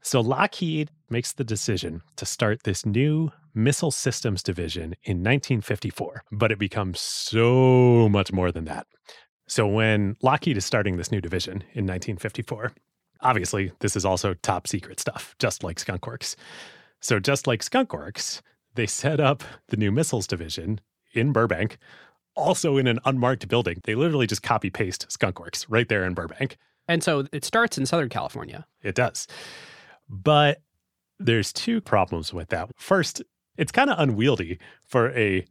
So Lockheed makes the decision to start this new missile systems division in 1954, but it becomes so much more than that. So when Lockheed is starting this new division in 1954, Obviously, this is also top secret stuff, just like Skunkworks. So, just like Skunkworks, they set up the new missiles division in Burbank, also in an unmarked building. They literally just copy paste Skunkworks right there in Burbank. And so it starts in Southern California. It does. But there's two problems with that. First, it's kind of unwieldy for a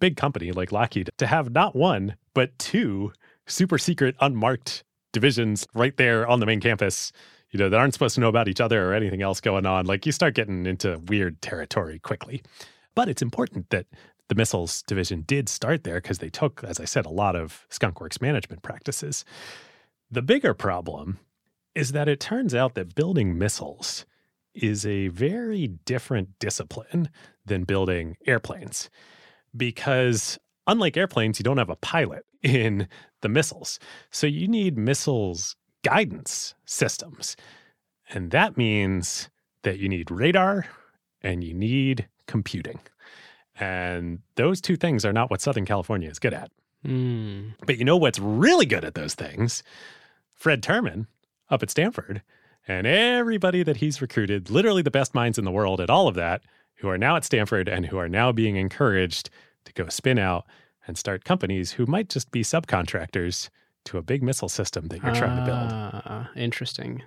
big company like Lockheed to have not one, but two super secret unmarked divisions right there on the main campus, you know, that aren't supposed to know about each other or anything else going on. Like you start getting into weird territory quickly. But it's important that the missiles division did start there because they took, as I said, a lot of Skunkworks management practices. The bigger problem is that it turns out that building missiles is a very different discipline than building airplanes because unlike airplanes, you don't have a pilot in the missiles. So you need missiles guidance systems. And that means that you need radar and you need computing. And those two things are not what Southern California is good at. Mm. But you know what's really good at those things? Fred Terman up at Stanford and everybody that he's recruited, literally the best minds in the world at all of that, who are now at Stanford and who are now being encouraged to go spin out and start companies who might just be subcontractors to a big missile system that you're trying to build. Ah, interesting.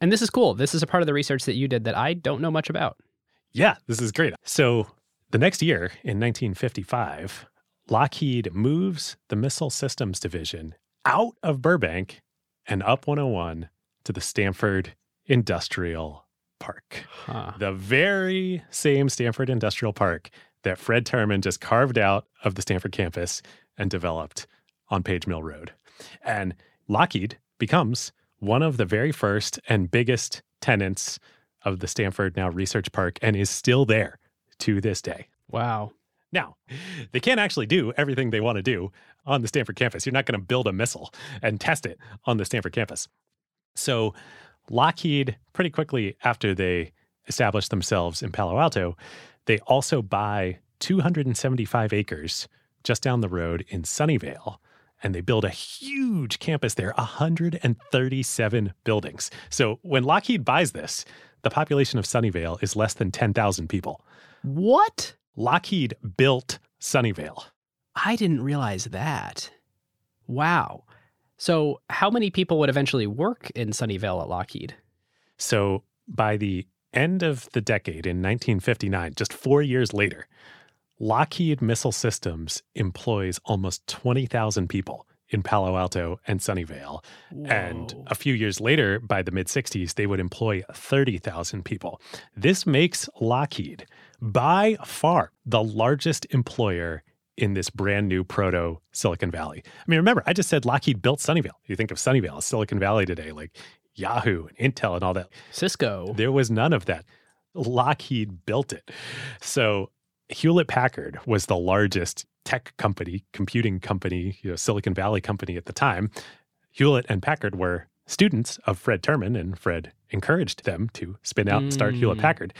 And this is cool. This is a part of the research that you did that I don't know much about. Yeah, this is great. So the next year in 1955, Lockheed moves the Missile Systems Division out of Burbank and up 101 to the Stanford Industrial Park. Huh. The very same Stanford Industrial Park that Fred Terman just carved out of the Stanford campus and developed on Page Mill Road. And Lockheed becomes one of the very first and biggest tenants of the Stanford now Research Park and is still there to this day. Wow. Now, they can't actually do everything they want to do on the Stanford campus. You're not going to build a missile and test it on the Stanford campus. So, Lockheed, pretty quickly after they established themselves in Palo Alto, they also buy 275 acres just down the road in Sunnyvale. And they build a huge campus there, 137 buildings. So when Lockheed buys this, the population of Sunnyvale is less than 10,000 people. What? Lockheed built Sunnyvale. I didn't realize that. Wow. So, how many people would eventually work in Sunnyvale at Lockheed? So by the end of the decade in 1959, just four years later, Lockheed Missile Systems employs almost 20,000 people in Palo Alto and Sunnyvale. And a few years later, by the mid 60s, they would employ 30,000 people. This makes Lockheed by far the largest employer in this brand new proto Silicon Valley. I mean, remember, I just said Lockheed built Sunnyvale. You think of Sunnyvale as Silicon Valley today, like Yahoo and Intel and all that. Cisco. There was none of that. Lockheed built it. So Hewlett Packard was the largest tech company, computing company, you know, Silicon Valley company at the time. Hewlett and Packard were students of Fred Terman, and Fred encouraged them to spin out and start Hewlett Mm. Packard.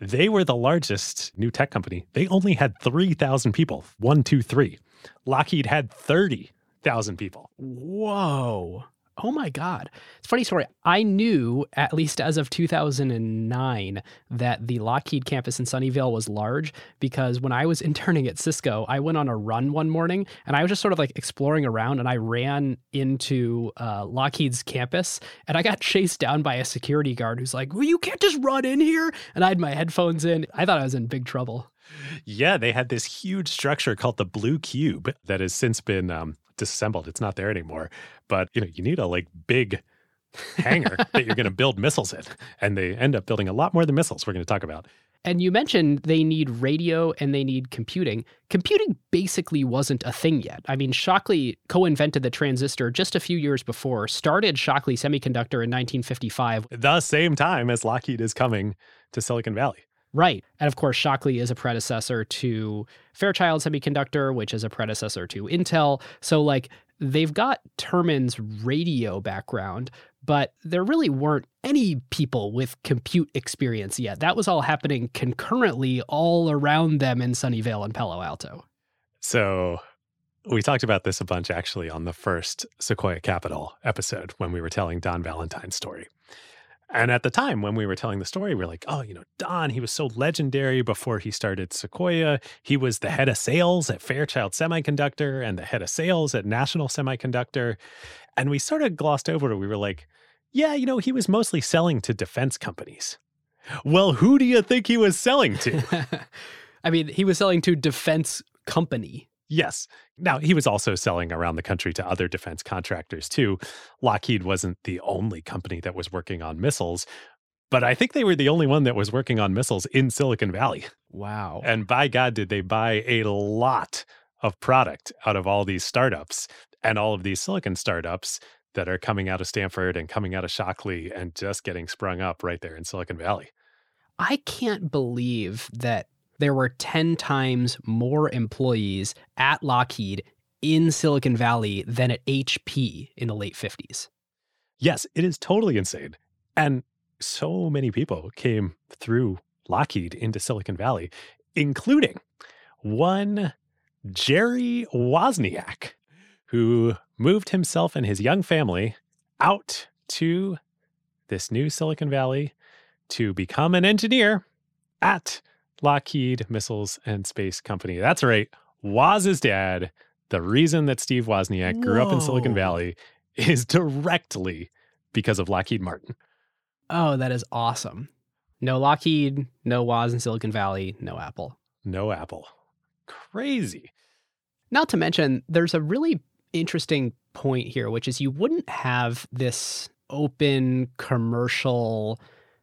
They were the largest new tech company. They only had 3,000 people. One, two, three. Lockheed had 30,000 people. Whoa. Oh my God. It's a funny story. I knew, at least as of 2009, that the Lockheed campus in Sunnyvale was large because when I was [laughs] interning at Cisco, I went on a run one morning and I was just sort of like exploring around and I ran into uh, Lockheed's campus and I got [laughs] chased down by a security guard who's like, well, you can't just run in here. And I had my headphones in. I thought I was in big trouble. Yeah, they had this huge structure called the Blue Cube that has since been um, disassembled. It's not there anymore. But you know, you need a like big [laughs] hangar that you're going to build missiles in, and they end up building a lot more than missiles. We're going to talk about. And you mentioned they need radio and they need computing. Computing basically wasn't a thing yet. I mean, Shockley co invented the transistor just a few years before, started Shockley Semiconductor in 1955. The same time as Lockheed is coming to Silicon Valley. Right. And of course, Shockley is a predecessor to Fairchild Semiconductor, which is a predecessor to Intel. So, like, they've got Terman's radio background, but there really weren't any people with compute experience yet. That was all happening concurrently all around them in Sunnyvale and Palo Alto. So we talked about this a bunch actually on the first Sequoia Capital episode when we were telling Don Valentine's story. And at the time when we were telling the story, we are like, oh, you know, Don, he was so legendary before he started Sequoia. He was the head of sales at Fairchild Semiconductor and the head of sales at National Semiconductor. And we sort of glossed over it. We were like, yeah, you know, he was mostly selling to defense companies. Well, who do you think he was selling to? [laughs] I mean, he was selling to defense company. Yes. Now, he was also selling around the country to other defense contractors too. Lockheed wasn't the only company that was working on missiles, but I think they were the only one that was working on missiles in Silicon Valley. Wow. And by God, did they buy a lot of product out of all these startups and all of these silicon startups that are coming out of Stanford and coming out of Shockley and just getting sprung up right there in Silicon Valley. I can't believe that there were 10 times more employees at Lockheed in Silicon Valley than at HP in the late 50s. Yes, it is totally insane. And so many people came through Lockheed into Silicon Valley, including one Jerry Wozniak, who moved himself and his young family out to this new Silicon Valley to become an engineer at Lockheed Missiles and Space Company. That's right. Woz's dad, the reason that Steve Wozniak grew up in Silicon Valley [laughs] is directly because of Lockheed Martin. Oh, that is awesome. No Lockheed, no Woz in Silicon Valley, no Apple. No Apple. Crazy. Not to mention, there's a really interesting point here, which is you wouldn't have this open commercial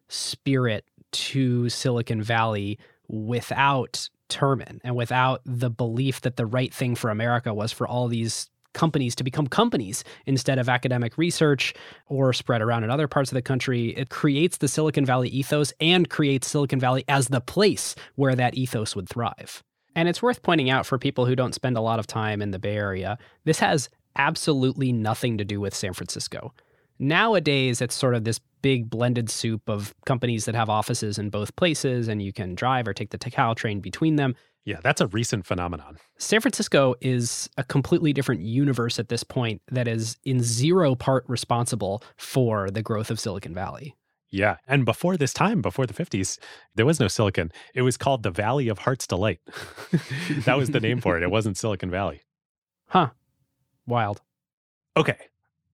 spirit to Silicon Valley without Terman and without the belief that the right thing for America was for all these companies to become companies instead of academic research or spread around in other parts of the country. It creates the Silicon Valley ethos and creates Silicon Valley as the place where that ethos would thrive. And it's worth pointing out for people who don't spend a lot of time in the Bay Area, this has absolutely nothing to do with San Francisco. Nowadays, it's sort of this big blended soup of companies that have offices in both places, and you can drive or take the Caltrain between them. Yeah, that's a recent phenomenon. San Francisco is a completely different universe at this point that is in zero part responsible for the growth of Silicon Valley. Yeah. And before this time, before the 50s, there was no silicon. It was called the Valley of Heart's Delight. [laughs] that was the name for it. It wasn't Silicon Valley. Huh. Wild. Okay.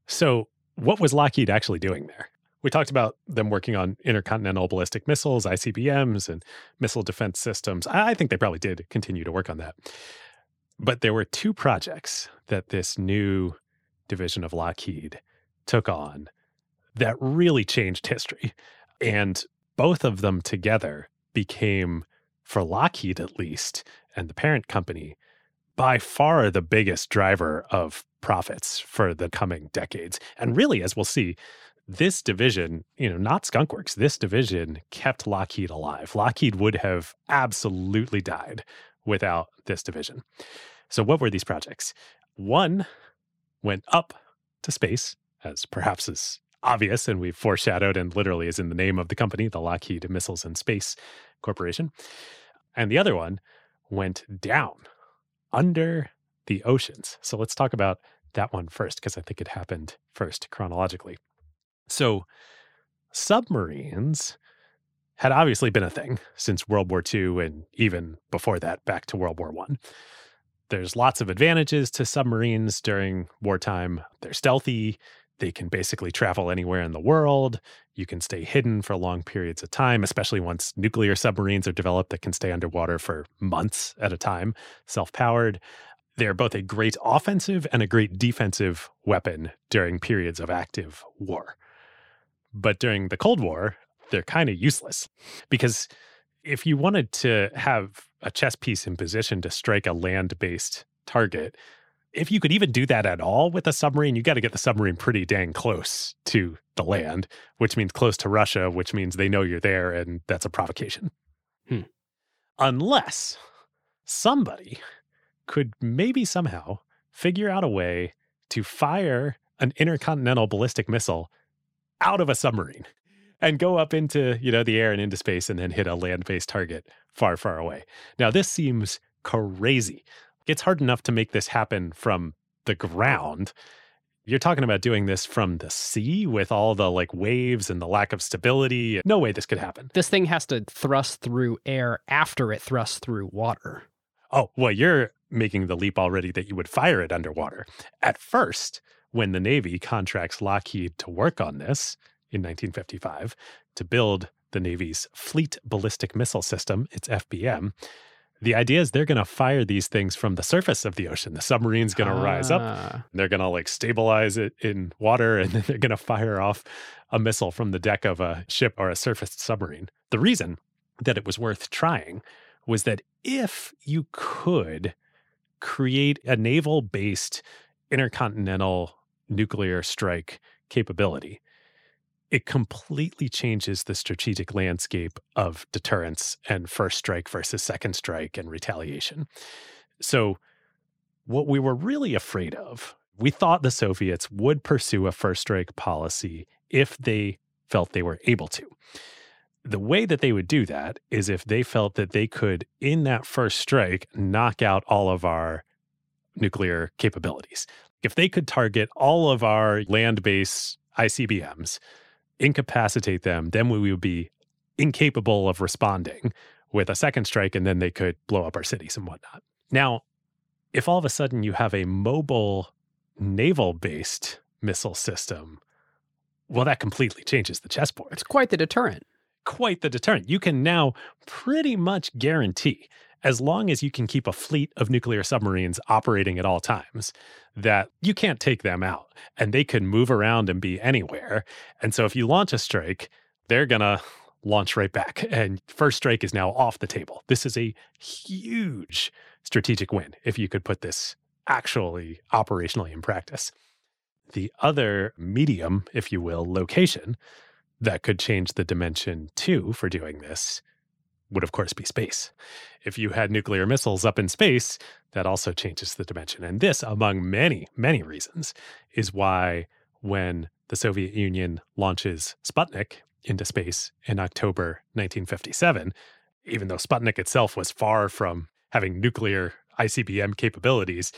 So, what was Lockheed actually doing there? We talked about them working on intercontinental ballistic missiles, ICBMs, and missile defense systems. I think they probably did continue to work on that. But there were two projects that this new division of Lockheed took on that really changed history. And both of them together became, for Lockheed at least, and the parent company, by far the biggest driver of profits for the coming decades. And really, as we'll see, this division, you know, not Skunkworks, this division kept Lockheed alive. Lockheed would have absolutely died without this division. So, what were these projects? One went up to space, as perhaps is obvious, and we've foreshadowed and literally is in the name of the company, the Lockheed Missiles and Space Corporation. And the other one went down under the oceans. So let's talk about that one first, because I think it happened first chronologically. So, submarines had obviously been a thing since World War II and even before that, back to World War One. There's lots of advantages to submarines during wartime. They're stealthy. They can basically travel anywhere in the world. You can stay hidden for long periods of time, especially once nuclear submarines are developed that can stay underwater for months at a time, self powered. They're both a great offensive and a great defensive weapon during periods of active war. But during the Cold War, they're kind of useless because if you wanted to have a chess piece in position to strike a land based target, if you could even do that at all with a submarine, you got to get the submarine pretty dang close to the land, which means close to Russia, which means they know you're there and that's a provocation. Hmm. Unless somebody could maybe somehow figure out a way to fire an intercontinental ballistic missile out of a submarine and go up into, you know, the air and into space and then hit a land-based target far, far away. Now, this seems crazy. It's hard enough to make this happen from the ground. You're talking about doing this from the sea with all the like waves and the lack of stability. No way this could happen. This thing has to thrust through air after it thrusts through water. Oh, well, you're making the leap already that you would fire it underwater. At first, when the Navy contracts Lockheed to work on this in 1955 to build the Navy's Fleet Ballistic Missile System, its FBM, the idea is they're going to fire these things from the surface of the ocean. The submarine's going to rise up. Ah. They're going to like stabilize it in water and [laughs] then they're going to fire off a missile from the deck of a ship or a surfaced submarine. The reason that it was worth trying was that if you could create a naval based intercontinental nuclear strike capability, it completely changes the strategic landscape of deterrence and first strike versus second strike and retaliation. So, what we were really afraid of, we thought the Soviets would pursue a first strike policy if they felt they were able to. The way that they would do that is if they felt that they could, in that first strike, knock out all of our nuclear capabilities. If they could target all of our land based ICBMs, incapacitate them, then we would be incapable of responding with a second strike, and then they could blow up our cities and whatnot. Now, if all of a sudden you have a mobile naval based missile system, well, that completely changes the chessboard. It's quite the deterrent. Quite the deterrent. You can now pretty much guarantee, as long as you can keep a fleet of nuclear submarines operating at all times, that you can't take them out and they can move around and be anywhere. And so if you launch a strike, they're going to launch right back. And first strike is now off the table. This is a huge strategic win if you could put this actually operationally in practice. The other medium, if you will, location that could change the dimension too for doing this would, of course, be space. If you had nuclear missiles up in space, that also changes the dimension. And this, among many, many reasons, is why when the Soviet Union launches Sputnik into space in October 1957, even though Sputnik itself was far from having nuclear ICBM capabilities,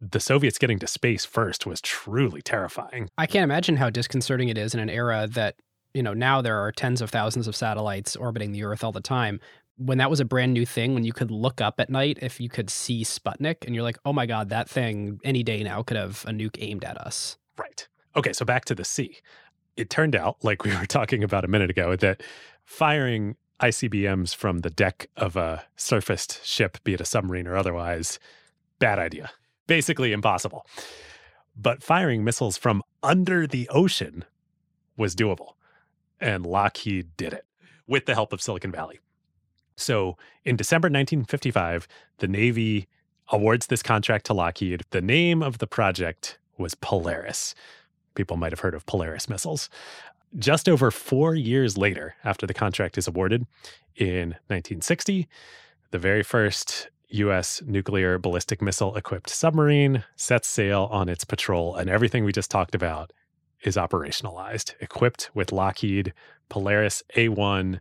the Soviets getting to space first was truly terrifying. I can't imagine how disconcerting it is in an era that, you know, now there are tens of thousands of satellites orbiting the Earth all the time. When that was a brand new thing, when you could look up at night if you could see Sputnik and you're like, oh my God, that thing any day now could have a nuke aimed at us. Right. Okay, so back to the sea. It turned out, [laughs] like we were talking about a minute ago, that firing ICBMs from the deck of a surfaced ship, be it a submarine or otherwise, bad idea. Basically impossible. But firing missiles from under the ocean was doable. And Lockheed did it with the help of Silicon Valley. So in December 1955, the Navy awards this contract to Lockheed. The name of the project was Polaris. People might have heard of Polaris missiles. Just over four years later, after the contract is awarded in 1960, the very first U.S. nuclear ballistic missile equipped submarine sets sail on its patrol, and everything we just talked about is operationalized, equipped with Lockheed Polaris A1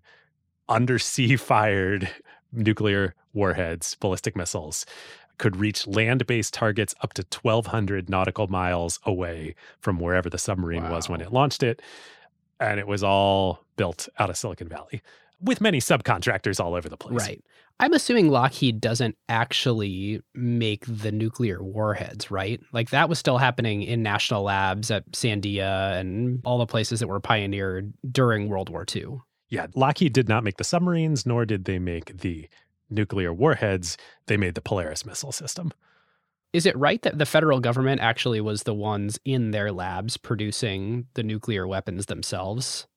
undersea [laughs] fired nuclear warheads, ballistic missiles, could reach land based targets up to 1,200 nautical miles away from wherever the submarine wow. was when it launched it and it was all built out of Silicon Valley with many subcontractors all over the place. Right. I'm assuming Lockheed doesn't actually make the nuclear warheads, right? Like that was still happening in national labs at Sandia and all the places that were pioneered during World War II. Yeah, Lockheed did not make the submarines, nor did they make the nuclear warheads. They made the Polaris missile system. Is it right that the federal government actually was the ones in their labs producing the nuclear weapons themselves?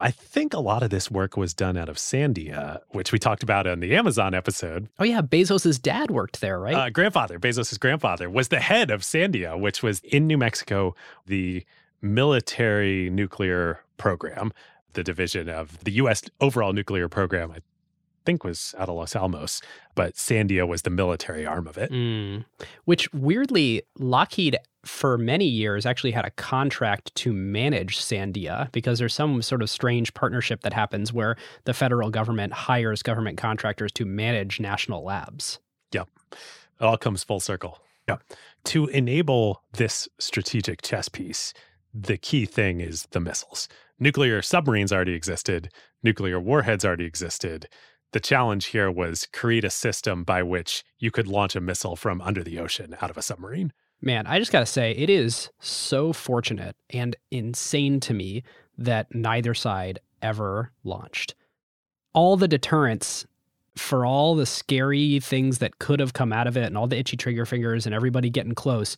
I think a lot of this work was done out of Sandia, which we talked about in the Amazon episode. Oh yeah, Bezos's dad worked there, right? Uh, grandfather, Bezos's grandfather, was the head of Sandia, which was in New Mexico, the military nuclear program, the division of the U.S. overall nuclear program. I think was out of Los Alamos, but Sandia was the military arm of it. Mm. Which weirdly, Lockheed for many years actually had a contract to manage Sandia because there's some sort of strange partnership that happens where the federal government hires government contractors to manage national labs. Yep. It all comes full circle. Yeah. To enable this strategic chess piece, the key thing is the missiles. Nuclear submarines already existed, nuclear warheads already existed the challenge here was create a system by which you could launch a missile from under the ocean out of a submarine. Man, I just got to say, it is so fortunate and insane to me that neither side ever launched. All the deterrence for all the scary things that could have come out of it and all the itchy trigger fingers and everybody getting close,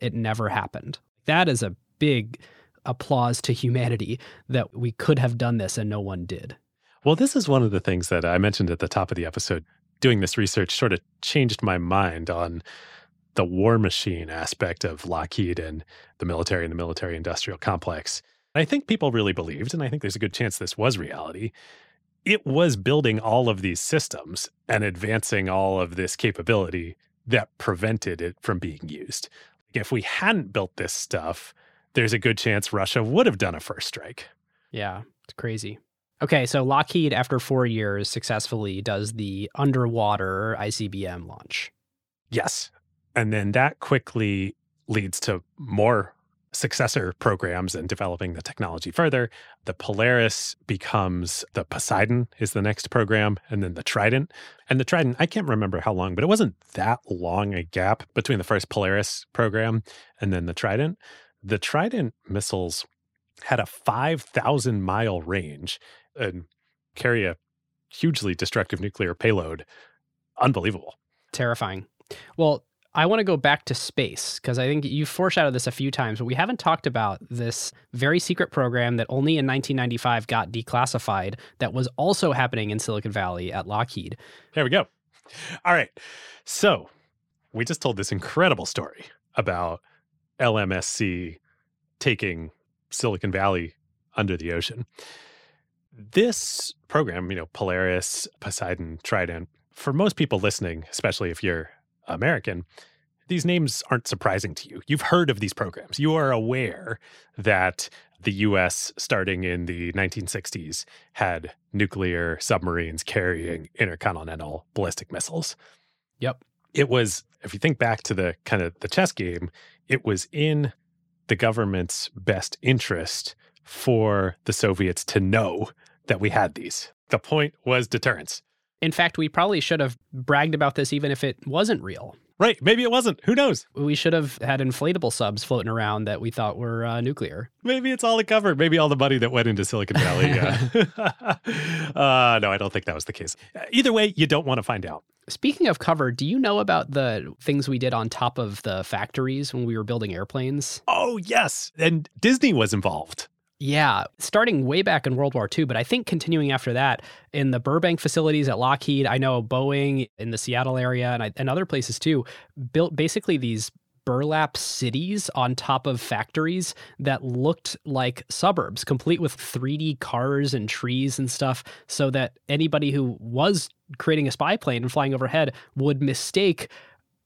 it never happened. That is a big applause to humanity that we could have done this and no one did. Well, this is one of the things that I mentioned at the top of the episode. Doing this research sort of changed my mind on the war machine aspect of Lockheed and the military and the military industrial complex. I think people really believed, and I think there's a good chance this was reality. It was building all of these systems and advancing all of this capability that prevented it from being used. If we hadn't built this stuff, there's a good chance Russia would have done a first strike. Yeah, it's crazy. Okay, so Lockheed, after four years, successfully does the underwater ICBM launch. Yes. And then that quickly leads to more successor programs and developing the technology further. The Polaris becomes the Poseidon is the next program, and then the Trident. And the Trident, I can't remember how long, but it wasn't that long a gap between the first Polaris program and then the Trident. The Trident missiles had a 5,000 mile range and carry a hugely destructive nuclear payload. Unbelievable. Terrifying. Well, I want to go back to space because I think you've foreshadowed this a few times, but we haven't talked about this very secret program that only in 1995 got declassified that was also happening in Silicon Valley at Lockheed. Here we go. All right. So we just told this incredible story about LMSC taking Silicon Valley under the ocean. This program, you know, Polaris, Poseidon, Trident, for most people listening, especially if you're American, these names aren't surprising to you. You've heard of these programs. You are aware that the US, starting in the 1960s, had nuclear submarines carrying intercontinental ballistic missiles. Yep. It was, if you think back to the kind of the chess game, it was in the government's best interest for the Soviets to know that we had these. The point was deterrence. In fact, we probably should have bragged about this even if it wasn't real. Right. Maybe it wasn't. Who knows? We should have had inflatable subs floating around that we thought were uh, nuclear. Maybe it's all it covered. Maybe all the money that went into Silicon Valley. [laughs] uh, no, I don't think that was the case. Either way, you don't want to find out. Speaking of cover, do you know about the things we did on top of the factories when we were building airplanes? Oh, yes. And Disney was involved. Yeah, starting way back in World War II, but I think continuing after that in the Burbank facilities at Lockheed, I know Boeing in the Seattle area and, I, and other places too, built basically these burlap cities on top of factories that looked like suburbs, complete with 3D cars and trees and stuff, so that anybody who was creating a spy plane and flying overhead would mistake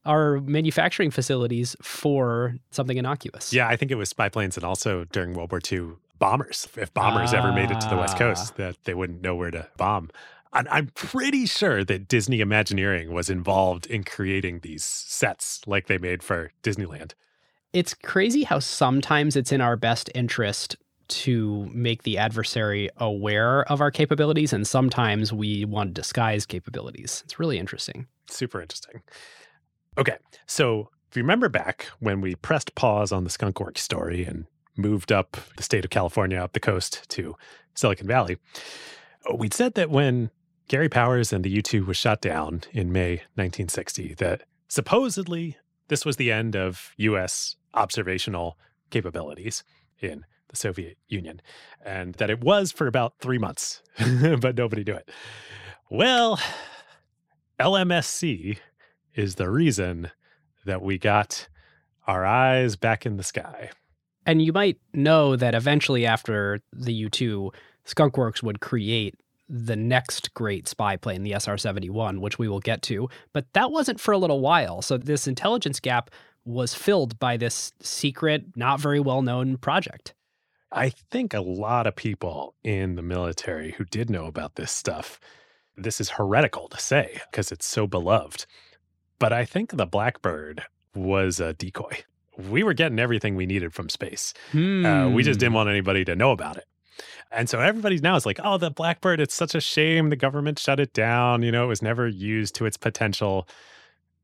our manufacturing facilities for something innocuous. Yeah, I think it was spy planes and also during World War II, bombers. If bombers ah. ever made it to the West Coast, ah. that they wouldn't know where to bomb. And I'm pretty sure that Disney Imagineering was involved in creating these sets like they made for Disneyland. It's crazy how sometimes it's in our best interest to make the adversary aware of our capabilities, and sometimes we want to disguise capabilities. It's really interesting. Super interesting. Okay, so if you remember back when we pressed pause on the Skunk Works story and moved up the state of California, up the coast to Silicon Valley, we'd said that when Gary Powers and the U 2 was shot down in May 1960, that supposedly this was the end of US observational capabilities in the Soviet Union, and that it was for about three months, [laughs] but nobody knew it. Well, LMSC is the reason that we got our eyes back in the sky. And you might know that eventually, after the U 2, Skunkworks would create the next great spy plane, the SR 71, which we will get to. But that wasn't for a little while. So this intelligence gap was filled by this secret, not very well known project. I think a lot of people in the military who did know about this stuff, this is heretical to say because it's so beloved. But I think the Blackbird was a decoy. We were getting everything we needed from space. Hmm. Uh, we just didn't hmm. want anybody to know about it. And so everybody's now is like, oh, the Blackbird, it's such a shame the government shut it down. You know, it was never used to its potential.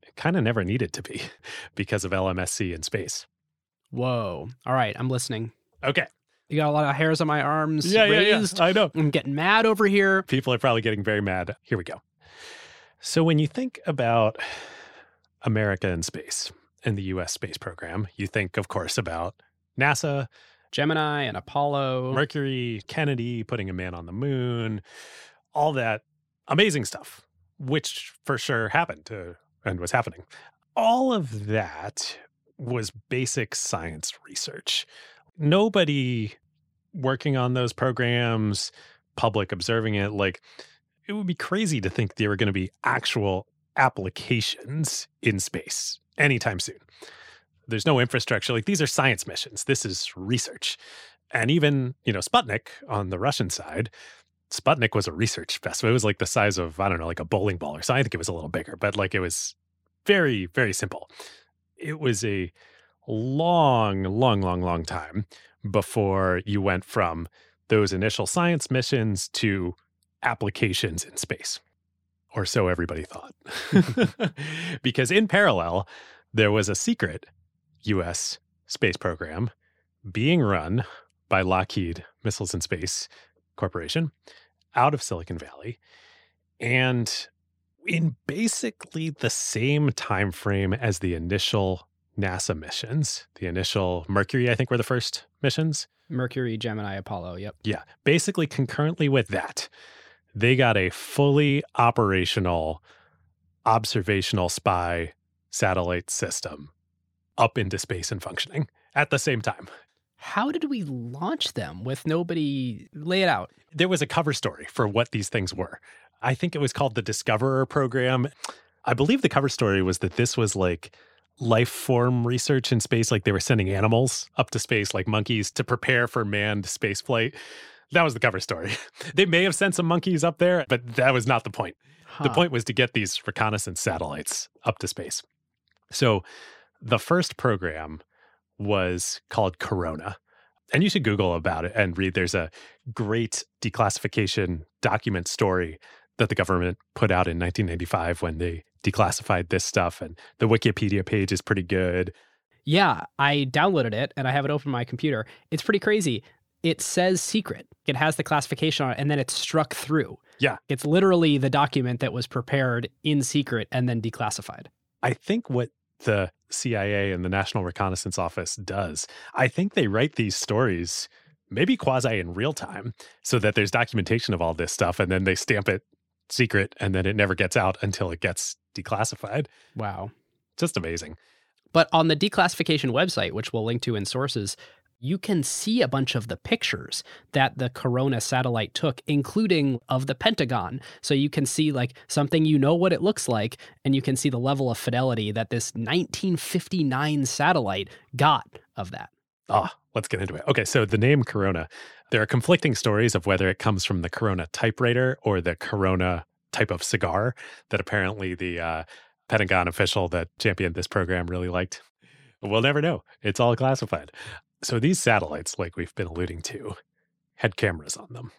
It kind of never needed to be [laughs] because of LMSC in space. Whoa. All right, I'm listening. Okay. You got a lot of hairs on my arms yeah, raised. Yeah, yeah. I know. I'm getting mad over here. People are probably getting very mad. Here we go. So when you think about America in space and the US space program, you think, of course, about NASA, Gemini, and Apollo, Mercury, Kennedy putting a man on the moon, all that amazing stuff, which for sure happened and was happening. All of that was basic science research. Nobody working on those programs, public observing it, like it would be crazy to think there were going to be actual applications in space anytime soon. There's no infrastructure. Like these are science missions. This is research. And even, you know, Sputnik on the Russian side, Sputnik was a research vessel. It was like the size of, I don't know, like a bowling ball or something. I think it was a little bigger, but like it was very, very simple. It was a long, long, long, long time before you went from those initial science missions to applications in space. Or so everybody thought. [laughs] because in parallel, there was a secret US space program being run by Lockheed Missiles and Space Corporation out of Silicon Valley. And in basically the same time frame as the initial NASA missions, the initial Mercury, I think were the first missions. Mercury, Gemini, Apollo. Yep. Yeah. Basically, concurrently with that, they got a fully operational observational spy satellite system up into space and functioning at the same time. How did we launch them with nobody lay it out? There was a cover story for what these things were. I think it was called the Discoverer program. I believe the cover story was that this was like life form research in space. Like they were sending animals up to space, like monkeys, to prepare for manned space flight. That was the cover story. [laughs] They may have sent some monkeys up there, but that was not the point. Huh. The point was to get these reconnaissance satellites up to space. So the first program was called Corona. And you should Google about it and read. There's a great declassification document story that the government put out in 1995 when they declassified this stuff. And the Wikipedia page is pretty good. Yeah, I downloaded it and I have it open on my computer. It's pretty crazy. It says secret. It has the classification on it and then it's struck through. Yeah. It's literally the document that was prepared in secret and then declassified. I think what the CIA and the National Reconnaissance Office does, I think they write these stories maybe quasi in real time so that there's documentation of all this stuff and then they stamp it secret and then it never gets out until it gets declassified. Wow. Just amazing. But on the declassification website, which we'll link to in sources, you can see a bunch of the pictures that the Corona satellite took, including of the Pentagon. So you can see like something you know what it looks like, and you can see the level of fidelity that this 1959 satellite got of that. Ah, oh, let's get into it. Okay, so the name Corona, there are conflicting stories of whether it comes from the Corona typewriter or the Corona type of cigar that apparently the uh, Pentagon official that championed this program really liked. We'll never know. It's all classified. So these satellites, like we've been alluding to, had cameras on them.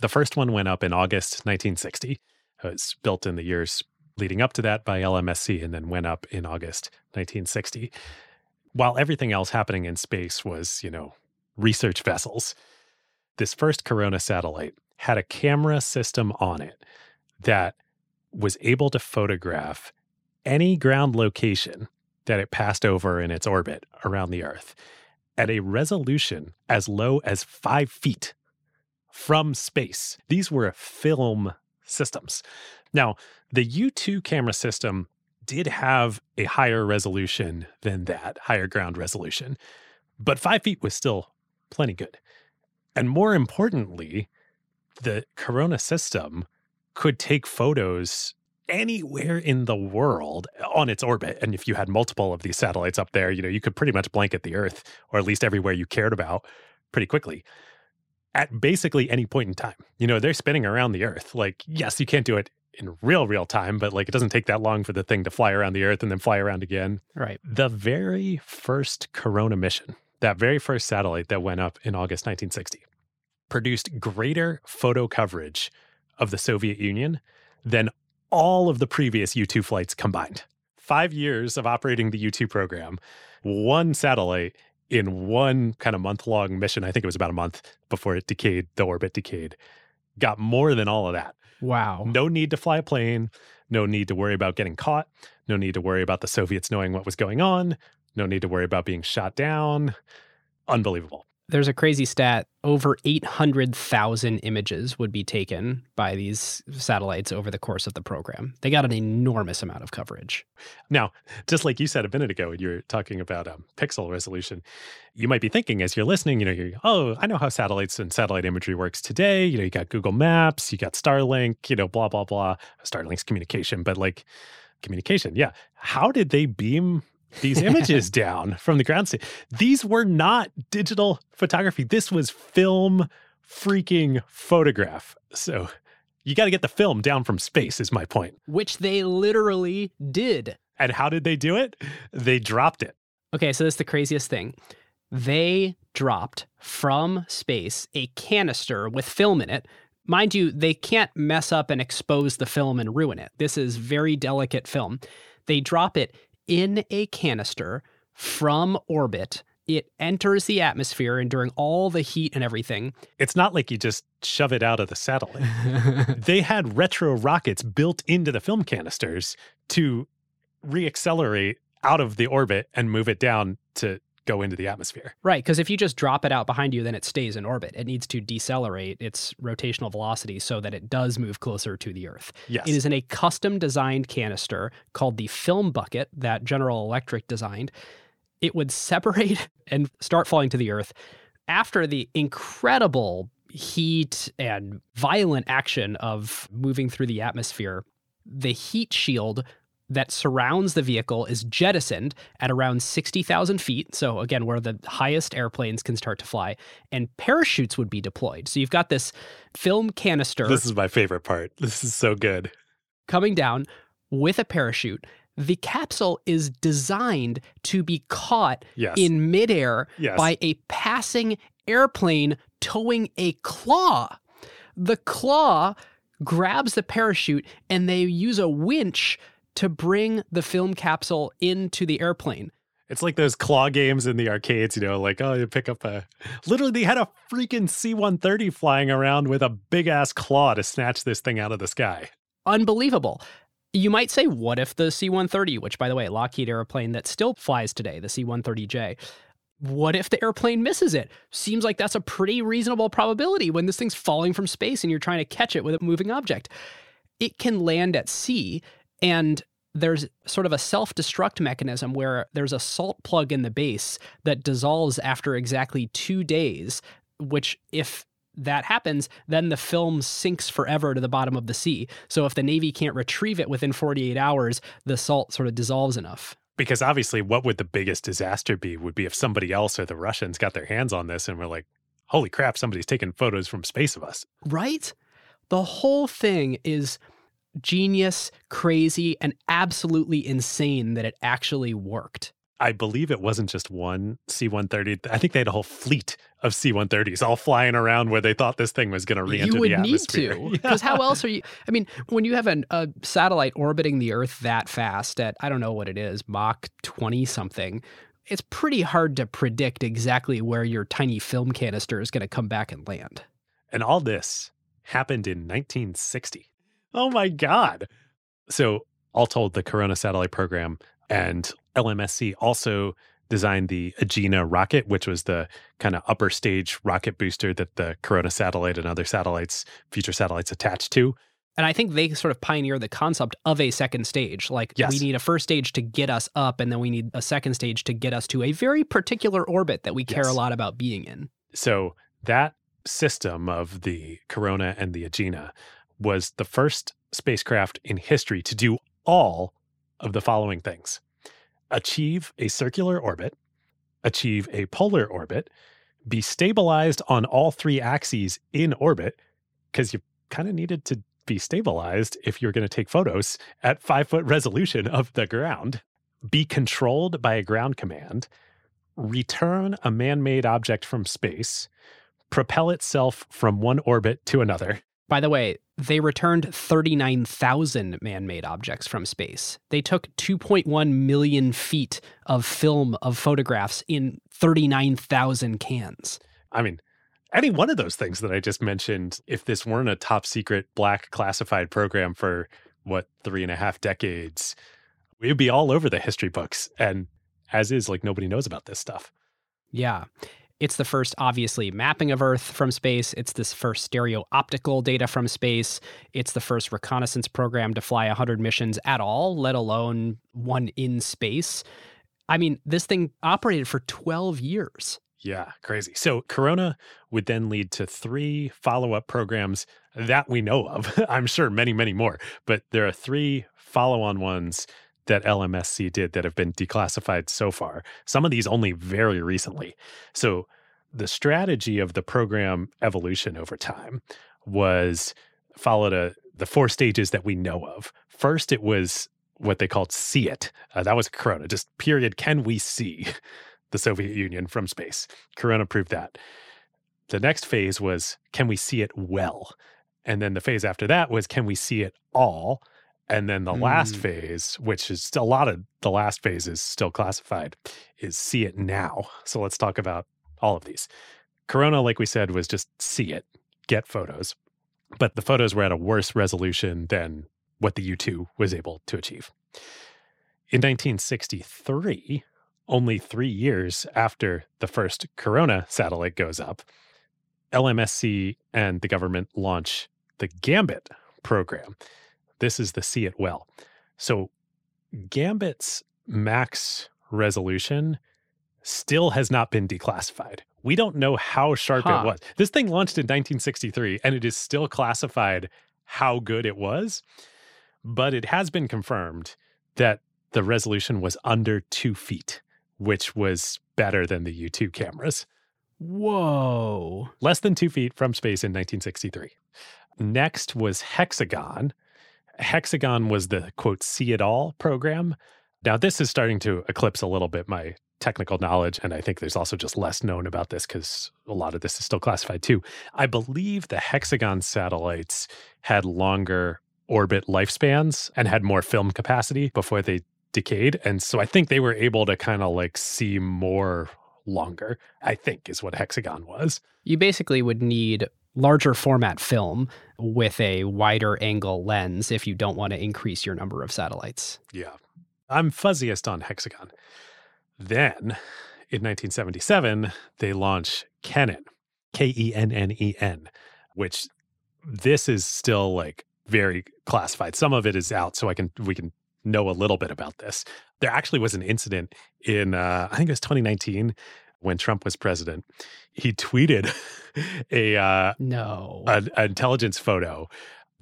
The first one went up in August 1960. Uh, it was built in the years leading up to that by LMSC and then went up in August 1960. While everything else happening in space was, you know, research vessels, this first Corona satellite had a camera system on it that was able to photograph any ground location that it passed over in its orbit around the Earth at a resolution as low as five feet from space. These were film systems. Now, the U2 camera system did have a higher resolution than that, higher ground resolution, but five feet was still plenty good. And more importantly, the Corona system could take photos anywhere in the world eh, on its orbit. And if you had multiple of these satellites up there, you know, you could pretty much blanket the Earth, or at least everywhere you cared about, pretty quickly at basically any point in time. You know, they're spinning around the Earth. Like, yes, you can't do it in real, real time, but like it doesn't take that long for the thing to fly around the Earth and then fly around again. Right. The very first Corona mission, that very first satellite that went up in August 1960, produced greater photo coverage of the Soviet Union than all of the previous U2 flights combined. Five years of operating the U2 program, one satellite in one kind of month long mission. I think it was about a month before it decayed, the orbit decayed, got more than all of that. Wow. No need to fly a plane, no need to worry about getting caught, no need to worry about the Soviets knowing what was going on, no need to worry about being shot down. Unbelievable. There's a crazy stat over 800,000 images would be taken by these satellites over the course of the program. They got an enormous amount of coverage. Now, just like you said a minute ago when you were talking about um, pixel resolution, you might be thinking as you're listening, you know, you're, oh, I know how satellites and satellite imagery works today. You know, you got Google Maps, you got Starlink, you know, blah, blah, blah. Starlink's communication, but like communication, yeah. How did they beam these images down from the ground. These were not digital photography. This was film freaking photograph. So you got to get the film down from space, is my point. Which they literally did. And how did they do it? They dropped it. Okay, so that's the craziest thing. They dropped from space a canister with film in it. Mind you, they can't mess up and expose the film and ruin it. This is very delicate film. They drop it in a canister from orbit. It enters the atmosphere, and during all the heat and everything, it's not like you just shove it out of the satellite. they [laughs] had retro rockets built into the film canisters to reaccelerate out of the orbit and move it down to go into the atmosphere. Right, because if you just drop it out behind you, then it stays in orbit. It needs to decelerate its rotational velocity so that it does move closer to the Earth. Yes. It is in a custom designed canister called the film bucket that General Electric designed. It would [laughs] separate and start falling to the Earth after the incredible heat and violent action of moving through the atmosphere. The heat shield that surrounds the vehicle is jettisoned at around 60,000 feet. So, again, where the highest airplanes can start to fly, and parachutes would be deployed. So, you've got this film canister. This is my favorite part. This is so good. Coming down with a parachute. The capsule is designed to be caught yes. in midair yes. by a passing airplane towing a claw. The claw grabs the parachute and they use a winch to bring the film capsule into the airplane. It's like those claw games in the arcades, you know, like, oh, you pick up a. Literally, they had a freaking C 130 flying around with a big ass claw to snatch this thing out of the sky. Unbelievable. You might say, what if the C 130, which, by the way, Lockheed airplane that still flies today, the C 130J, what if the airplane misses it? Seems like that's a pretty reasonable probability when this thing's falling from space and you're trying to catch it with a moving object. It can land at sea and there's sort of a self destruct mechanism where there's a salt plug in the base that dissolves after exactly two days, which, if that happens, then the film sinks forever to the bottom of the sea. So if the Navy can't retrieve it within 48 hours, the salt sort of dissolves enough. Because obviously, what would the biggest disaster be? Would be if somebody else or the Russians got their hands on this and were like, holy crap, somebody's taking photos from space of us. Right? The whole thing is genius, crazy, and absolutely insane that it actually worked. I believe it wasn't just one C 130. I think they had a whole fleet of C 130s all flying around where they thought this thing was going to re enter the atmosphere. You would need to. Because [laughs] yeah. how else are you? I mean, when you have an, a satellite orbiting the Earth that fast at, I don't know what it is, Mach 20 something, it's pretty hard to predict exactly where your tiny film canister is going to come back and land. And all this happened in 1960. Oh my God. So, all told, the Corona satellite program and LMSC also designed the Agena rocket, which was the kind of upper stage rocket booster that the Corona satellite and other satellites, future satellites, attached to. And I think they sort of pioneered the concept of a second stage. Like, yes. we need a first stage to get us up, and then we need a second stage to get us to a very particular orbit that we care yes. a lot about being in. So, that system of the Corona and the Agena was the first spacecraft in history to do all of the following things. Achieve a circular orbit, achieve a polar orbit, be stabilized on all three axes in orbit, because you kind of needed to be stabilized if you're going to take photos at five foot resolution of the ground, be controlled by a ground command, return a man made object from space, propel itself from one orbit to another, by the way, they returned 39,000 man made objects from space. They took 2.1 million feet of film of photographs in 39,000 cans. I mean, any one of those things that I just mentioned, if this weren't a top secret black classified program for what, three and a half decades, we would be all over the history books. And as is, like nobody knows about this stuff. Yeah. It's the first, obviously, mapping of Earth from space. It's this first stereo optical data from space. It's the first reconnaissance program to fly 100 missions at all, let alone one in space. I mean, this thing operated for 12 years. Yeah, crazy. So Corona would then lead to three follow up programs that we know of. [laughs] I'm sure many, many more, but there are three follow on ones that LMSC did that have been declassified so far. Some of these only very recently. So the strategy of the program evolution over time was followed a, the four stages that we know of. First, it was what they called see it. Uh, that was Corona, just period. Can we see [laughs] the Soviet Union from space? Corona proved that. The next phase was can we see it well? And then the phase after that was can we see it all? And then the mm. last phase, which is a lot of the last phase is still classified, is see it now. So let's talk about all of these. Corona, like we said, was just see it, get photos. But the photos were at a worse resolution than what the U 2 was able to achieve. In 1963, only three years after the first Corona satellite goes up, LMSC and the government launch the Gambit program. This is the See It Well. So, Gambit's max resolution still has not been declassified. We don't know how sharp huh. it was. This thing launched in 1963 and it is still classified how good it was, but it has been confirmed that the resolution was under two feet, which was better than the U2 cameras. Whoa. Less than two feet from space in 1963. Next was Hexagon. Hexagon was the quote, see it all program. Now, this is starting to eclipse a little bit my technical knowledge. And I think there's also just less known about this because a lot of this is still classified too. I believe the Hexagon satellites had longer orbit lifespans and had more film capacity before they decayed. And so I think they were able to kind of like see more longer, I think is what Hexagon was. You basically would need larger format film with a wider angle lens if you don't want to increase your number of satellites. Yeah. I'm fuzziest on Hexagon. Then in 1977, they launch Kennen, K E N N E N, which this is still like very classified. Some of it is out, so I can we can know a little bit about this. There actually was an incident in uh, I think it was 2019 when Trump was president, he tweeted [laughs] a uh, no. an, intelligence photo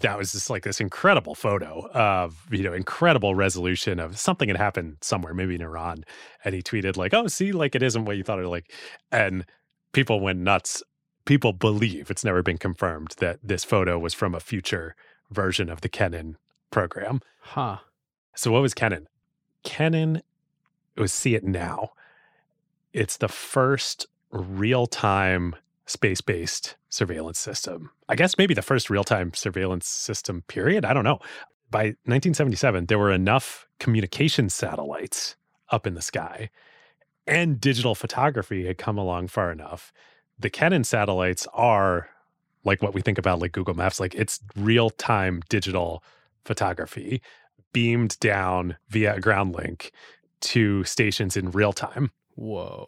that was just like this incredible photo of you know incredible resolution of something had happened somewhere maybe in iran and he tweeted like oh see like it isn't what you thought it was like and people went nuts. People believe it's never been confirmed that this photo was from a future version of the Kennen program. Huh. So what was Kennen it was see it now it's the first real time space based surveillance system. I guess maybe the first real time surveillance system, period. I don't know. By 1977, there were enough communication satellites up in the sky and digital photography had come along far enough. The Kennen satellites are like what we think about like Google Maps, like it's real time digital photography beamed down via a ground link to stations in real time. Whoa.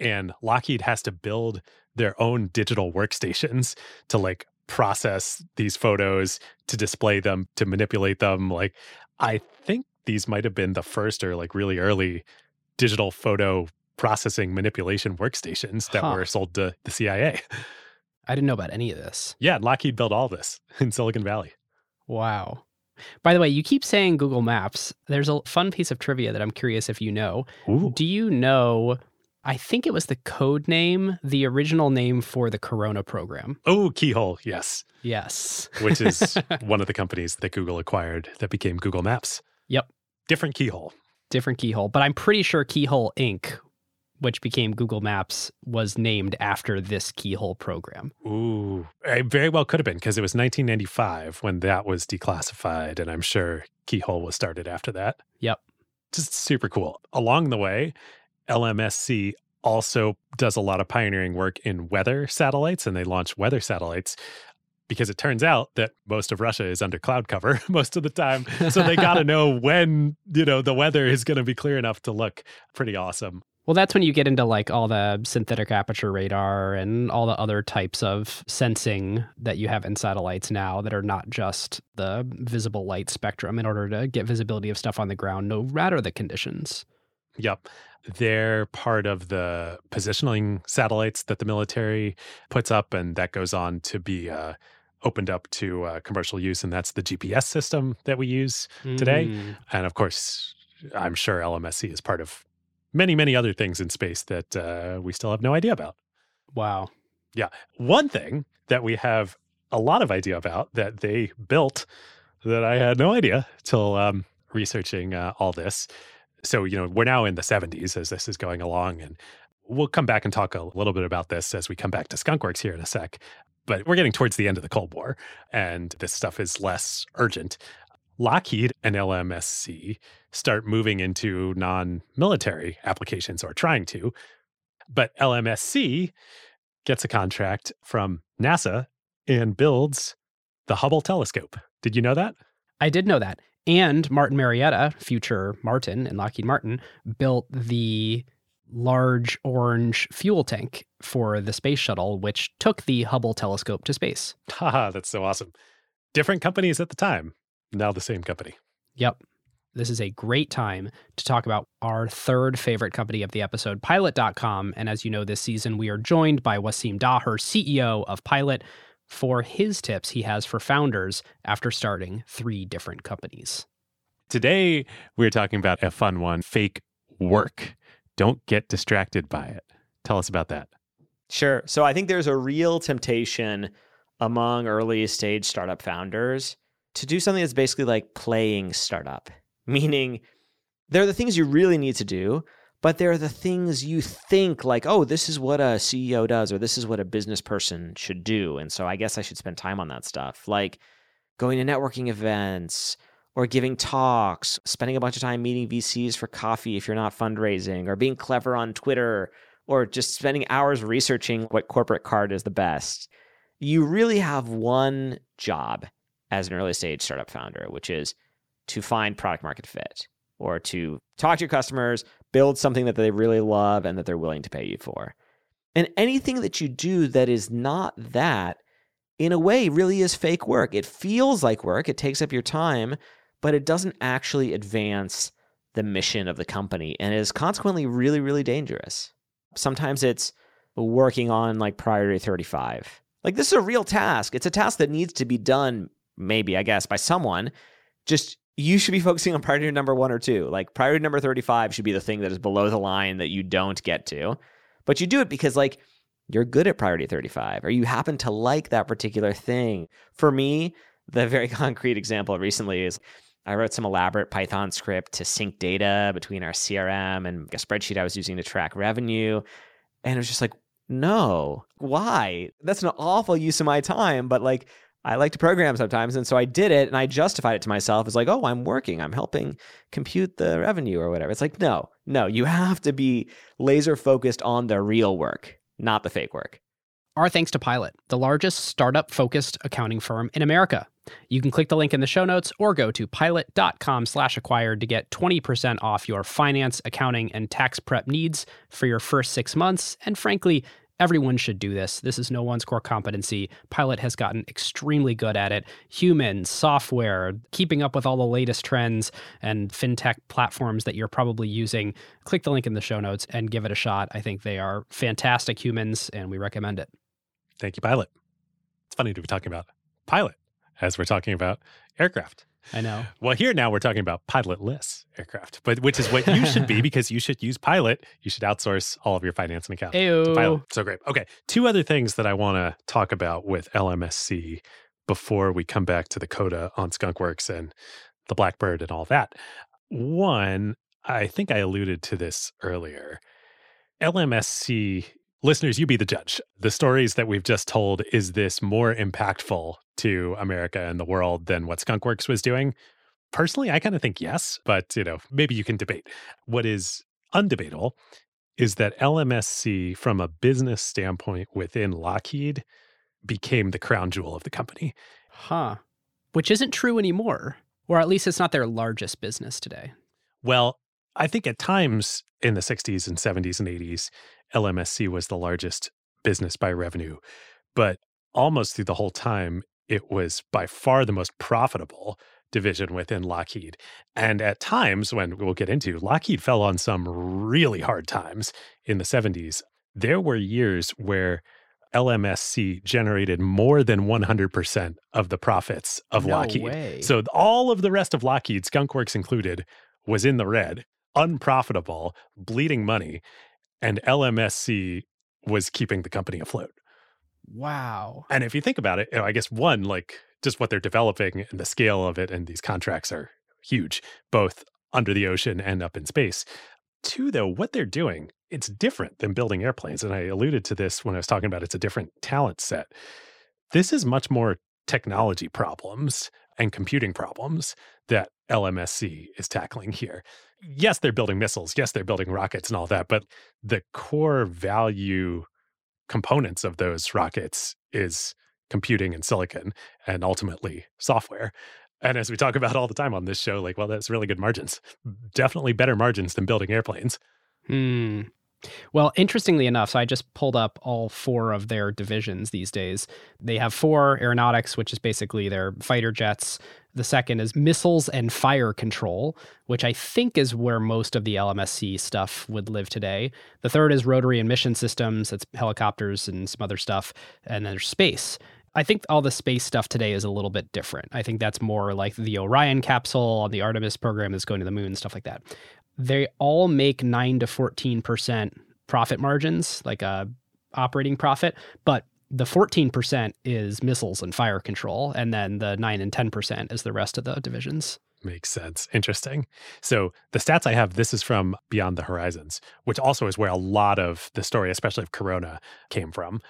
And Lockheed has to build their own digital workstations to like process these photos, to display them, to manipulate them. Like, I think these might have been the first or like really early digital photo processing manipulation workstations that huh. were sold to the CIA. I didn't know about any of this. Yeah, Lockheed built all this in Silicon Valley. Wow. By the way, you keep saying Google Maps. There's a fun piece of trivia that I'm curious if you know. Ooh. Do you know? I think it was the code name, the original name for the Corona program. Oh, Keyhole, yes. Yes. Which is [laughs] one of the companies that Google acquired that became Google Maps. Yep. Different Keyhole. Different Keyhole. But I'm pretty sure Keyhole Inc which became Google Maps, was named after this keyhole program. Ooh, it very well could have been because it was 1995 when that was declassified. And I'm sure Keyhole was started after that. Yep. Just super cool. Along the way, LMSC also does a lot of pioneering work in weather satellites and they launch weather satellites because it turns out that most of Russia is under cloud cover [laughs] most of the time. So they got to [laughs] know when, you know, the weather is going to be clear enough to look pretty awesome. Well, that's when you get into like all the synthetic aperture radar and all the other types of sensing that you have in satellites now that are not just the visible light spectrum in order to get visibility of stuff on the ground, no matter the conditions. Yep. They're part of the positioning satellites that the military puts up, and that goes on to be uh, opened up to uh, commercial use. And that's the GPS system that we use today. Mm. And of course, I'm sure LMSC is part of many, many other things in space that uh, we still have no idea about. Wow. Yeah. One thing that we have a lot of idea about that they built that I had no idea till um, researching uh, all this. So, you know, we're now in the 70s as this is going along, and we'll come back and talk a little bit about this as we come back to Skunkworks here in a sec. But we're getting towards the end of the Cold War, and this stuff is less urgent. Lockheed and LMSC start moving into non military applications or trying to. But LMSC gets a contract from NASA and builds the Hubble telescope. Did you know that? I did know that. And Martin Marietta, future Martin and Lockheed Martin, built the large orange fuel tank for the space shuttle, which took the Hubble telescope to space. [laughs] Haha, that's so awesome. Different companies at the time, now the same company. Yep. This is a great time to talk about our third favorite company of the episode, Pilot.com. And as you know, this season we are joined by Wasim Daher, CEO of Pilot, for his tips he has for founders after starting three different companies. Today, we're talking about a fun one fake work. Don't get distracted by it. Tell us about that. Sure. So I think there's a real temptation among early stage startup founders to do something that's basically like playing startup, meaning there are the things you really need to do, but there are the things you think like, oh, this is what a CEO does or this is what a business person should do. And so I guess I should spend time on that stuff, like going to networking events or giving talks, spending a bunch of time meeting VCs for coffee if you're not fundraising, or being clever on Twitter or just spending hours researching what corporate card is the best. You really have one job as an early stage startup founder, which is to find product market fit or to talk to your customers, build something that they really love and that they're willing to pay you for. And anything that you do that is not that, in a way, really is fake work. It feels like work, it takes up your time, but it doesn't actually advance the mission of the company and is consequently really, really dangerous. Sometimes it's working on like priority 35. Like this is a real task. It's a task that needs to be done, maybe, I guess, by someone. Just you should be focusing on priority number one or two. Like priority number 35 should be the thing that is below the line that you don't get to. But you do it because like you're good at priority 35 or you happen to like that particular thing. For me, the very [laughs] concrete example recently is I wrote some elaborate Python script to sync data between our CRM and a spreadsheet I was using to track revenue. And it was just like, no, why? That's an awful use of my time. But like, I like to program sometimes. And so I did it and I justified it to myself as like, oh, I'm working. I'm helping compute the revenue or whatever. It's like, no, no, you have to be laser focused on the real work, not the fake work. Our thanks to Pilot, the largest startup focused accounting firm in America. You can click the link in the show notes or go to pilot.com slash acquired to get 20% off your finance, accounting, and tax prep needs for your first six months. And frankly, everyone should do this. This is no one's core competency. Pilot has gotten extremely good at it. Humans, software, keeping up with all the latest trends and fintech platforms that you're probably using. Click the link in the show notes and give it a shot. I think they are fantastic humans and we recommend it. Thank you, Pilot. It's funny to be talking about Pilot as we're talking about aircraft. I know. Well, here now we're talking about pilotless aircraft, but which is what you should be [laughs] because you should use Pilot. You should outsource all of your finance and accounting to Pilot. So great. Okay, two other things that I want to talk about with LMSC before we come back to the Coda on Skunkworks and the Blackbird and all that. One, I think I alluded to this earlier. LMSC listeners, you be the judge. The stories that we've just told, is this more impactful to America and the world than what Skunkworks was doing? Personally, I kind of think yes, but you know, maybe you can debate. What is undebatable is that LMSC, from a business standpoint within Lockheed, became the crown jewel of the company. Huh. Which isn't true anymore. Or at least it's not their largest business today. Well, I think at times in the 60s and 70s and 80s, LMSC was the largest business by revenue. But almost through the whole time, it was by far the most profitable division within Lockheed. And at times, when we'll get into, Lockheed fell on some really hard times in the 70s. There were years where LMSC generated more than 100% of the profits of No Lockheed. way. So all of the rest of Lockheed, Skunk Works included, was in the red, unprofitable, bleeding money, and LMSC was keeping the company afloat. Wow. And if you think about it, you know, I guess one, like just what they're developing and the scale of it, and these contracts are huge, both under the ocean and up in space. Two, though, what they're doing, it's different than building airplanes. And I alluded to this when I was talking about it's a different talent set. This is much more technology problems and computing problems that LMSC is tackling here. Yes, they're building missiles. Yes, they're building rockets and all that. But the core value components of those rockets is computing and silicon and ultimately software. And as we talk about all the time on this show, like, well, that's really good margins. Definitely better margins than building airplanes. Hmm. Well, interestingly enough, so I just pulled up all four of their divisions these days. They have four aeronautics, which is basically their fighter jets. The second is missiles and fire control, which I think is where most of the LMSC stuff would live today. The third is rotary and mission systems, that's helicopters and some other stuff. And then there's space. I think all the space stuff today is a little bit different. I think that's more like the Orion capsule on the Artemis program that's going to the moon, stuff like that they all make 9 to 14% profit margins like a operating profit but the 14% is missiles and fire control and then the 9 and 10% is the rest of the divisions Makes sense. Interesting. So the stats I have, this is from Beyond the Horizons, which also is where a lot of the story, especially of Corona, came from.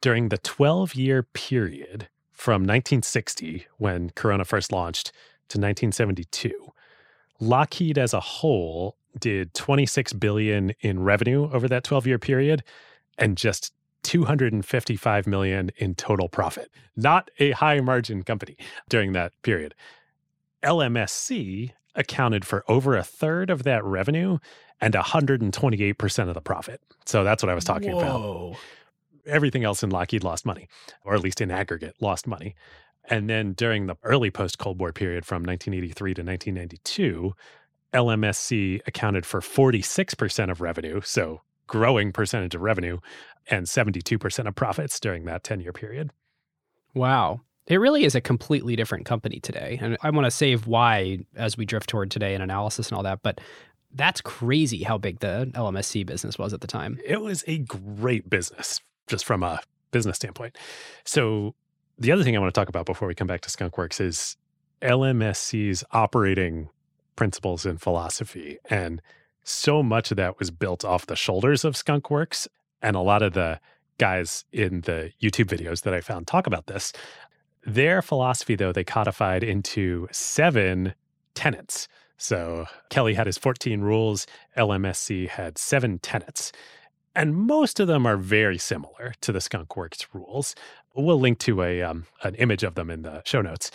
During the 12 year period from 1960, when Corona first launched, to 1972, Lockheed as a whole did 26 billion in revenue over that 12 year period and just 255 million in total profit. Not a high margin company during that period. LMSC accounted for over a third of that revenue and 128% of the profit. So that's what I was talking about. Everything else in Lockheed lost money, or at least in aggregate, lost money. And then during the early post Cold War period from 1983 to 1992, LMSC accounted for 46% of revenue. So growing percentage of revenue and 72% of profits during that 10 year period. Wow. It really is a completely different company today. And I want to save why as we drift toward today and analysis and all that. But that's crazy how big the LMSC business was at the time. It was a great business just from a business standpoint. So the other thing I want to talk about before we come back to Skunkworks is LMSC's operating principles and philosophy. And so much of that was built off the shoulders of Skunkworks. And a lot of the guys in the YouTube videos that I found talk about this. Their philosophy, though, they codified into seven tenets. So Kelly had his 14 rules, LMSC had seven tenets. And most of them are very similar to the Skunkworks rules. We'll link to a um, an image of them in the show notes.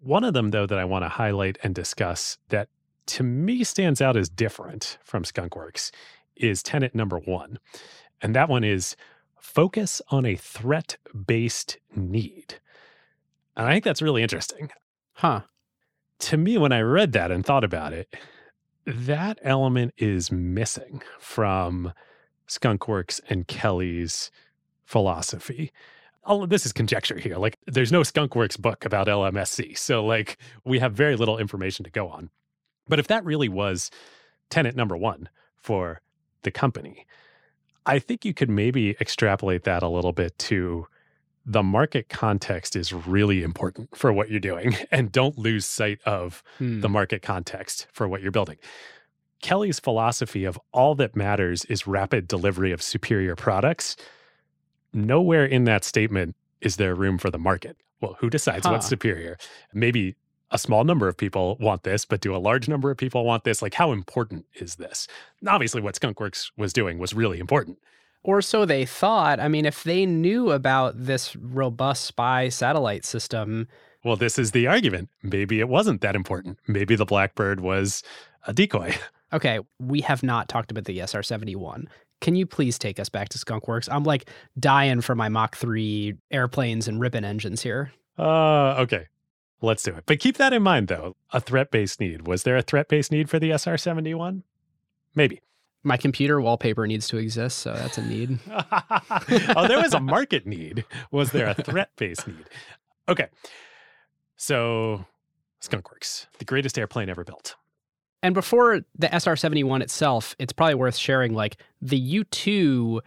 One of them, though, that I want to highlight and discuss that to me stands out as different from Skunkworks is tenet number one. And that one is focus on a threat based need. And I think that's really interesting. Huh. To me, when I read that and thought about it, that element is missing from Skunkworks and Kelly's philosophy. All of this is conjecture here. Like, there's no Skunkworks book about LMSC. So, like, we have very little information to go on. But if that really was tenant number one for the company, I think you could maybe extrapolate that a little bit to the market context is really important for what you're doing [laughs] and don't lose sight of Hmm. the market context for what you're building. Kelly's philosophy of all that matters is rapid delivery of superior products. Nowhere in that statement is there room for the market. Well, who decides what's superior? Maybe a small number of people want this, but do a large number of people want this? Like, how important is this? Obviously, what Skunkworks was doing was really important. Or so they thought. I mean, if they knew about this robust spy satellite system, Well, this is the argument. Maybe it wasn't that important. Maybe the Blackbird was a decoy. [laughs] Okay, we have not talked about the SR 71. Can you please take us back to Skunk Works? I'm like dying for my Mach 3 airplanes and ripping engines here. Uh, okay. Let's do it. But keep that in mind, though. A threat based need. Was there a threat based need for the SR 71? Maybe. My computer wallpaper needs to exist, so that's a need. [laughs] oh, there was a market need. Was there a threat based need? Okay. So, Skunk Works, the greatest airplane ever built. And before the SR 71 itself, it's probably worth sharing like the U 2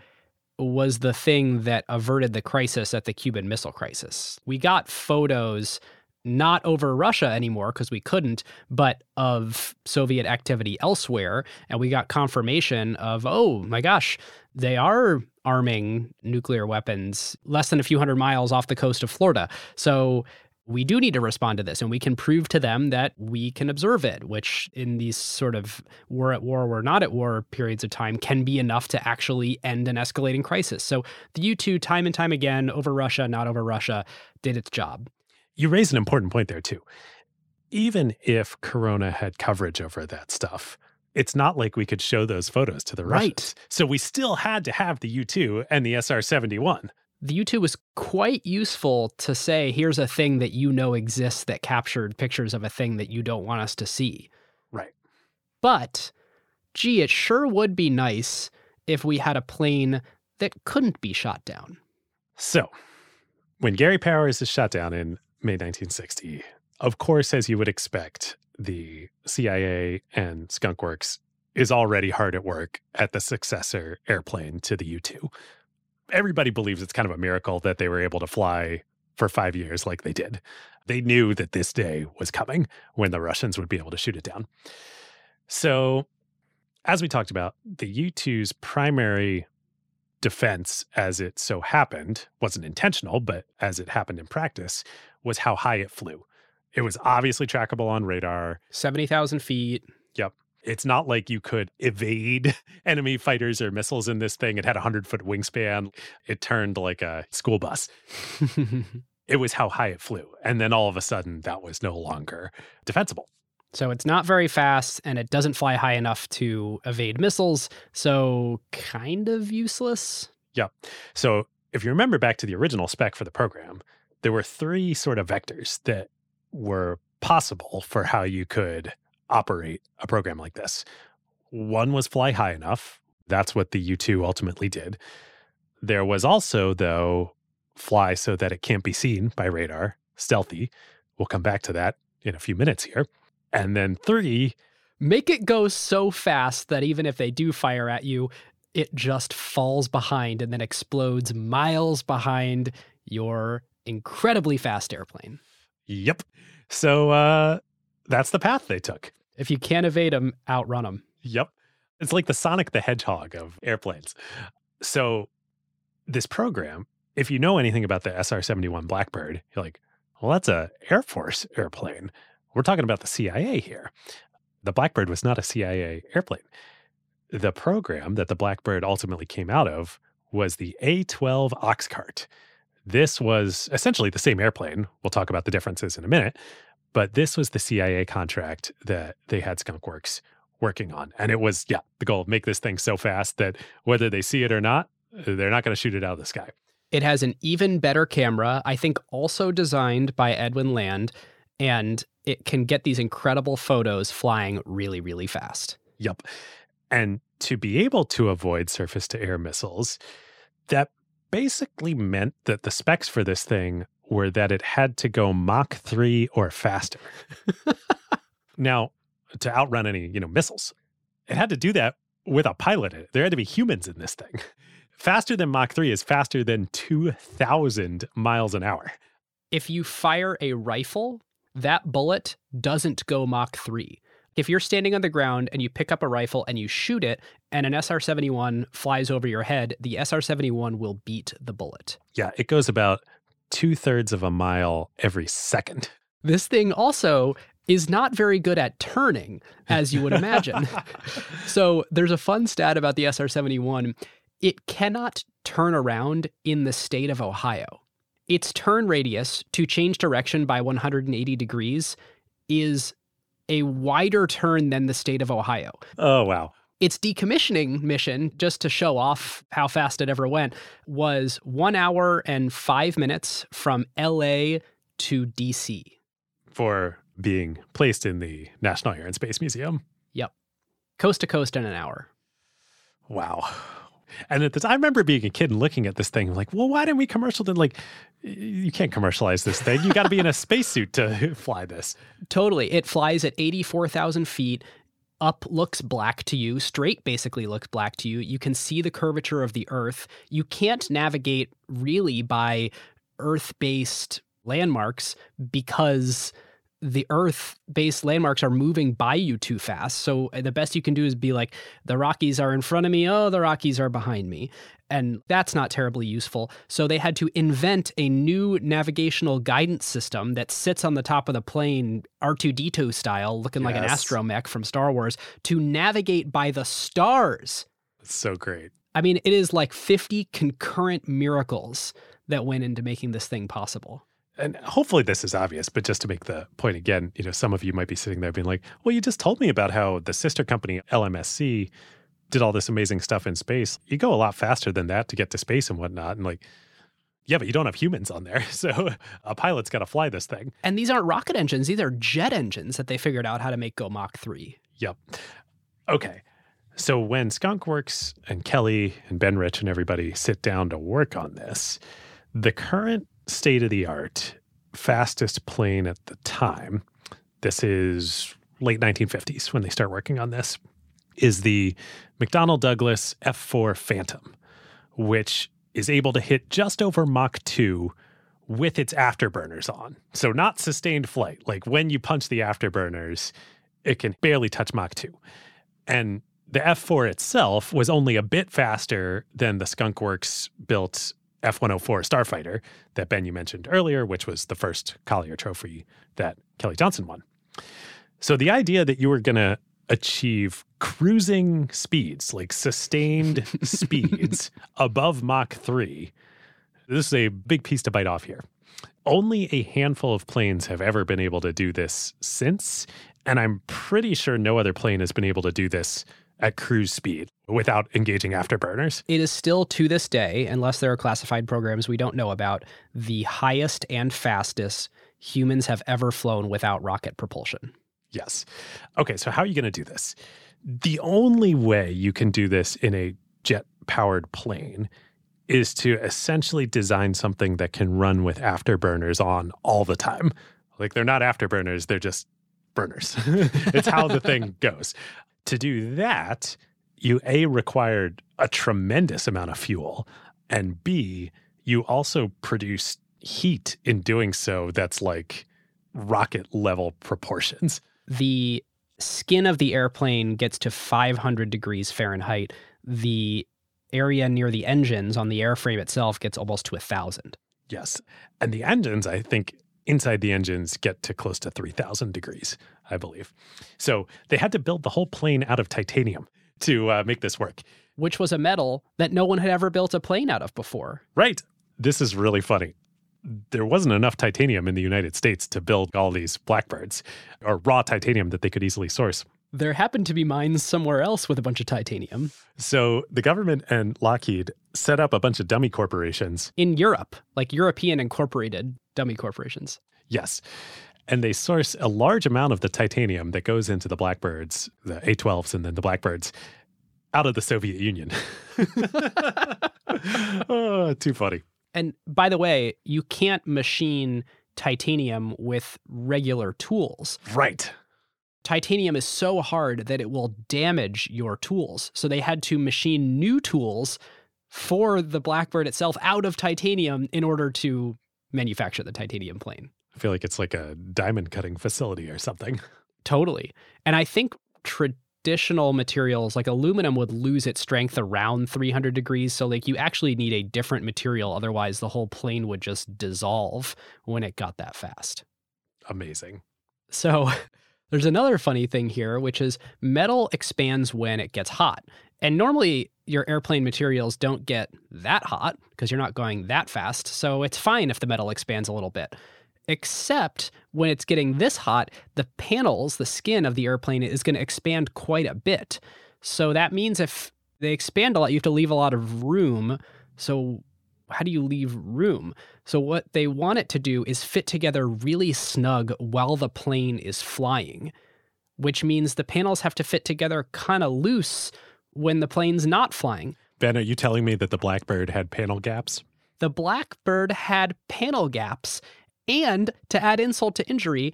was the thing that averted the crisis at the Cuban Missile Crisis. We got photos not over Russia anymore because we couldn't, but of Soviet activity elsewhere. And we got confirmation of, oh my gosh, they are arming nuclear weapons less than a few hundred miles off the coast of Florida. So we do need to respond to this and we can prove to them that we can observe it, which in these sort of we're at war, we're not at war periods of time can be enough to actually end an escalating crisis. So the U 2, time and time again, over Russia, not over Russia, did its job. You raise an important point there, too. Even if Corona had coverage over that stuff, it's not like we could show those photos to the Russians. Right. So we still had to have the U 2 and the SR 71. The U 2 was quite useful to say, here's a thing that you know exists that captured pictures of a thing that you don't want us to see. Right. But, gee, it sure would be nice if we had a plane that couldn't be shot down. So, when Gary Powers is shot down in May 1960, of course, as you would expect, the CIA and Skunk Works is already hard at work at the successor airplane to the U 2. Everybody believes it's kind of a miracle that they were able to fly for five years like they did. They knew that this day was coming when the Russians would be able to shoot it down. So, as we talked about, the U 2's primary defense, as it so happened, wasn't intentional, but as it happened in practice, was how high it flew. It was obviously trackable on radar. 70,000 feet. Yep. It's not like you could evade [laughs] enemy fighters or missiles in this thing. It had a 100 foot wingspan. It turned like a school bus. [laughs] it was how high it flew. And then all of a sudden, that was no longer defensible. So it's not very fast and it doesn't fly high enough to evade missiles. So kind of useless. Yep. So if you remember back to the original spec for the program, there were three sort of vectors that were possible for how you could operate a program like this. One was fly high enough. That's what the U 2 ultimately did. There was also, though, fly so that it can't be seen by radar, stealthy. We'll come back to that in a few minutes here. And then three, make it go so fast that even if they do fire at you, it just falls behind and then explodes miles behind your incredibly fast airplane. Yep. So uh, that's the path they took. If you can't evade them, outrun them. Yep. It's like the Sonic the Hedgehog of airplanes. So this program, if you know anything about the SR 71 Blackbird, you're like, well, that's a Air Force airplane. We're talking about the CIA here. The Blackbird was not a CIA airplane. The program that the Blackbird ultimately came out of was the A 12 Oxcart. This was essentially the same airplane. We'll talk about the differences in a minute. But this was the CIA contract that they had Skunk Works working on. And it was, yeah, the goal make this thing so fast that whether they see it or not, they're not going to shoot it out of the sky. It has an even better camera, I think also designed by Edwin Land, and it can get these incredible photos flying really, really fast. Yep. And to be able to avoid surface to air missiles, that basically meant that the specs for this thing were that it had to go Mach 3 or faster. [laughs] now, to outrun any, you know, missiles, it had to do that with a pilot in it. There had to be humans in this thing. Faster than Mach 3 is faster than 2,000 miles an hour. If you fire a rifle, that bullet doesn't go Mach 3. If you're standing on the ground and you pick up a rifle and you shoot it, and an SR 71 flies over your head, the SR 71 will beat the bullet. Yeah, it goes about two thirds of a mile every second. This thing also is not very good at turning, as you would imagine. [laughs] so there's a fun stat about the SR 71. It cannot turn around in the state of Ohio. Its turn radius to change direction by 180 degrees is a wider turn than the state of Ohio. Oh, wow. Its decommissioning mission, just to show off how fast it ever went, was one hour and five minutes from LA to DC. For being placed in the National Air and Space Museum. Yep. Coast to coast in an hour. Wow. And at time, I remember being a kid and looking at this thing, like, well, why didn't we commercial it? Like, you can't commercialize this thing. You got to be in a spacesuit to [laughs] fly this. Totally. It flies at 84,000 feet. Up looks black to you. Straight basically looks black to you. You can see the curvature of the Earth. You can't navigate really by Earth based landmarks because the earth based landmarks are moving by you too fast. So uh, the best you can do is be like, the Rockies are in front of me. Oh, the Rockies are behind me. And that's not terribly useful. So they had to invent a new navigational guidance system that sits on the top of the plane, R2D2 style, looking yes. like an astromech from Star Wars, to navigate by the stars. It's so great. I mean, it is like 50 concurrent miracles that went into making this thing possible and hopefully this is obvious, but just to make the point again, you know, some of you might be sitting there being like, well, you just told me about how the sister company LMSC did all this amazing stuff in space. You go a lot faster than that to get to space and whatnot. And like, yeah, but you don't have humans on there. [laughs] So a pilot's got to fly this thing. And these aren't rocket engines, these are jet engines that they figured out how to make go Mach 3. Yep. Okay. So when Skunkworks and Kelly and Ben Rich and everybody sit down to work on this, the current state of the art fastest plane at the time, this is late 1950s when they start working on this, is the McDonnell Douglas F 4 Phantom, which is able to hit just over Mach 2 with its afterburners on. So, not sustained flight. Like when you punch the afterburners, it can barely touch Mach 2. And the F 4 itself was only a bit faster than the Skunkworks built F 104 Starfighter that Ben you mentioned earlier, which was the first Collier trophy that Kelly Johnson won. So the idea that you were going to achieve cruising speeds, like sustained [laughs] speeds above Mach 3, this is a big piece to bite off here. Only a handful of planes have ever been able to do this since, and I'm pretty sure no other plane has been able to do this at cruise speed without engaging afterburners. It is still to this day, unless there are classified programs we don't know about, the highest and fastest humans have ever flown without rocket propulsion. Yes. Okay, so how are you going to do this? The only way you can do this in a jet powered plane is to essentially design something that can run with afterburners on all the time. Like they're not afterburners, they're just burners. [laughs] it's how the thing [laughs] goes. To do that, you A, required a tremendous amount of fuel, and B, you also produce heat in doing so that's like rocket level proportions. The skin of the airplane gets to 500 degrees Fahrenheit. The area near the engines on the airframe itself gets almost to a thousand. Yes. And the engines, I think, inside the engines get to close to 3,000 degrees, I believe. So they had to build the whole plane out of titanium to uh, make this work. Which was a metal that no one had ever built a plane out of before. Right. This is really funny. There wasn't enough titanium in the United States to build all these Blackbirds or raw titanium that they could easily source. There happened to be mines somewhere else with a bunch of titanium. So the government and Lockheed set up a bunch of dummy corporations in Europe, like European incorporated dummy corporations. Yes. And they source a large amount of the titanium that goes into the Blackbirds, the A 12s, and then the Blackbirds out of the Soviet Union. [laughs] [laughs] oh, too funny. And by the way, you can't machine titanium with regular tools. Right. Titanium is so hard that it will damage your tools. So they had to machine new tools for the Blackbird itself out of titanium in order to manufacture the titanium plane. I feel like it's like a diamond cutting facility or something. Totally. And I think traditional materials like aluminum would lose its strength around 300 degrees. So, like, you actually need a different material. Otherwise, the whole plane would just dissolve when it got that fast. Amazing. So, [laughs] there's another funny thing here, which is metal expands when it gets hot. And normally, your airplane materials don't get that hot because you're not going that fast. So it's fine if the metal expands a little bit. Except when it's getting this hot, the panels, the skin of the airplane is going to expand quite a bit. So that means if they expand a lot, you have to leave a lot of room. So how do you leave room? So what they want it to do is fit together really snug while the plane is flying, which means the panels have to fit together kind of loose when the plane's not flying. Ben, are you telling me that the Blackbird had panel gaps? The Blackbird had panel gaps. And to add insult to injury,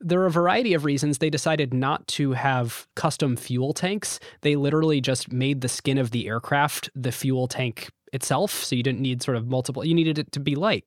there are a variety of reasons they decided not to have custom fuel tanks. They literally just made the skin of the aircraft the fuel tank itself. So you didn't need sort of multiple, you needed it to be light.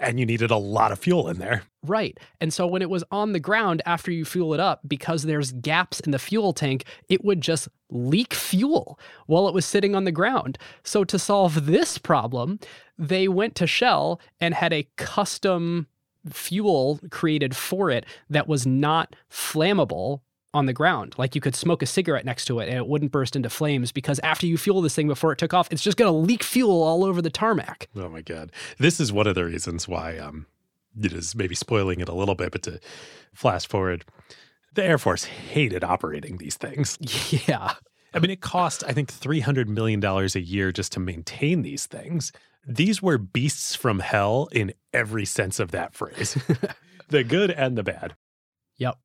And you needed a lot of fuel in there. Right. And so when it was on the ground after you fuel it up, because there's gaps in the fuel tank, it would just leak fuel while it was sitting on the ground. So to solve this problem, they went to Shell and had a custom fuel created for it that was not flammable on the ground. Like you could smoke a cigarette next to it and it wouldn't burst into flames because after you fuel this thing before it took off, it's just going to leak fuel all over the tarmac. Oh my god. This is one of the reasons why um it is maybe spoiling it a little bit, but to flash forward, the Air Force hated operating these things. [laughs] Yeah. I mean, it cost, I think, $300 million a year just to maintain these things. These were beasts from hell in every sense of that phrase [laughs] the good and the bad. Yep.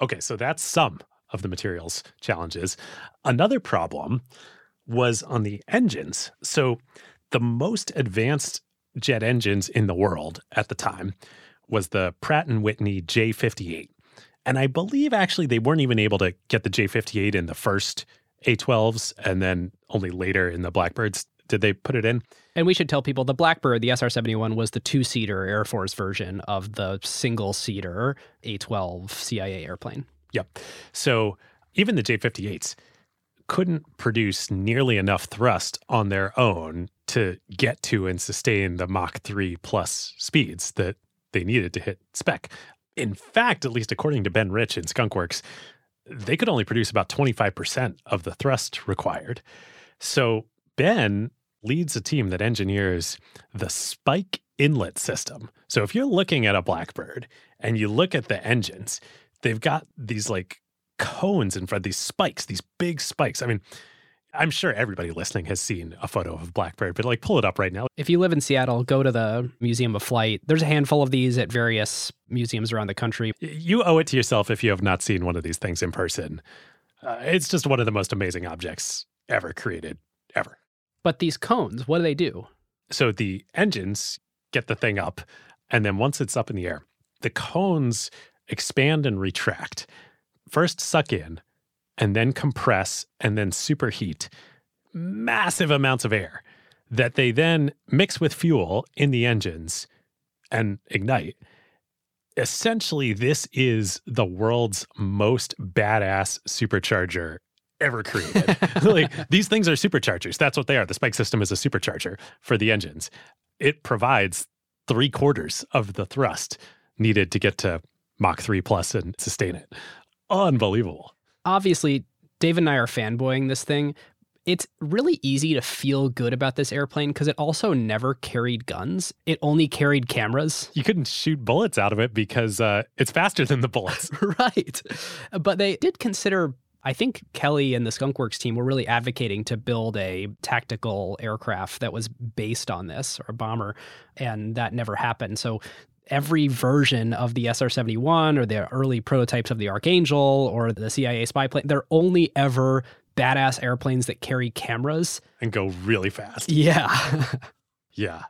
Okay, so that's some of the materials challenges. Another problem was on the engines. So the most advanced jet engines in the world at the time was the Pratt and Whitney J58. And I believe actually they weren't even able to get the J58 in the first A12s and then only later in the Blackbirds did they put it in. And we should tell people the Blackbird, the SR 71, was the two seater Air Force version of the single seater A 12 CIA airplane. Yep. So even the J 58s couldn't produce nearly enough thrust on their own to get to and sustain the Mach 3 plus speeds that they needed to hit spec. In fact, at least according to Ben Rich in Skunkworks, they could only produce about 25% of the thrust required. So Ben leads a team that engineers the spike inlet system. So if you're looking at a Blackbird and you look at the engines, they've got these like cones in front, these spikes, these big spikes. I mean, I'm sure everybody listening has seen a photo of a Blackbird, but like pull it up right now. If you live in Seattle, go to the Museum of Flight. There's a handful of these at various museums around the country. You owe it to yourself if you have not seen one of these things in person. Uh, it's just one of the most amazing objects ever created, ever. But these cones, what do they do? So the engines get the thing up, and then once it's up in the air, the cones expand and retract. First, suck in, and then compress, and then superheat massive amounts of air that they then mix with fuel in the engines and ignite. Essentially, this is the world's most badass supercharger ever created. [laughs] like these things are superchargers. That's what they are. The spike system is a supercharger for the engines. It provides three quarters of the thrust needed to get to Mach 3 plus and sustain it. Unbelievable. Obviously, Dave and I are fanboying this thing. It's really easy to feel good about this airplane because it also never carried guns. It only carried cameras. You couldn't shoot bullets out of it because uh, it's faster than the bullets. [laughs] right. But they did consider I think Kelly and the Skunkworks team were really advocating to build a tactical aircraft that was based on this or a bomber, and that never happened. So every version of the SR 71 or the early prototypes of the Archangel or the CIA spy plane, they're only ever badass airplanes that carry cameras and go really fast. Yeah. [laughs] yeah.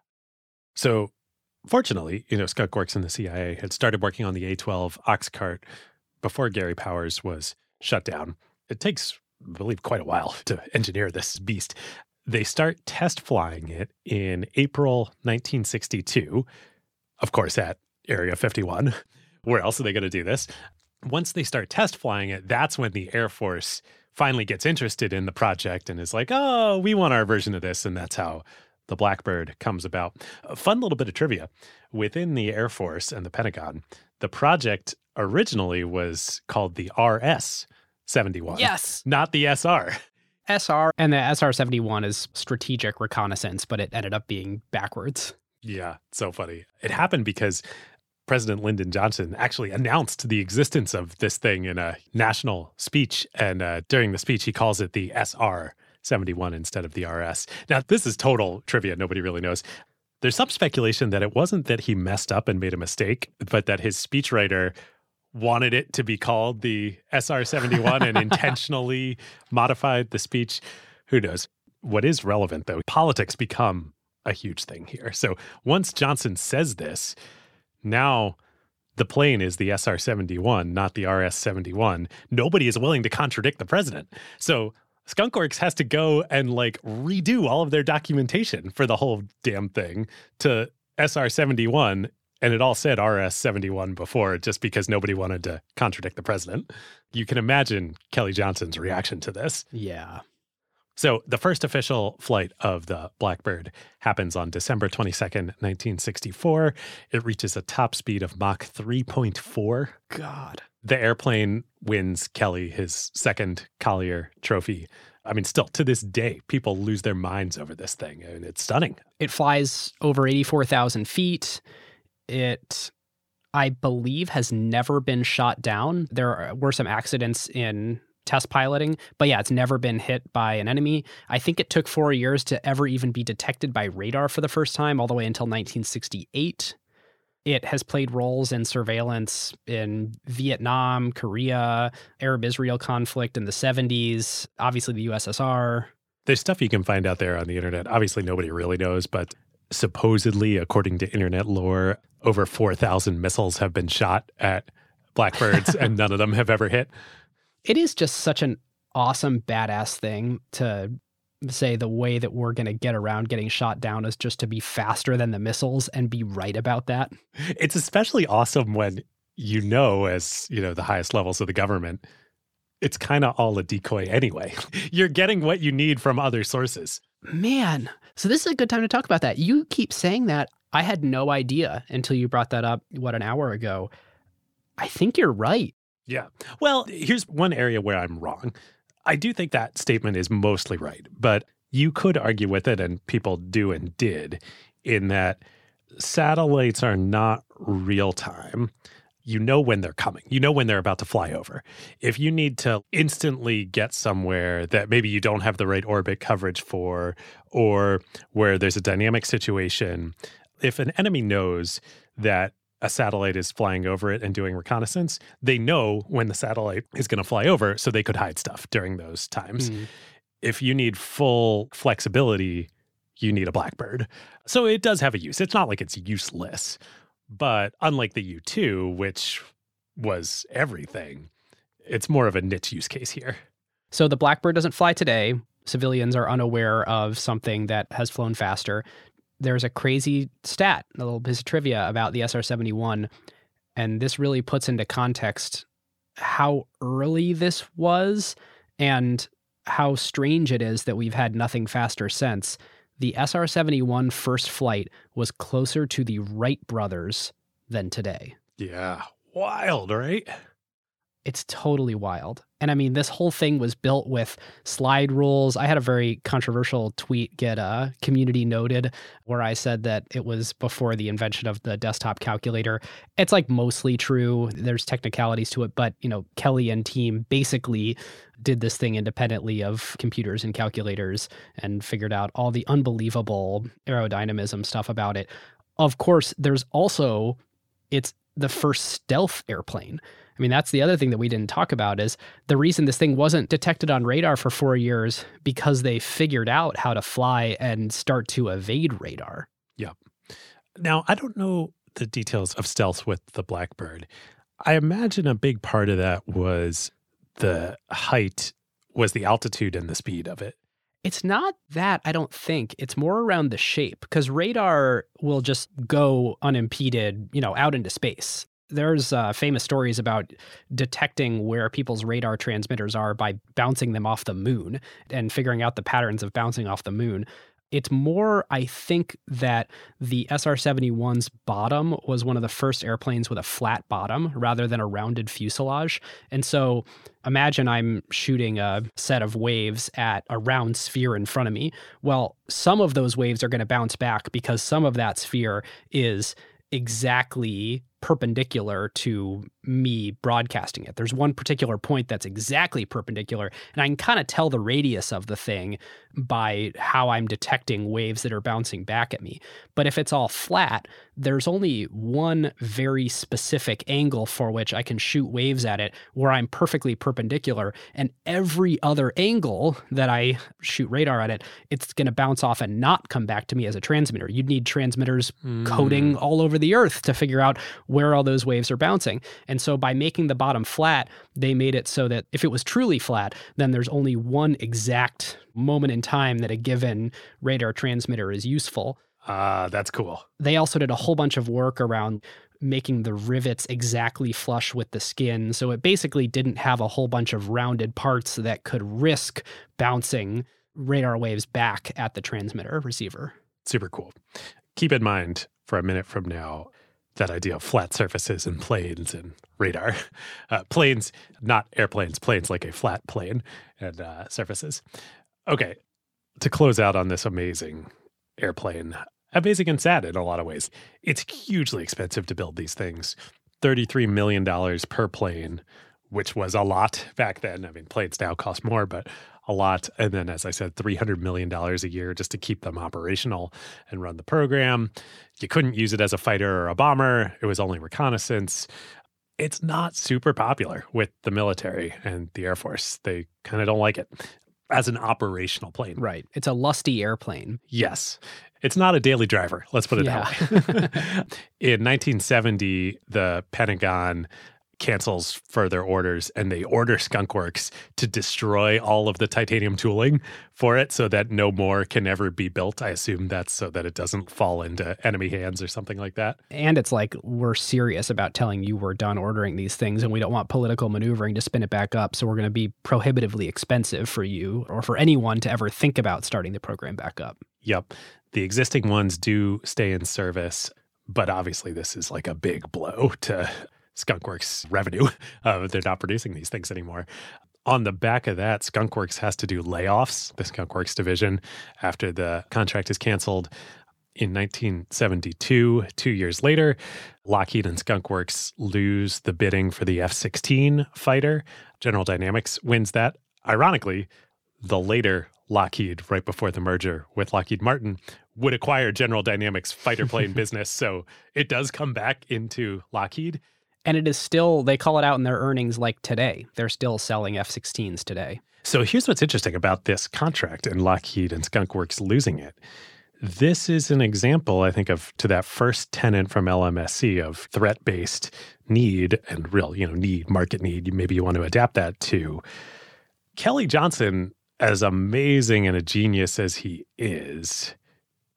So fortunately, you know, Skunkworks and the CIA had started working on the A 12 Oxcart before Gary Powers was shut down. It takes, I believe, quite a while [laughs] to engineer this beast. They start test flying it in April 1962, of course, at Area 51. [laughs] Where else are they going to do this? Once they start test flying it, that's when the Air Force finally gets interested in the project and is like, oh, we want our version of this. And that's how the Blackbird comes about. A fun little bit of trivia within the Air Force and the Pentagon, the project originally was called the RS 71. Yes. Not the SR. SR and the SR 71 is strategic reconnaissance, but it ended up being backwards. Yeah, so funny. It happened because President Lyndon Johnson actually announced the existence of this thing in a national speech. And uh, during the speech, he calls it the SR 71 instead of the RS. Now, this is total trivia. Nobody really knows. There's some speculation that it wasn't that he messed up and made a mistake, but that his speechwriter wanted it to be called the SR 71 and [laughs] intentionally modified the speech. Who knows? What is relevant, though, politics become a huge thing here. So once Johnson says this, now the plane is the SR 71, not the RS 71. Nobody is willing to contradict the president. So Skunkworks has to go and like redo all of their documentation for the whole damn thing to SR 71. And it all said RS 71 before just because nobody wanted to contradict the president. You can imagine Kelly Johnson's reaction to this. Yeah. So the first official flight of the Blackbird happens on December 22nd, 1964. It reaches a top speed of Mach 3.4. God. The airplane wins Kelly his second Collier trophy. I mean, still to this day, people lose their minds over this thing, and it's stunning. It flies over 84,000 feet. It, I believe, has never been shot down. There were some accidents in test piloting. But yeah, it's never been hit by an enemy. I think it took four years to ever even be detected by radar for the first time, all the way until 1968. It has played roles in surveillance in Vietnam, Korea, Arab Israel conflict in the 70s, obviously the USSR. There's stuff you can find out there on the internet. Obviously, nobody really knows, but supposedly, according to internet lore, over 4,000 missiles have been shot at blackbirds and none of them have ever hit [laughs] it is just such an awesome, badass thing to say the way that we're going to get around getting shot down is just to be faster than the missiles and be right about that. It's especially awesome when you know, as you know, the highest levels of the government, it's kind of all a decoy anyway. [laughs] You're getting what you need from other sources. Man, so this is a good time to talk about that. You keep saying that. I had no idea until you brought that up, what, an hour ago. I think you're right. Yeah. Well, here's one area where I'm wrong. I do think that statement is mostly right, but you could argue with it, and people do and did, in that satellites are not real time. You know when they're coming. You know when they're about to fly over. If you need to instantly get somewhere that maybe you don't have the right orbit coverage for, or where there's a dynamic situation, if an enemy knows that a satellite is flying over it and doing reconnaissance, they know when the satellite is going to fly over, so they could hide stuff during those times. Mm. If you need full flexibility, you need a Blackbird. So it does have a use. It's not like it's useless, but unlike the U 2, which was everything, it's more of a niche use case here. So the Blackbird doesn't fly today. Civilians are unaware of something that has flown faster there's a crazy stat, a little piece of trivia about the SR 71. And this really puts into context how early this was and how strange it is that we've had nothing faster since. The SR 71 first flight was closer to the Wright brothers than today. Yeah. Wild, right? It's totally wild. And I mean, this whole thing was built with slide rules. I had a very controversial tweet get uh, community noted where I said that it was before the invention of the desktop calculator. It's like mostly true. There's technicalities to it, but you know, Kelly and team basically did this thing independently of computers and calculators and figured out all the unbelievable aerodynamism stuff about it. Of course, there's also it's the first stealth airplane. I mean, that's the other thing that we didn't talk about is the reason this thing wasn't detected on radar for four years because they figured out how to fly and start to evade radar. Yeah. Now, I don't know the details of stealth with the Blackbird. I imagine a big part of that was the height, was the altitude and the speed of it. It's not that, I don't think. It's more around the shape because radar will just go unimpeded, you know, out into space there's uh, famous stories about detecting where people's radar transmitters are by bouncing them off the moon and figuring out the patterns of bouncing off the moon. It's more, I think, that the SR 71's bottom was one of the first airplanes with a flat bottom rather than a rounded fuselage. And so imagine I'm shooting a set of waves at a round sphere in front of me. Well, some of those waves are going to bounce back because some of that sphere is exactly perpendicular to me broadcasting it. There's one particular point that's exactly perpendicular, and I can kind of tell the radius of the thing by how I'm detecting waves that are bouncing back at me. But if it's all flat, there's only one very specific angle for which I can shoot waves at it where I'm perfectly perpendicular. And every other angle that I shoot radar at it, it's going to bounce off and not come back to me as a transmitter. You'd need transmitters mm. coding all over the earth to figure out where all those waves are bouncing. And so by making the bottom flat, they made it so that if it was truly flat, then there's only one exact moment in time that a given radar transmitter is useful. Ah, uh, that's cool. They also did a whole bunch of work around making the rivets exactly flush with the skin. So it basically didn't have a whole bunch of rounded parts that could risk bouncing radar waves back at the transmitter receiver. Super cool. Keep in mind for a minute from now that idea of flat surfaces and planes and radar. [laughs] Uh, planes, not airplanes, planes like a flat plane and uh, surfaces. Okay, to close out on this amazing airplane, amazing and sad in a lot of ways. It's hugely expensive to build these things. $33 million per plane, which was a lot back then. I mean, planes now cost more, but a lot. And then, as I said, $300 million a year just to keep them operational and run the program. You couldn't use it as a fighter or a bomber, it was only reconnaissance. It's not super popular with the military and the Air Force. They kind of don't like it as an operational plane. Right. It's a lusty airplane. Yes. It's not a daily driver. Let's put it yeah. that way. [laughs] In 1970, the Pentagon cancels further orders and they order skunkworks to destroy all of the titanium tooling for it so that no more can ever be built. I assume that's so that it doesn't fall into enemy hands or something like that. And it's like we're serious about telling you we're done ordering these things and we don't want political maneuvering to spin it back up. So we're going to be prohibitively expensive for you or for anyone to ever think about starting the program back up. Yep. The existing ones do stay in service but obviously this is like a big blow [laughs] to Skunkworks revenue. [laughs] Uh, they're not producing these things anymore. On the back of that, Skunkworks has to do layoffs, the Skunkworks division, after the contract is canceled. In 1972, two years later, Lockheed and Skunkworks lose the bidding for the F 16 fighter. General Dynamics wins that. Ironically, the later Lockheed, right before the merger with Lockheed Martin, would acquire General Dynamics fighter plane [laughs] business. So it does come back into Lockheed. And it is still, they call it out in their earnings like today. They're still selling F 16s today. So here's what's interesting about this contract and Lockheed and Skunkworks losing it. This is an example, I think, of to that first tenant from LMSC of threat based need and real, you know, need, market need. Maybe you want to adapt that to Kelly Johnson, as amazing and a genius as he is,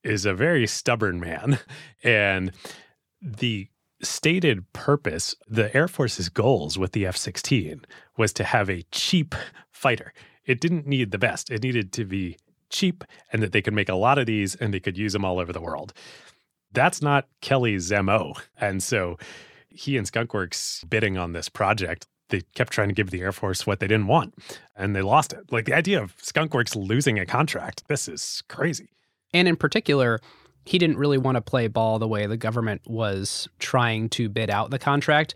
is a very stubborn man. [laughs] And the stated purpose, the Air Force's goals with the F 16 was to have a cheap fighter. It didn't need the best, it needed to be cheap and that they could make a lot of these and they could use them all over the world. That's not Kelly's MO. And so he and Skunkworks bidding on this project, they kept trying to give the Air Force what they didn't want and they lost it. Like the idea of Skunkworks losing a contract, this is crazy. And in particular, he didn't really want to play ball the way the government was trying to bid out the contract.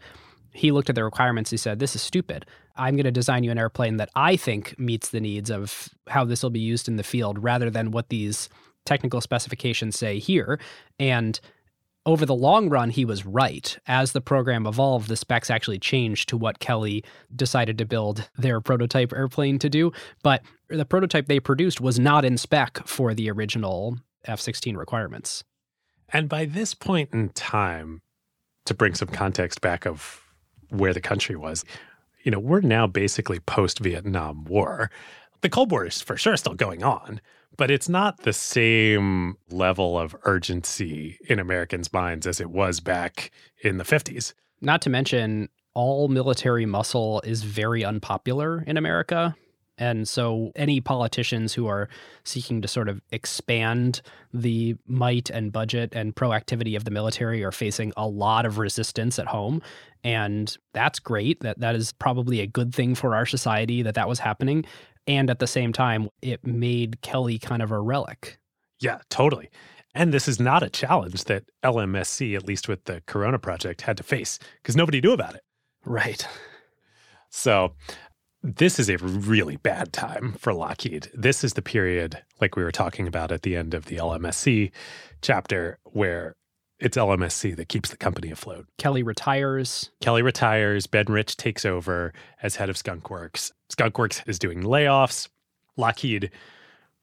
He looked at the requirements. He said, This is stupid. I'm going to design you an airplane that I think meets the needs of how this will be used in the field rather than what these technical specifications say here. And over the long run, he was right. As the program evolved, the specs actually changed to what Kelly decided to build their prototype airplane to do. But the prototype they produced was not in spec for the original F 16 requirements. And by this point in time, to bring some context back of where the country was, you know, we're now basically post Vietnam War. The Cold War is for sure still going on, but it's not the same level of urgency in Americans' minds as it was back in the 50s. Not to mention, all military muscle is very unpopular in America. And so, any politicians who are seeking to sort of expand the might and budget and proactivity of the military are facing a lot of resistance at home. And that's great. That that is probably a good thing for our society that that was happening. And at the same time, it made Kelly kind of a relic. Yeah, totally. And this is not a challenge that LMSC, at least with the Corona project, had to face because nobody knew about it. Right. So this is a really bad time for Lockheed. This is the period, like we were talking about at the end of the LMSC chapter, where it's LMSC that keeps the company afloat. Kelly retires. Kelly retires. Ben Rich takes over as head of Skunkworks. Skunkworks is doing layoffs. Lockheed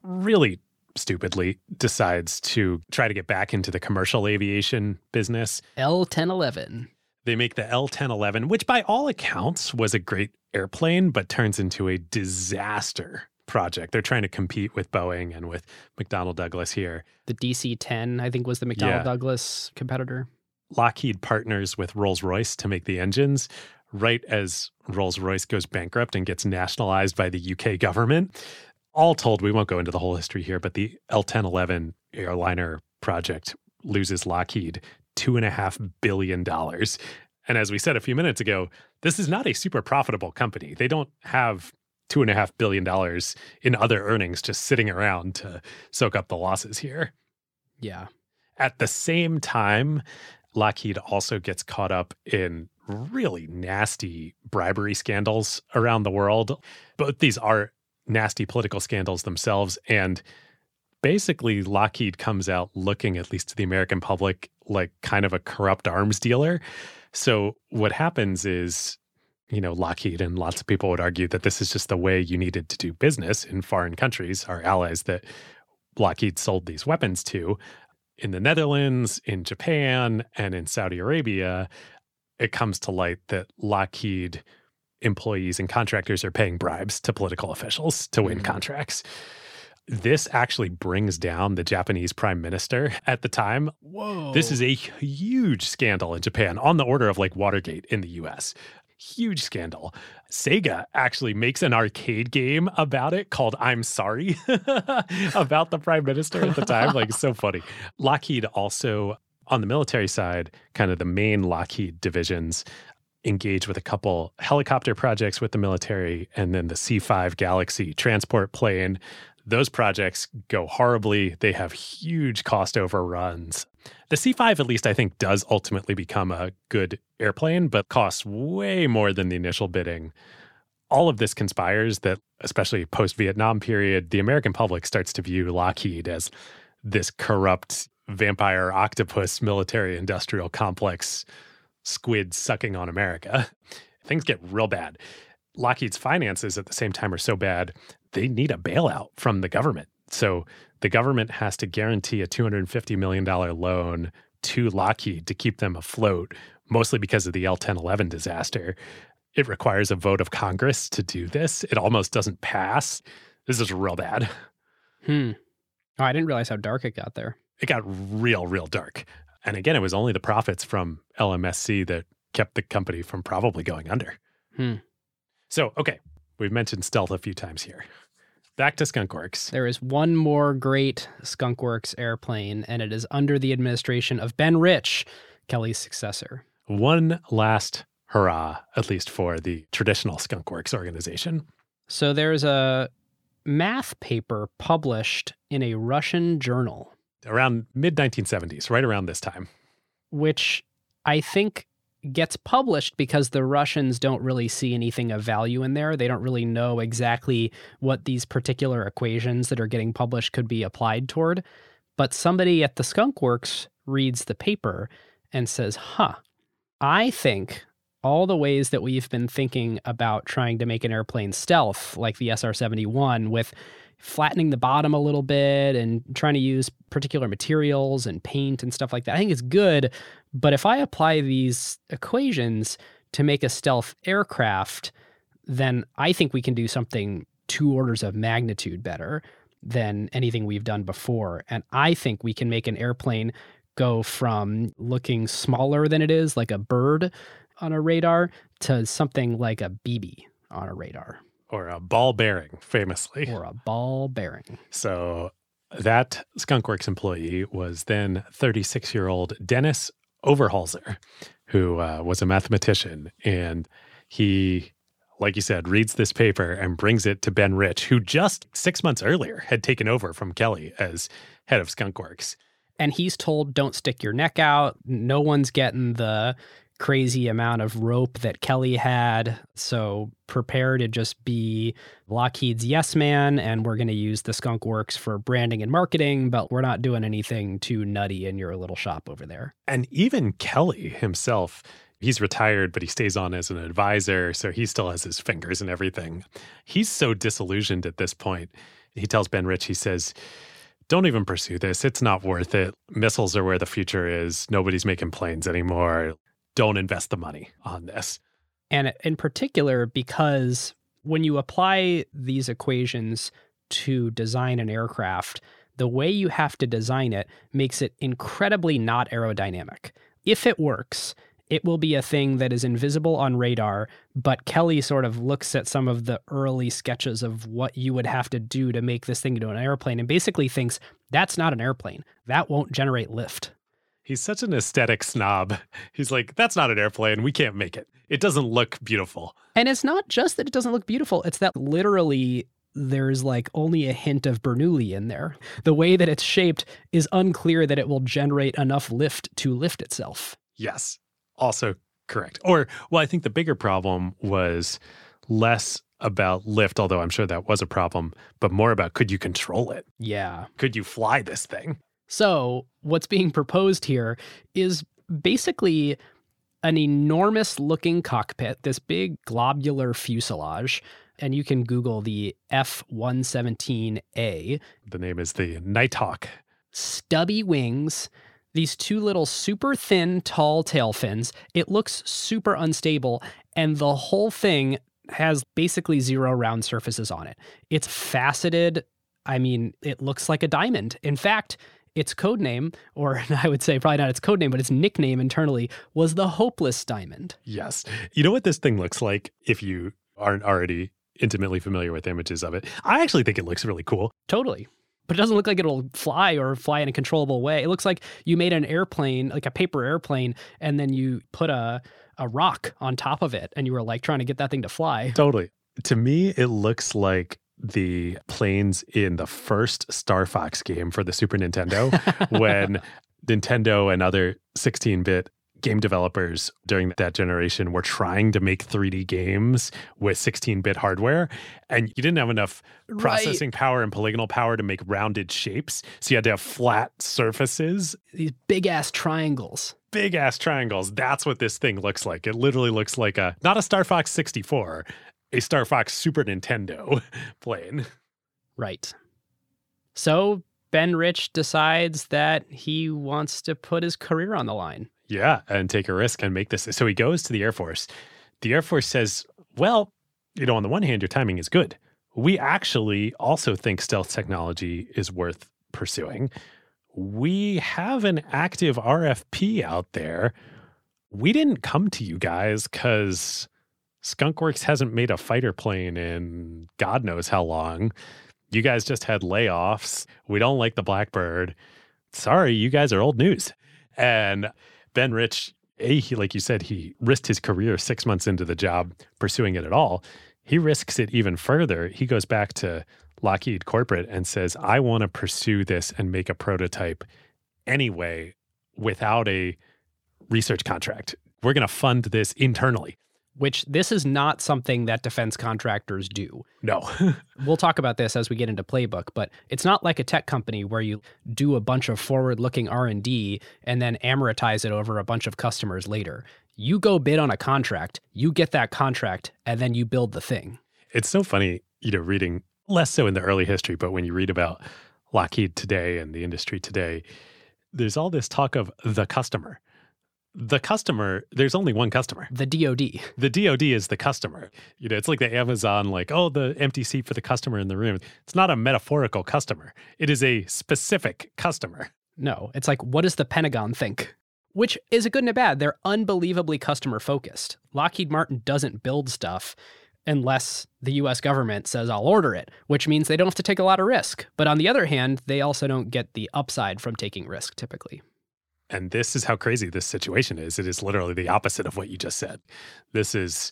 really stupidly decides to try to get back into the commercial aviation business. L1011. They make the L1011, which by all accounts was a great airplane, but turns into a disaster project. They're trying to compete with Boeing and with McDonnell Douglas here. The DC 10, I think, was the McDonnell Yeah. Douglas competitor. Lockheed partners with Rolls Royce to make the engines right as Rolls Royce goes bankrupt and gets nationalized by the UK government. All told, we won't go into the whole history here, but the L 1011 airliner project loses Lockheed $2.5 billion. And as we said a few minutes ago, this is not a super profitable company. They don't have $2.5 billion in other earnings just sitting around to soak up the losses here. Yeah. At the same time, Lockheed also gets caught up in really nasty bribery scandals around the world. Both these are nasty political scandals themselves. And basically, Lockheed comes out looking, at least to the American public, like kind of a corrupt arms dealer. So, what happens is, you know, Lockheed and lots of people would argue that this is just the way you needed to do business in foreign countries, our allies that Lockheed sold these weapons to in the Netherlands, in Japan, and in Saudi Arabia, it comes to light that Lockheed employees and contractors are paying bribes to political officials to win Mhm. contracts. This actually brings down the Japanese prime minister at the time. Whoa. This is a huge scandal in Japan, on the order of like Watergate in the US. Huge scandal. Sega actually makes an arcade game about it called I'm Sorry [laughs] about the prime minister at the time. Like, so funny. Lockheed also, on the military side, kind of the main Lockheed divisions, engage with a couple helicopter projects with the military and then the C5 Galaxy transport plane. Those projects go horribly. They have huge cost overruns. The C5, at least, I think, does ultimately become a good airplane, but costs way more than the initial bidding. All of this conspires that, especially post Vietnam period, the American public starts to view Lockheed as this corrupt vampire octopus military industrial complex squid sucking on America. [laughs] Things get real bad. Lockheed's finances at the same time are so bad, they need a bailout from the government. So the government has to guarantee a $250 million loan to Lockheed to keep them afloat, mostly because of the L 1011 disaster. It requires a vote of Congress to do this. It almost doesn't pass. This is real bad. Hmm. Oh, I didn't realize how dark it got there. It got real, real dark. And again, it was only the profits from LMSC that kept the company from probably going under. Hmm. So, okay, we've mentioned stealth a few times here. Back to Skunkworks. There is one more great Skunkworks airplane, and it is under the administration of Ben Rich, Kelly's successor. One last hurrah, at least for the traditional Skunkworks organization. So there's a math paper published in a Russian journal, Around mid 1970s, right around this time. which I think gets published because the Russians don't really see anything of value in there. They don't really know exactly what these particular equations that are getting published could be applied toward. But somebody at the Skunk Works reads the paper and says, huh, I think all the ways that we've been thinking about trying to make an airplane stealth, like the SR 71, with flattening the bottom a little bit and trying to use particular materials and paint and stuff like that, I think it's good. But if I apply these equations to make a stealth aircraft, then I think we can do something two orders of magnitude better than anything we've done before. And I think we can make an airplane go from looking smaller than it is, like a bird on a radar, to something like a BB on a radar Or a ball bearing, famously. or a ball bearing. So that Skunkworks employee was then 36 year old Denys Overholser, who uh, was a mathematician. And he, like you said, reads this paper and brings it to Ben Rich, who just six months earlier had taken over from Kelly as head of Skunkworks. And he's told, don't stick your neck out. No one's getting the crazy amount of rope that Kelly had. So prepare to just be Lockheed's yes man. And we're going to use the Skunk Works for branding and marketing, but we're not doing anything too nutty in your little shop over there. And even Kelly himself, he's retired, but he stays on as an advisor. So he still has his fingers and everything. He's so disillusioned at this point. He tells Ben Rich, he says, don't even pursue this. It's not worth it. Missiles are where the future is. Nobody's making planes anymore don't invest the money on this. And in particular, because when you apply these equations to design an aircraft, the way you have to design it makes it incredibly not aerodynamic. If it works, it will be a thing that is invisible on radar, but Kelly sort of looks at some of the early sketches of what you would have to do to make this thing into an airplane and basically thinks that's not an airplane. That won't generate lift. He's such an aesthetic snob. He's like, that's not an airplane. We can't make it. It doesn't look beautiful. And it's not just that it doesn't look beautiful, it's that literally there's like only a hint of Bernoulli in there. The way that it's shaped is unclear that it will generate enough lift to lift itself. Yes. Also correct. Or, well, I think the bigger problem was less about lift, although I'm sure that was a problem, but more about could you control it? Yeah. Could you fly this thing? So, what's being proposed here is basically an enormous looking cockpit, this big globular fuselage. And you can Google the F 117A. The name is the Nighthawk. Stubby wings, these two little super thin, tall tail fins. It looks super unstable, and the whole thing has basically zero round surfaces on it. It's faceted. I mean, it looks like a diamond. In fact, its code name, or [laughs] I would say probably not its code name, but its nickname internally was the Hopeless Diamond. Yes. You know what this thing looks like if you aren't already intimately familiar with images of it? I actually think it looks really cool. Totally. But it doesn't look like it'll fly or fly in a controllable way. It looks like you made an airplane, like a paper airplane, and then you put a, a rock on top of it and you were like trying to get that thing to fly. Totally. To me, it looks like the planes in the first Star Fox game for the Super Nintendo [laughs] when Nintendo and other 16 bit game developers during that generation were trying to make 3D games with 16 bit hardware. And you didn't have enough processing right. power and polygonal power to make rounded shapes. So you had to have flat surfaces. These big ass triangles. Big ass triangles. That's what this thing looks like. It literally looks like a, not a Star Fox 64, a Star Fox Super Nintendo [laughs] plane. Right. So Ben Rich decides that he wants to put his career on the line. Yeah, and take a risk and make this. So he goes to the Air Force. The Air Force says, well, you know, on the one hand, your timing is good. We actually also think stealth technology is worth pursuing. We have an active RFP out there. We didn't come to you guys because Skunkworks hasn't made a fighter plane in God knows how long. You guys just had layoffs. We don't like the Blackbird. Sorry, you guys are old news. And Ben Rich, A, he, like you said, he risked his career six months into the job pursuing it at all. He risks it even further. He goes back to Lockheed Corporate and says, I want to pursue this and make a prototype anyway without a research contract. We're going to fund this internally which this is not something that defense contractors do. No. [laughs] we'll talk about this as we get into playbook, but it's not like a tech company where you do a bunch of forward-looking R&D and then amortize it over a bunch of customers later. You go bid on a contract, you get that contract, and then you build the thing. It's so funny, you know, reading less so in the early history, but when you read about Lockheed today and the industry today, there's all this talk of the customer the customer, there's only one customer. The DoD. The DoD is the customer. You know, it's like the Amazon, like, oh, the empty seat for the customer in the room. It's not a metaphorical customer. It is a specific customer. No, it's like, what does the Pentagon think? Which is a good and a bad. They're unbelievably customer focused. Lockheed Martin doesn't build stuff unless the US government says, I'll order it, which means they don't have to take a lot of risk. But on the other hand, they also don't get the upside from taking risk typically. And this is how crazy this situation is. It is literally the opposite of what you just said. This is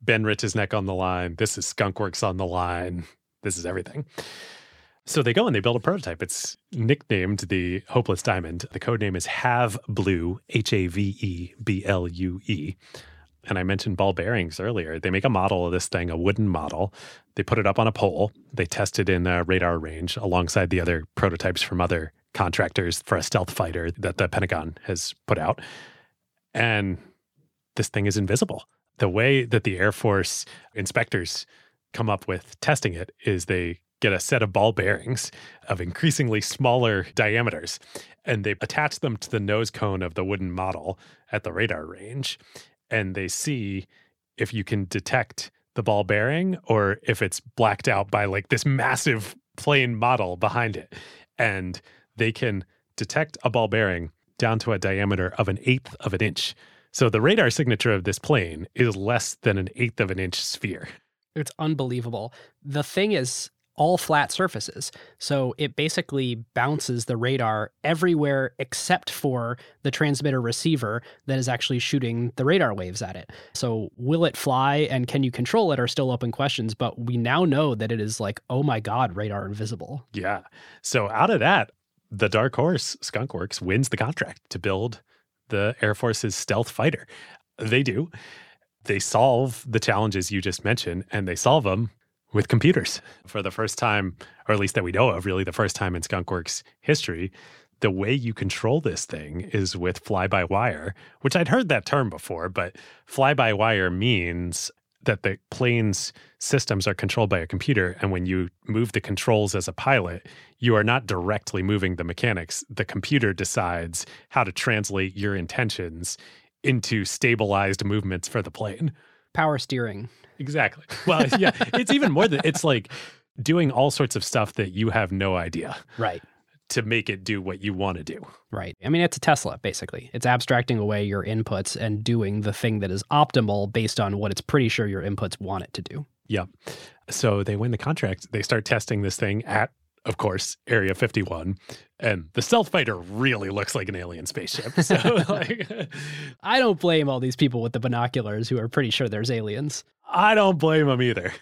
Ben Rich's neck on the line. This is Skunkworks on the line. This is everything. So they go and they build a prototype. It's nicknamed the Hopeless Diamond. The code name is Have Blue, H A V E B L U E. And I mentioned ball bearings earlier. They make a model of this thing, a wooden model. They put it up on a pole. They test it in a radar range alongside the other prototypes from other contractors for a stealth fighter that the Pentagon has put out. And this thing is invisible. The way that the Air Force inspectors come up with testing it is they get a set of ball bearings of increasingly smaller diameters and they attach them to the nose cone of the wooden model at the radar range and they see if you can detect the ball bearing or if it's blacked out by like this massive plane model behind it and they can detect a ball bearing down to a diameter of an eighth of an inch so the radar signature of this plane is less than an eighth of an inch sphere it's unbelievable. The thing is all flat surfaces. So it basically bounces the radar everywhere except for the transmitter receiver that is actually shooting the radar waves at it. So will it fly and can you control it are still open questions, but we now know that it is like, oh my God, radar invisible. Yeah. So out of that, the dark horse, Skunkworks, wins the contract to build the Air Force's stealth fighter. They do they solve the challenges you just mentioned and they solve them with computers for the first time, or at least that we know of, really the first time in Skunkworks history. The way you control this thing is with fly by wire, which I'd heard that term before, but fly by wire means that the plane's systems are controlled by a computer. And when you move the controls as a pilot, you are not directly moving the mechanics. The computer decides how to translate your intentions into stabilized movements for the plane. Power steering. Exactly. Well, yeah, it's even more than it's like doing all sorts of stuff that you have no idea. [laughs] Right. To make it do what you want to do. Right. I mean, it's a Tesla, basically. It's abstracting away your inputs and doing the thing that is optimal based on what it's pretty sure your inputs want it to do. Yeah. So they win the contract. They start testing this thing at of course, Area 51. And the stealth fighter really looks like an alien spaceship. So, [laughs] like, I don't blame all these people with the binoculars who are pretty sure there's aliens. I don't blame them either.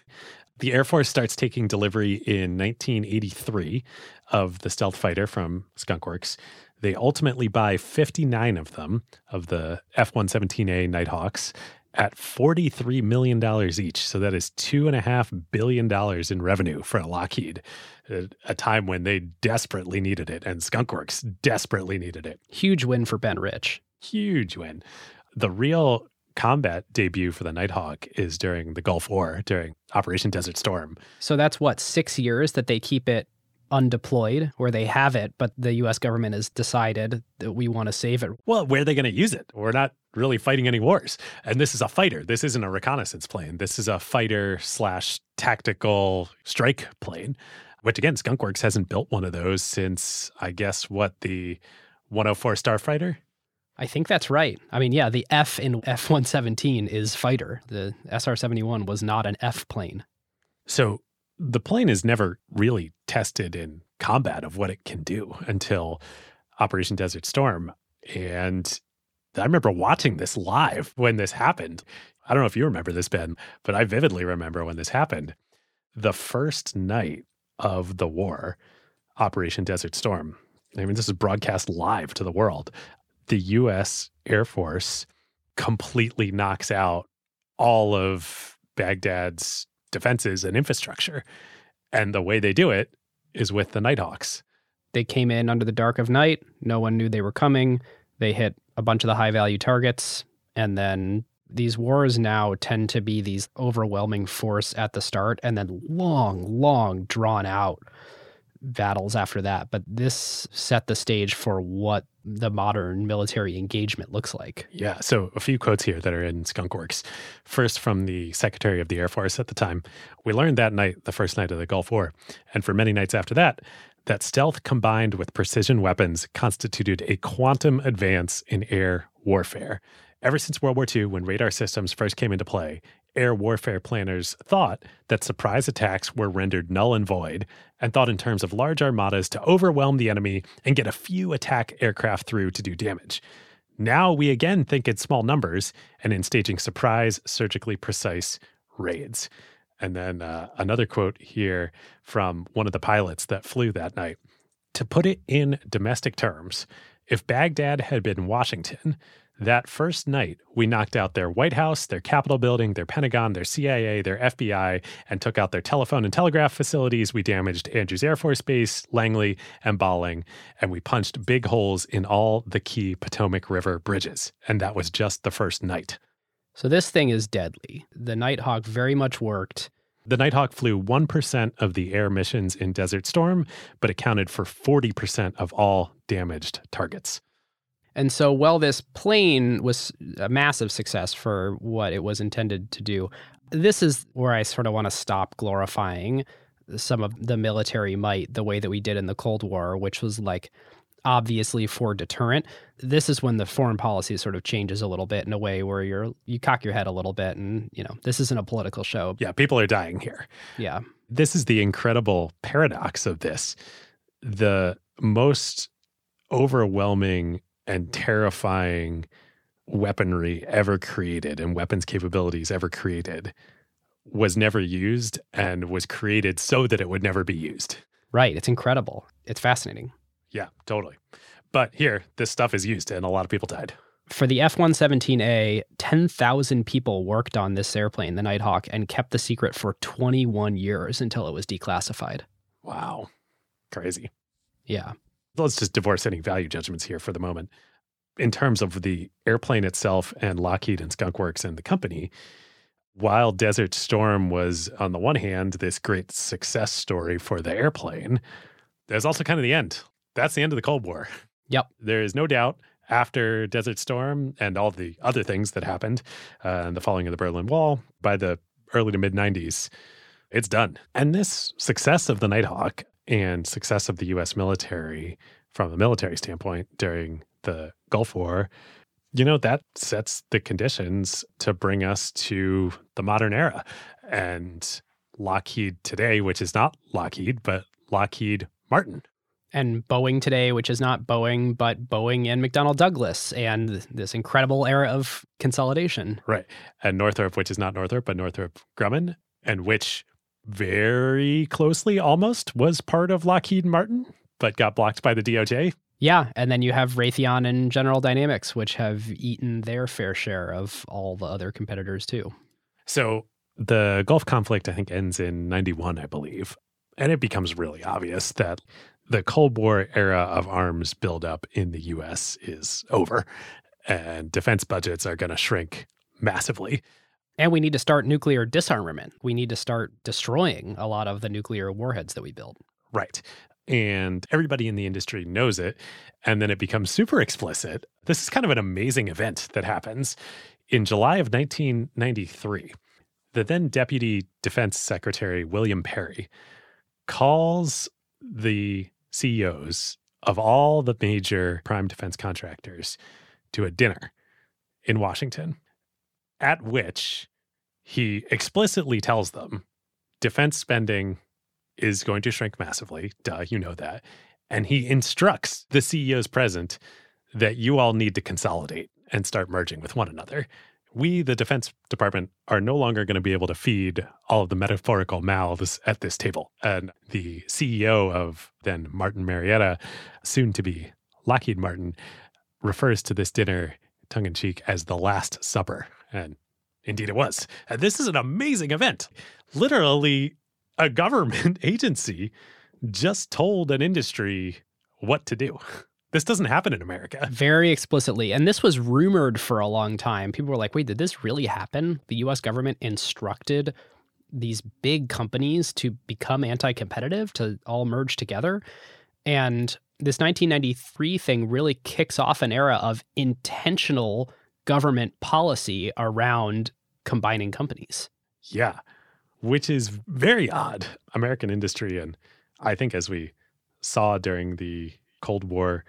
The Air Force starts taking delivery in 1983 of the stealth fighter from Skunkworks. They ultimately buy 59 of them, of the F 117A Nighthawks, at $43 million each. So that is $2.5 billion in revenue for Lockheed at a time when they desperately needed it and Skunkworks desperately needed it. Huge win for Ben Rich. Huge win. The real combat debut for the Nighthawk is during the Gulf War, during Operation Desert Storm. So that's what, six years that they keep it undeployed where they have it, but the US government has decided that we want to save it. Well, where are they going to use it? We're not really fighting any wars. And this is a fighter. This isn't a reconnaissance plane. This is a fighter slash tactical strike plane, which again, Skunkworks hasn't built one of those since, I guess, what, the 104 Starfighter? I think that's right. I mean, yeah, the F in F 117 is fighter. The SR 71 was not an F plane. So the plane is never really tested in combat of what it can do until Operation Desert Storm. And I remember watching this live when this happened. I don't know if you remember this, Ben, but I vividly remember when this happened. The first night of the war, Operation Desert Storm, I mean, this is broadcast live to the world. The US Air Force completely knocks out all of Baghdad's defenses and infrastructure. And the way they do it is with the Nighthawks. They came in under the dark of night. No one knew they were coming. They hit a bunch of the high value targets. And then these wars now tend to be these overwhelming force at the start and then long, long drawn out battles after that. But this set the stage for what the modern military engagement looks like. Yeah. So a few quotes here that are in Skunkworks. First, from the Secretary of the Air Force at the time. We learned that night, the first night of the Gulf War, and for many nights after that, that stealth combined with precision weapons constituted a quantum advance in air warfare. Ever since World War II, when radar systems first came into play, air warfare planners thought that surprise attacks were rendered null and void, and thought in terms of large armadas to overwhelm the enemy and get a few attack aircraft through to do damage. Now we again think in small numbers and in staging surprise, surgically precise raids. And then uh, another quote here from one of the pilots that flew that night. To put it in domestic terms, if Baghdad had been Washington, that first night, we knocked out their White House, their Capitol building, their Pentagon, their CIA, their FBI, and took out their telephone and telegraph facilities. We damaged Andrews Air Force Base, Langley, and Bolling, and we punched big holes in all the key Potomac River bridges. And that was just the first night. So this thing is deadly. The Nighthawk very much worked. The Nighthawk flew 1% of the air missions in Desert Storm, but accounted for 40% of all damaged targets. And so, while this plane was a massive success for what it was intended to do, this is where I sort of want to stop glorifying some of the military might the way that we did in the Cold War, which was like obviously for deterrent. This is when the foreign policy sort of changes a little bit in a way where you're you cock your head a little bit and, you know, this isn't a political show. Yeah, people are dying here. Yeah. This is the incredible paradox of this. The most overwhelming and terrifying weaponry ever created and weapons capabilities ever created was never used and was created so that it would never be used. Right. It's incredible. It's fascinating. Yeah, totally. But here, this stuff is used and a lot of people died. For the F 117A, 10,000 people worked on this airplane, the Nighthawk, and kept the secret for 21 years until it was declassified. Wow. Crazy. Yeah. Let's just divorce any value judgments here for the moment. In terms of the airplane itself and Lockheed and Skunk Works and the company, while Desert Storm was, on the one hand, this great success story for the airplane, there's also kind of the end. That's the end of the Cold War. Yep. There is no doubt after Desert Storm and all the other things that happened uh, and the falling of the Berlin Wall by the early to mid 90s, it's done. And this success of the Nighthawk and success of the US military from a military standpoint during the Gulf War, you know, that sets the conditions to bring us to the modern era. And Lockheed today, which is not Lockheed, but Lockheed Martin. And Boeing today, which is not Boeing, but Boeing and McDonnell Douglas, and this incredible era of consolidation. Right. And Northrop, which is not Northrop, but Northrop Grumman, and which very closely almost was part of Lockheed Martin, but got blocked by the DOJ. Yeah, and then you have Raytheon and General Dynamics, which have eaten their fair share of all the other competitors too. So the Gulf conflict, I think, ends in 91, I believe. And it becomes really obvious that the Cold War era of arms buildup in the US is over, and defense budgets are going to shrink massively. And we need to start nuclear disarmament. We need to start destroying a lot of the nuclear warheads that we build. Right. And everybody in the industry knows it. And then it becomes super explicit. This is kind of an amazing event that happens. In July of 1993, the then Deputy Defense Secretary, William Perry, calls the CEOs of all the major prime defense contractors to a dinner in Washington at which he explicitly tells them defense spending is going to shrink massively. Duh, you know that. And he instructs the CEOs present that you all need to consolidate and start merging with one another. We, the Defense Department, are no longer going to be able to feed all of the metaphorical mouths at this table. And the CEO of then Martin Marietta, soon to be Lockheed Martin, refers to this dinner tongue in cheek as the Last Supper. And indeed it was. And this is an amazing event. Literally, a government [laughs] agency just told an industry what to do. [laughs] This doesn't happen in America. Very explicitly. And this was rumored for a long time. People were like, wait, did this really happen? The US government instructed these big companies to become anti competitive, to all merge together. And this 1993 thing really kicks off an era of intentional government policy around combining companies. Yeah, which is very odd. American industry, and I think as we saw during the Cold War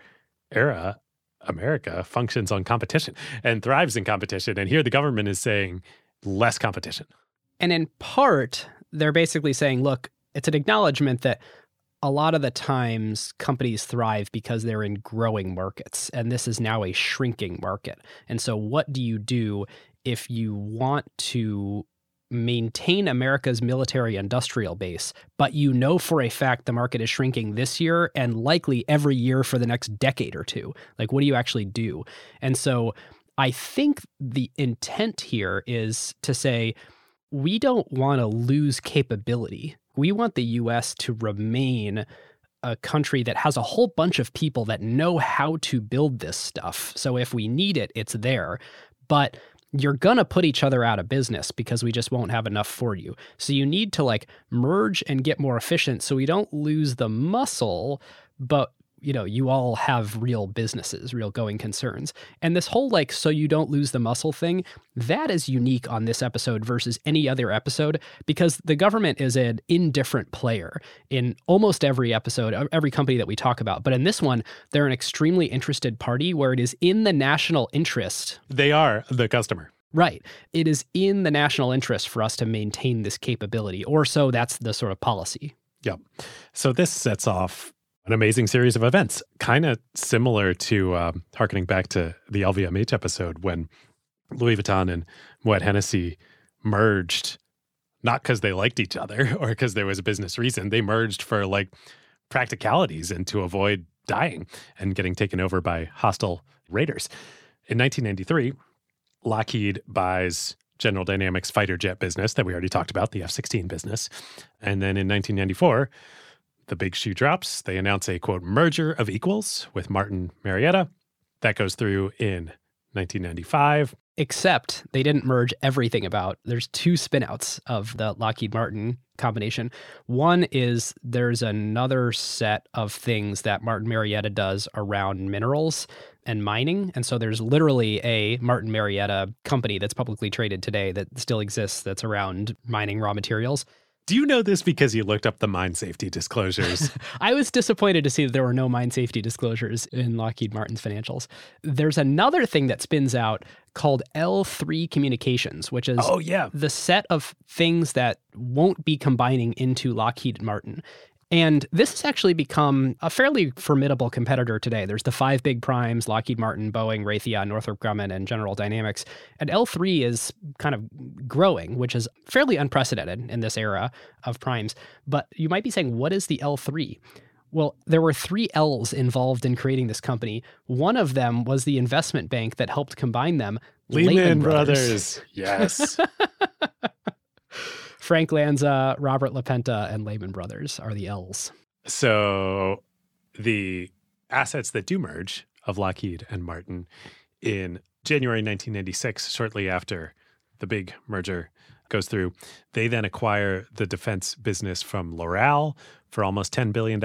era, America functions on competition and thrives in competition. And here the government is saying less competition. And in part, they're basically saying, look, it's an acknowledgement that a lot of the times companies thrive because they're in growing markets and this is now a shrinking market. And so what do you do if you want to maintain America's military industrial base, but you know for a fact the market is shrinking this year and likely every year for the next decade or two. Like, what do you actually do? And so I think the intent here is to say, we don't want to lose capability. We want the US to remain a country that has a whole bunch of people that know how to build this stuff. So if we need it, it's there. But you're going to put each other out of business because we just won't have enough for you. So you need to like merge and get more efficient so we don't lose the muscle, but you know, you all have real businesses, real going concerns. And this whole like, so you don't lose the muscle thing, that is unique on this episode versus any other episode because the government is an indifferent player in almost every episode, every company that we talk about. But in this one, they're an extremely interested party where it is in the national interest. They are the customer. Right. It is in the national interest for us to maintain this capability, or so that's the sort of policy. Yep. So this sets off an amazing series of events, kind of similar to um, harkening back to the LVMH episode when Louis Vuitton and Moet Hennessy merged, not because they liked each other [laughs] or because there was a business reason. They merged for like practicalities and to avoid dying and getting taken over by hostile raiders. In 1993, Lockheed buys General Dynamics fighter jet business that we already talked about, the F 16 business. And then in 1994, the big shoe drops. They announce a quote merger of equals with Martin Marietta. That goes through in 1995. Except they didn't merge everything about. There's two spinouts of the Lockheed Martin combination. One is there's another set of things that Martin Marietta does around minerals and mining. And so there's literally a Martin Marietta company that's publicly traded today that still exists that's around mining raw materials. Do you know this because you looked up the mine safety disclosures? [laughs] I was disappointed to see that there were no mine safety disclosures in Lockheed Martin's financials. There's another thing that spins out called L3 Communications, which is oh, yeah. the set of things that won't be combining into Lockheed Martin. And this has actually become a fairly formidable competitor today. There's the five big primes Lockheed Martin, Boeing, Raytheon, Northrop Grumman, and General Dynamics. And L3 is kind of growing, which is fairly unprecedented in this era of primes. But you might be saying, what is the L3? Well, there were three L's involved in creating this company. One of them was the investment bank that helped combine them. Lehman, Lehman Brothers. Brothers. Yes. [laughs] Frank Lanza, Robert LaPenta, and Lehman Brothers are the L's. So the assets that do merge of Lockheed and Martin in January 1996, shortly after the big merger goes through, they then acquire the defense business from Loral for almost $10 billion.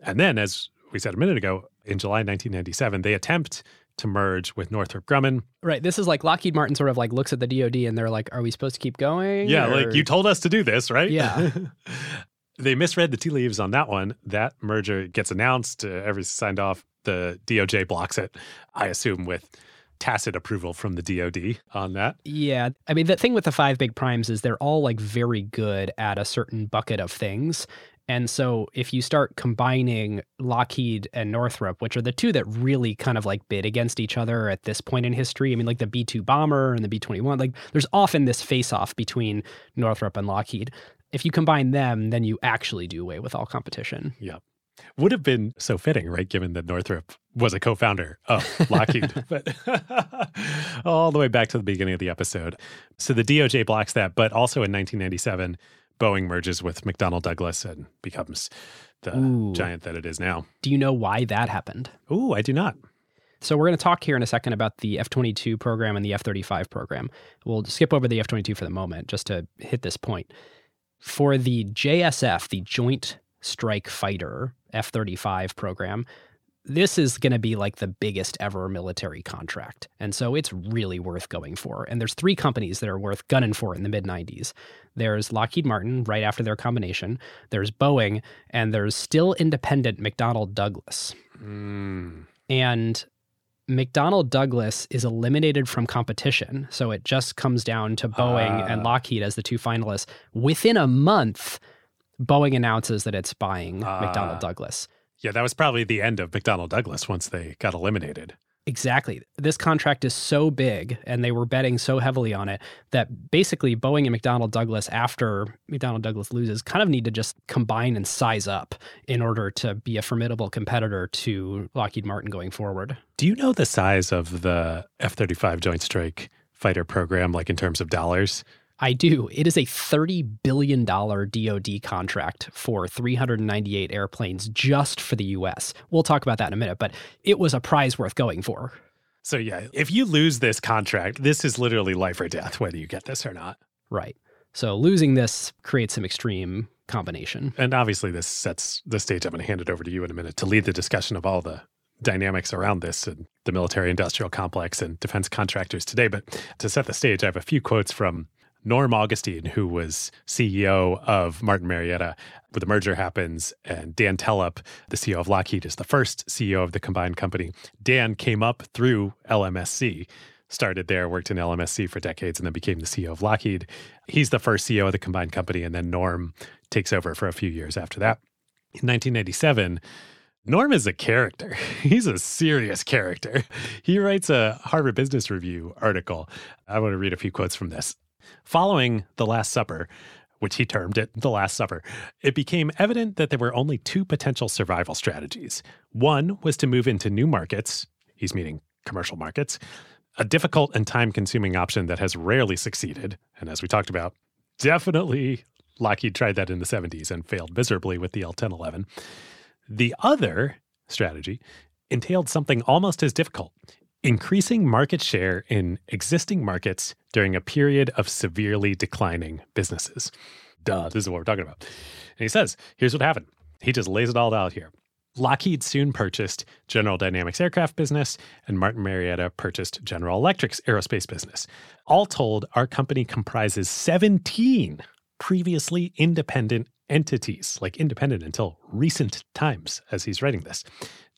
And then, as we said a minute ago, in July 1997, they attempt to merge with Northrop Grumman. Right. This is like Lockheed Martin sort of like looks at the DoD and they're like, "Are we supposed to keep going?" Yeah, or... like you told us to do this, right? Yeah. [laughs] [laughs] they misread the tea leaves on that one. That merger gets announced, uh, everything's signed off. The DOJ blocks it, I assume, with tacit approval from the DoD on that. Yeah. I mean, the thing with the five big primes is they're all like very good at a certain bucket of things. And so if you start combining Lockheed and Northrop, which are the two that really kind of like bid against each other at this point in history, I mean, like the B 2 bomber and the B 21, like there's often this face off between Northrop and Lockheed. If you combine them, then you actually do away with all competition. Yeah. Would have been so fitting, right? Given that Northrop was a co founder of Lockheed, [laughs] but [laughs] all the way back to the beginning of the episode. So the DOJ blocks that, but also in 1997, Boeing merges with McDonnell Douglas and becomes the Ooh. giant that it is now. Do you know why that happened? Ooh, I do not. So we're going to talk here in a second about the F-22 program and the F-35 program. We'll skip over the F-22 for the moment just to hit this point. For the JSF, the Joint Strike Fighter F-35 program, this is going to be like the biggest ever military contract. And so it's really worth going for. And there's three companies that are worth gunning for in the mid 90s. There's Lockheed Martin right after their combination, there's Boeing, and there's still independent McDonnell Douglas. Mm. And McDonnell Douglas is eliminated from competition. So it just comes down to Boeing uh. and ah. Lockheed as the two finalists. Within a month, Boeing announces that it's buying uh. McDonnell Douglas. Yeah, that was probably the end of McDonnell Douglas once they got eliminated. Exactly. This contract is so big and they were betting so heavily on it that basically Boeing and McDonnell Douglas, after McDonnell Douglas loses, kind of need to just combine and size up in order to be a formidable competitor to Lockheed Martin going forward. Do you know the size of the F 35 Joint Strike Fighter program, like in terms of dollars? I do. It is a $30 billion DoD contract for 398 airplanes just for the US. We'll talk about that in a minute, but it was a prize worth going for. So, yeah, if you lose this contract, this is literally life or death, whether you get this or not. Right. So, losing this creates some extreme combination. And obviously, this sets the stage. I'm going to hand it over to you in a minute to lead the discussion of all the dynamics around this and the military industrial complex and defense contractors today. But to set the stage, I have a few quotes from Norm Augustine, who was CEO of Martin Marietta, when the merger happens, and Dan Tellep, the CEO of Lockheed, is the first CEO of the combined company. Dan came up through LMSC, started there, worked in LMSC for decades, and then became the CEO of Lockheed. He's the first CEO of the combined company, and then Norm takes over for a few years after that. In 1997, Norm is a character. [laughs] He's a serious character. He writes a Harvard Business Review article. I want to read a few quotes from this. Following the Last Supper, which he termed it the Last Supper, it became evident that there were only two potential survival strategies. One was to move into new markets, he's meaning commercial markets, a difficult and time consuming option that has rarely succeeded. And as we talked about, definitely Lockheed tried that in the 70s and failed miserably with the L 1011. The other strategy entailed something almost as difficult increasing market share in existing markets during a period of severely declining businesses. Duh, this is what we're talking about. And he says, here's what happened. He just lays it all out here. Lockheed soon purchased General Dynamics aircraft business, and Martin Marietta purchased General Electric's aerospace business. All told, our company comprises 17 previously independent entities, like independent until recent times as he's writing this.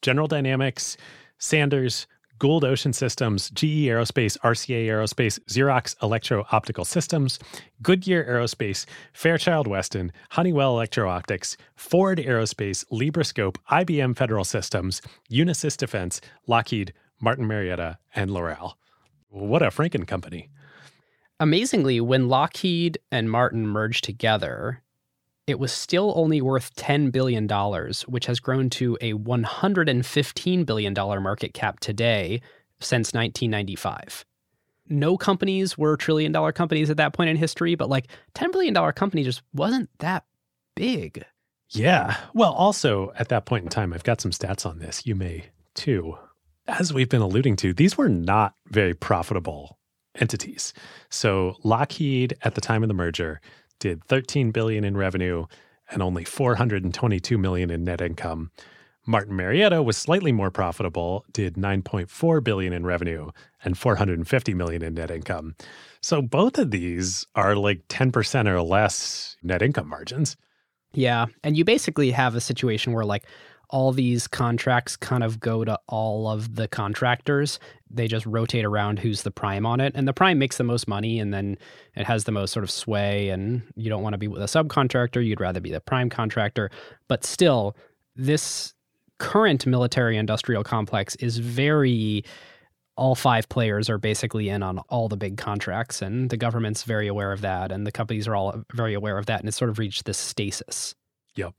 General Dynamics, Sanders, Gould Ocean Systems, GE Aerospace, RCA Aerospace, Xerox Electro Optical Systems, Goodyear Aerospace, Fairchild Weston, Honeywell Electro Optics, Ford Aerospace, Librascope, IBM Federal Systems, Unisys Defense, Lockheed, Martin Marietta, and Loral. What a Franken company. Amazingly, when Lockheed and Martin merged together, it was still only worth $10 billion, which has grown to a $115 billion market cap today since 1995. No companies were trillion dollar companies at that point in history, but like $10 billion company just wasn't that big. Yeah. Well, also at that point in time, I've got some stats on this. You may too. As we've been alluding to, these were not very profitable entities. So Lockheed at the time of the merger did 13 billion in revenue and only 422 million in net income. Martin Marietta was slightly more profitable, did 9.4 billion in revenue and 450 million in net income. So both of these are like 10% or less net income margins. Yeah, and you basically have a situation where like all these contracts kind of go to all of the contractors. They just rotate around who's the prime on it. And the prime makes the most money and then it has the most sort of sway. And you don't want to be with a subcontractor. You'd rather be the prime contractor. But still, this current military industrial complex is very all five players are basically in on all the big contracts and the government's very aware of that and the companies are all very aware of that and it's sort of reached this stasis. Yep.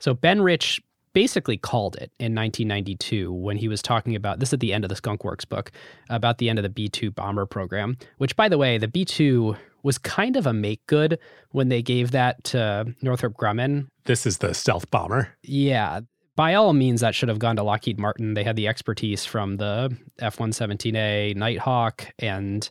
So Ben Rich basically called it in 1992 when he was talking about this at the end of the Skunk Works book about the end of the B 2 bomber program, which, by the way, the B 2 was kind of a make good when they gave that to Northrop Grumman. This is the stealth bomber. Yeah. By all means, that should have gone to Lockheed Martin. They had the expertise from the F 117A Nighthawk and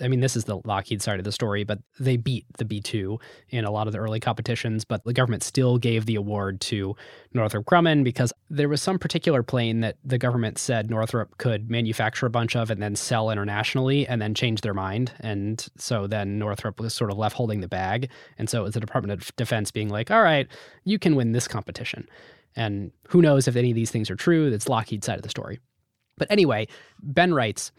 I mean, this is the Lockheed side of the story, but they beat the B 2 in a lot of the early competitions. But the government still gave the award to Northrop Grumman because there was some particular plane that the government said Northrop could manufacture a bunch of and then sell internationally and then change their mind. And so then Northrop was sort of left holding the bag. And so it was the Department of Defense being like, all right, you can win this competition. And who knows if any of these things are true? That's Lockheed's side of the story. But anyway, Ben writes,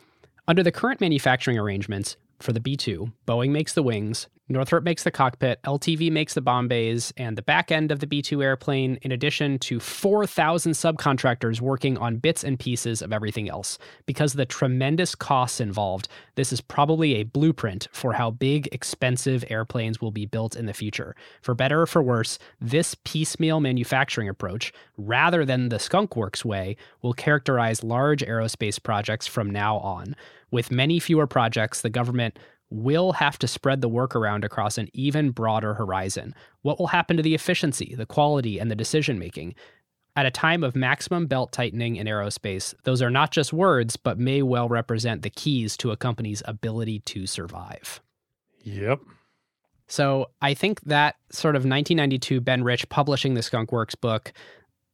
under the current manufacturing arrangements for the B 2, Boeing makes the wings, Northrop makes the cockpit, LTV makes the bomb bays, and the back end of the B 2 airplane, in addition to 4,000 subcontractors working on bits and pieces of everything else. Because of the tremendous costs involved, this is probably a blueprint for how big, expensive airplanes will be built in the future. For better or for worse, this piecemeal manufacturing approach, rather than the skunkworks way, will characterize large aerospace projects from now on. With many fewer projects, the government will have to spread the work around across an even broader horizon. What will happen to the efficiency, the quality, and the decision making? At a time of maximum belt tightening in aerospace, those are not just words, but may well represent the keys to a company's ability to survive. Yep. So I think that sort of 1992 Ben Rich publishing the Skunk Works book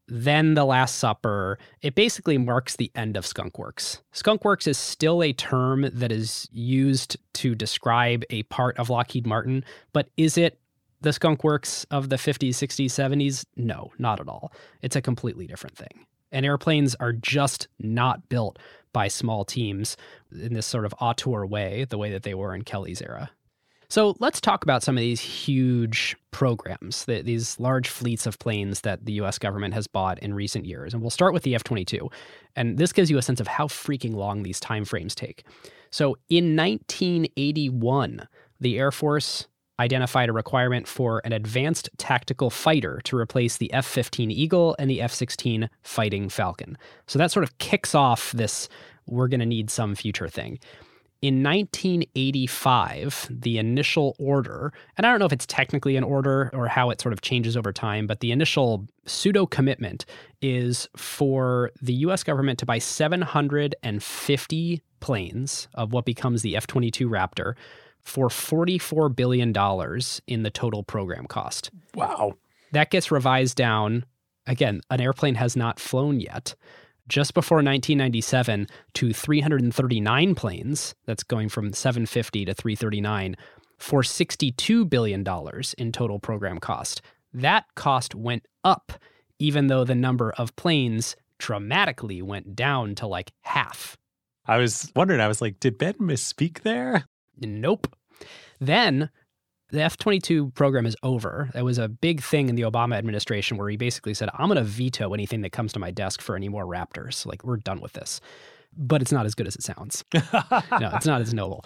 then The Last Supper, it basically marks the end of Skunkworks. Skunkworks is still a term that is used to describe a part of Lockheed Martin, but is it the Skunkworks of the 50s, 60s, 70s? No, not at all. It's a completely different thing. And airplanes are just not built by small teams in this sort of auteur way, the way that they were in Kelly's era. So let's talk about some of these huge programs, the, these large fleets of planes that the US government has bought in recent years. And we'll start with the F 22. And this gives you a sense of how freaking long these timeframes take. So in 1981, the Air Force identified a requirement for an advanced tactical fighter to replace the F 15 Eagle and the F 16 Fighting Falcon. So that sort of kicks off this we're going to need some future thing. In 1985, the initial order, and I don't know if it's technically an order or how it sort of changes over time, but the initial pseudo commitment is for the US government to buy 750 planes of what becomes the F 22 Raptor for $44 billion in the total program cost. Wow. That gets revised down. Again, an airplane has not flown yet just before 1997 to 339 planes. That's going from 750 to 339 for $62 billion in total program cost. That cost went up, even though the number of planes dramatically went down to like half. I was wondering, I was like, did Ben misspeak there? Nope. Then the F 22 program is over. It was a big thing in the Obama administration where he basically said, I'm going to veto anything that comes to my desk for any more Raptors. Like, we're done with this. But it's not as good as it sounds. [laughs] no, it's not as noble.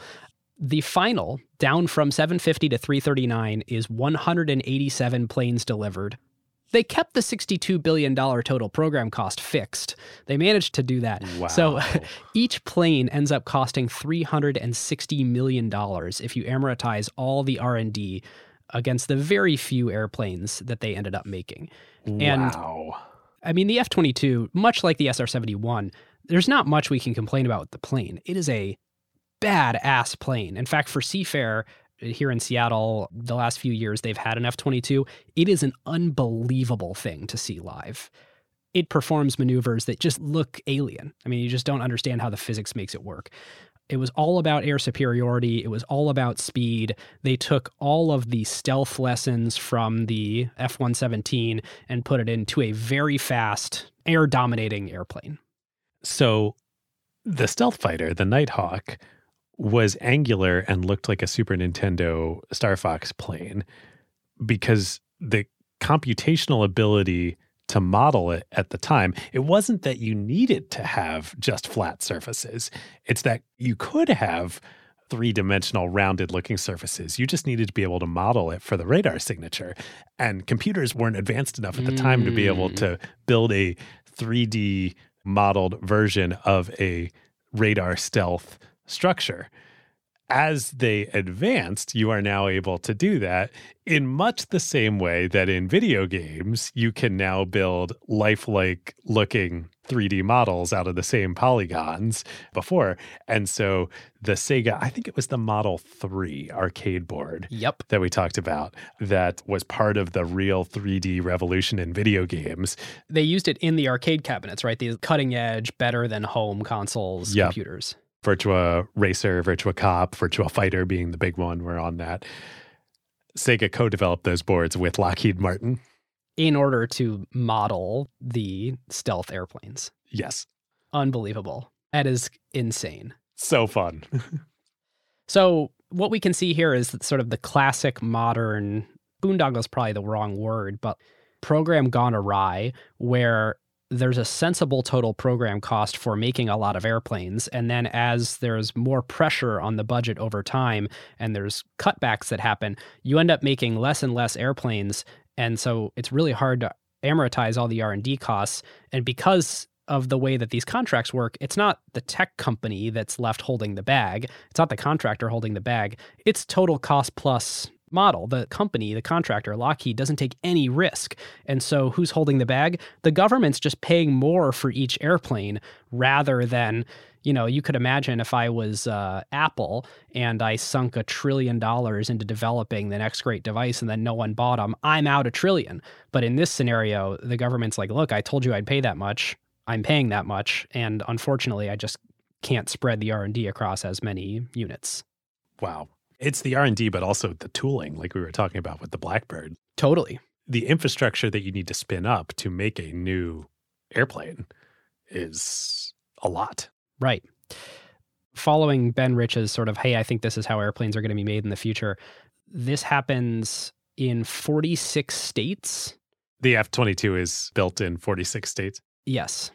The final, down from 750 to 339, is 187 planes delivered, they kept the $62 billion total program cost fixed. They managed to do that. Wow. So [laughs] each plane ends up costing $360 million if you amortize all the R&D against the very few airplanes that they ended up making. And wow. I mean, the F 22, much like the SR 71, there's not much we can complain about with the plane. It is a badass plane. In fact, for Seafair, here in Seattle, the last few years they've had an F 22. It is an unbelievable thing to see live. It performs maneuvers that just look alien. I mean, you just don't understand how the physics makes it work. It was all about air superiority. It was all about speed. They took all of the stealth lessons from the F 117 and put it into a very fast, air dominating airplane. So, the stealth fighter, the Nighthawk, was angular and looked like a Super Nintendo Star Fox plane because the computational ability to model it at the time, it wasn't that you needed to have just flat surfaces. It's that you could have three dimensional rounded looking surfaces. You just needed to be able to model it for the radar signature. And computers weren't advanced enough at the time to be able mm. to build a 3D modeled version of a radar stealth structure. As they advanced, you are now able to do that in much the same way that in video games, you can now build lifelike looking 3D models out of the same polygons before. And so the Sega, I think it was the Model 3 arcade board yep. that we talked about that was part of the real 3D revolution in video games. They used it in the arcade cabinets, right? These cutting edge, better than home consoles yep. computers. Virtua Racer, Virtua Cop, Virtua Fighter being the big one. We're on that. Sega co developed those boards with Lockheed Martin. In order to model the stealth airplanes. Yes. Unbelievable. That is insane. So fun. [laughs] so what we can see here is sort of the classic modern boondoggle is probably the wrong word, but program gone awry where there's a sensible total program cost for making a lot of airplanes. And then as there's more pressure on the budget over time and there's cutbacks that happen, you end up making less and less airplanes. And so it's really hard to amortize all the R&D costs. And because of the way that these contracts work, it's not the tech company that's left holding the bag. It's not the contractor holding the bag. It's total cost plus model. The company, the contractor, Lockheed, doesn't take any risk. And so who's holding the bag? The government's just paying more for each airplane rather than, you know, you could imagine if I was uh, Apple and I sunk a trillion dollars into developing the next great device and then no one bought them, I'm out a trillion. But in this scenario, the government's like, look, I told you I'd pay that much. I'm paying that much. And unfortunately, I just can't spread the R&D across as many units. Wow. It's the R&D but also the tooling like we were talking about with the Blackbird. Totally. The infrastructure that you need to spin up to make a new airplane is a lot. Right. Following Ben Rich's sort of, hey, I think this is how airplanes are going to be made in the future, this happens in 46 states. The F 22 is built in 46 states? Yes.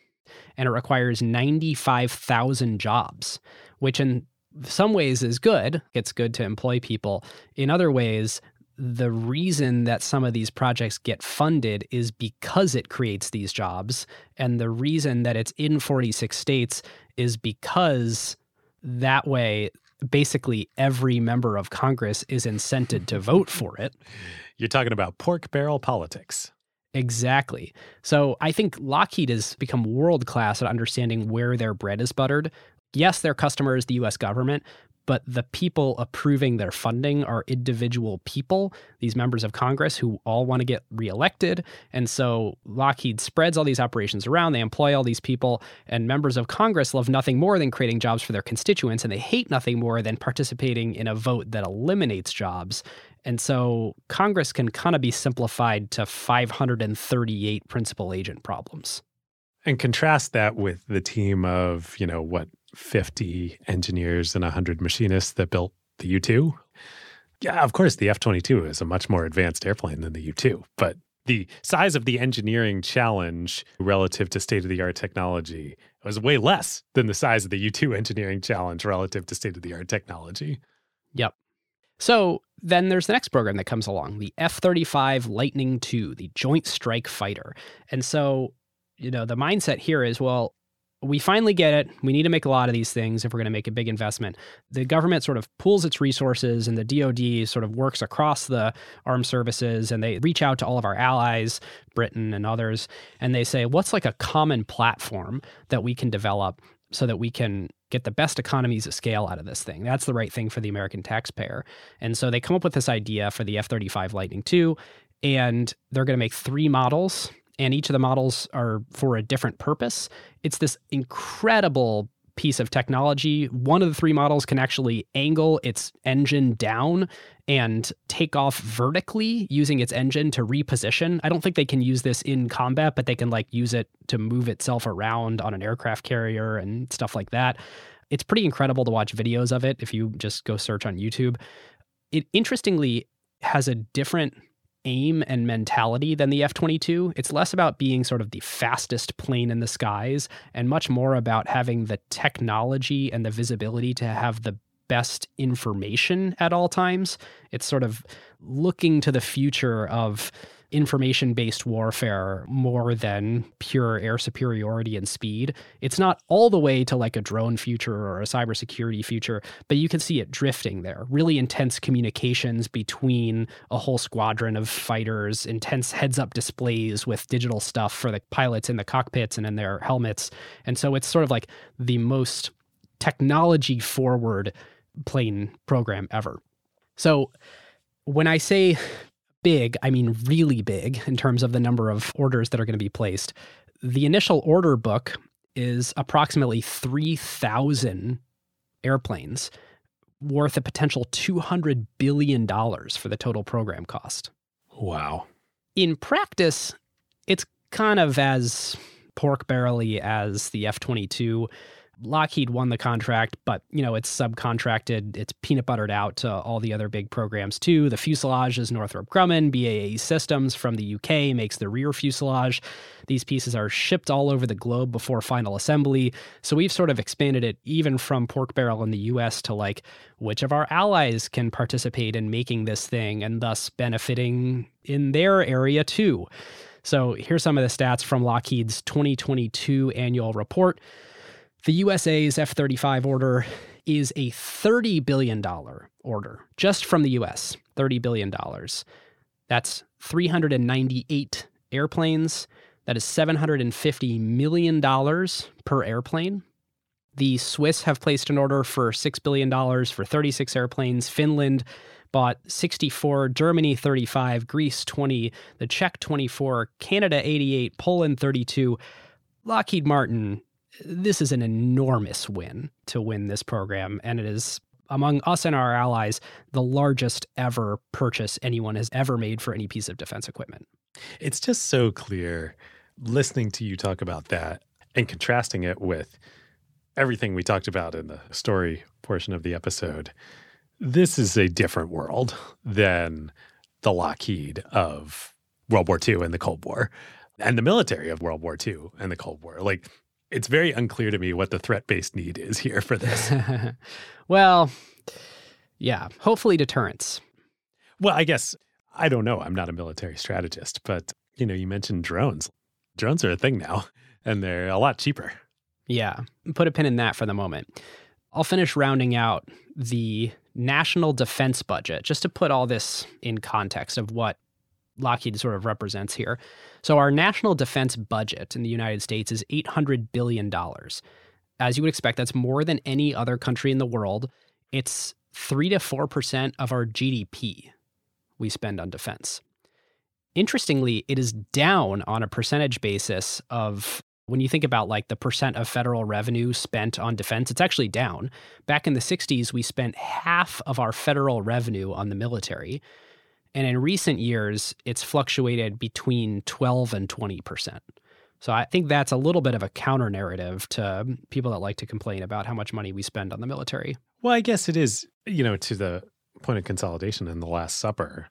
And it requires 95,000 jobs, which in some ways is good. It's good to employ people. In other ways, the reason that some of these projects get funded is because it creates these jobs. And the reason that it's in 46 states is because that way, basically every member of Congress is incented to vote [laughs] for it. You're talking about pork barrel politics. Exactly. So I think Lockheed has become world class at understanding where their bread is buttered yes, their customer is the US government, but the people approving their funding are individual people, these members of Congress who all want to get reelected. And so Lockheed spreads all these operations around. They employ all these people, and members of Congress love nothing more than creating jobs for their constituents, and they hate nothing more than participating in a vote that eliminates jobs. And so Congress can kind of be simplified to 538 principal agent problems. And contrast that with the team of, you know, what, 50 engineers and 100 machinists that built the U 2. Yeah, of course, the F 22 is a much more advanced airplane than the U 2, but the size of the engineering challenge relative to state of the art technology was way less than the size of the U 2 engineering challenge relative to state of the art technology. Yep. So then there's the next program that comes along, the F 35 Lightning II, the Joint Strike Fighter. And so, you know, the mindset here is well, we finally get it. We need to make a lot of these things if we're going to make a big investment. The government sort of pools its resources, and the DoD sort of works across the armed services, and they reach out to all of our allies, Britain and others, and they say, "What's like a common platform that we can develop so that we can get the best economies of scale out of this thing. That's the right thing for the American taxpayer. And so they come up with this idea for the F 35 Lightning II, and they're going to make three models and each of the models are for a different purpose. It's this incredible piece of technology. One of the three models can actually angle its engine down and take off vertically using its engine to reposition. I don't think they can use this in combat, but they can like use it to move itself around on an aircraft carrier and stuff like that. It's pretty incredible to watch videos of it if you just go search on YouTube. It interestingly has a different aim and mentality than the F 22. It's less about being sort of the fastest plane in the skies and much more about having the technology and the visibility to have the best information at all times. It's sort of looking to the future of information based warfare more than pure air superiority and speed. It's not all the way to like a drone future or a cybersecurity future, but you can see it drifting there. Really intense communications between a whole squadron of fighters, intense heads up displays with digital stuff for the pilots in the cockpits and in their helmets. And so it's sort of like the most technology forward plane program ever. So when I say big, I mean really big in terms of the number of orders that are going to be placed. The initial order book is approximately 3,000 airplanes worth a potential $200 billion for the total program cost. Wow. In practice, it's kind of as pork barrely as the F 22. Lockheed won the contract, but you know it's subcontracted. It's peanut buttered out to all the other big programs too. The fuselage is Northrop Grumman. BAE Systems from the UK makes the rear fuselage. These pieces are shipped all over the globe before final assembly. So we've sort of expanded it even from pork barrel in the US to like which of our allies can participate in making this thing and thus benefiting in their area too. So here's some of the stats from Lockheed's 2022 annual report. The USA's F 35 order is a $30 billion order just from the US. $30 billion. That's 398 airplanes. That is $750 million per airplane. The Swiss have placed an order for $6 billion for 36 airplanes. Finland bought 64, Germany 35, Greece 20, the Czech 24, Canada 88, Poland 32. Lockheed Martin, this is an enormous win to win this program, and it is among us and our allies the largest ever purchase anyone has ever made for any piece of defense equipment. It's just so clear listening to you talk about that and contrasting it with everything we talked about in the story portion of the episode this is a different world than the Lockheed of World War II and the Cold War and the military of World War II and the Cold War. Like, it's very unclear to me what the threat based need is here for this. [laughs] well, yeah, hopefully deterrence. Well, I guess I don't know. I'm not a military strategist, but you know, you mentioned drones. Drones are a thing now, and they're a lot cheaper. Yeah, put a pin in that for the moment. I'll finish rounding out the national defense budget, just to put all this in context of what Lockheed sort of represents here. So, our national defense budget in the United States is $800 billion. As you would expect, that's more than any other country in the world. It's 3 to 4% of our GDP we spend on defense. Interestingly, it is down on a percentage basis of when you think about like the percent of federal revenue spent on defense, it's actually down. Back in the 60s, we spent half of our federal revenue on the military. And in recent years, it's fluctuated between 12 and 20%. So I think that's a little bit of a counter narrative to people that like to complain about how much money we spend on the military. Well, I guess it is, you know, to the point of consolidation in the Last Supper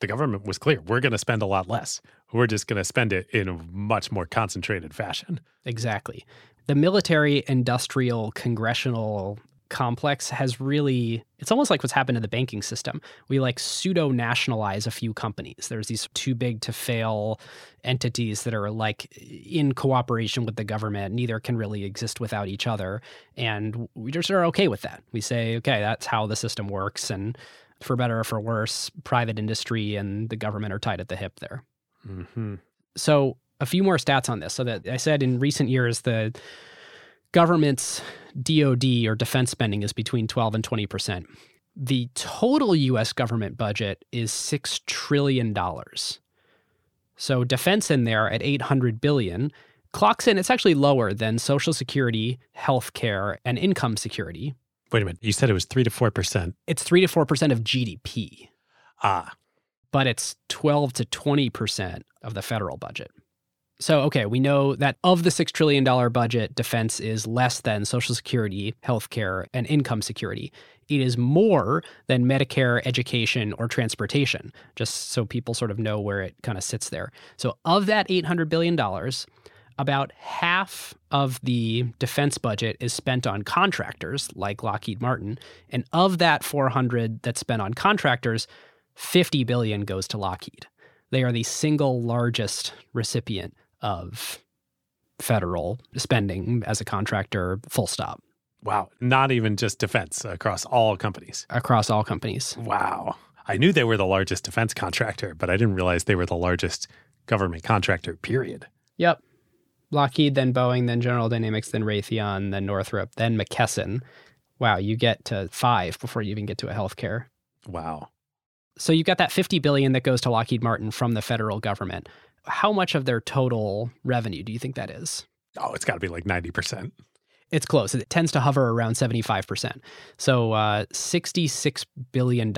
the government was clear we're going to spend a lot less. We're just going to spend it in a much more concentrated fashion. Exactly. The military industrial congressional complex has really it's almost like what's happened to the banking system we like pseudo nationalize a few companies there's these too big to fail entities that are like in cooperation with the government neither can really exist without each other and we just are okay with that we say okay that's how the system works and for better or for worse, private industry and the government are tied at the hip there. Mm-hmm. So, a few more stats on this. So, that I said in recent years, the government's DoD or defense spending is between 12 and 20 percent. The total U.S. government budget is six trillion dollars. So, defense in there at 800 billion clocks in. It's actually lower than Social Security, health care, and income security, Wait a minute. You said it was 3 to 4%. It's 3 to 4% of GDP. Ah. But it's 12 to 20% of the federal budget. So, okay, we know that of the $6 trillion budget, defense is less than Social Security, healthcare, and income security. It is more than Medicare, education, or transportation, just so people sort of know where it kind of sits there. So, of that $800 billion, about half of the defense budget is spent on contractors like Lockheed Martin, and of that 400 that's spent on contractors, 50 billion goes to Lockheed. They are the single largest recipient of federal spending as a contractor, full stop. Wow. Not even just defense uh, across all companies. Across all companies. Wow. I knew they were the largest defense contractor, but I didn't realize they were the largest government contractor, period. Yep. Lockheed, then Boeing, then General Dynamics, then Raytheon, then Northrop, then McKesson. Wow, you get to five before you even get to a healthcare. Wow. So you've got that 50 billion that goes to Lockheed Martin from the federal government. How much of their total revenue do you think that is? Oh, it's got to be like 90%. It's close. It tends to hover around 75%. So uh, $66 billion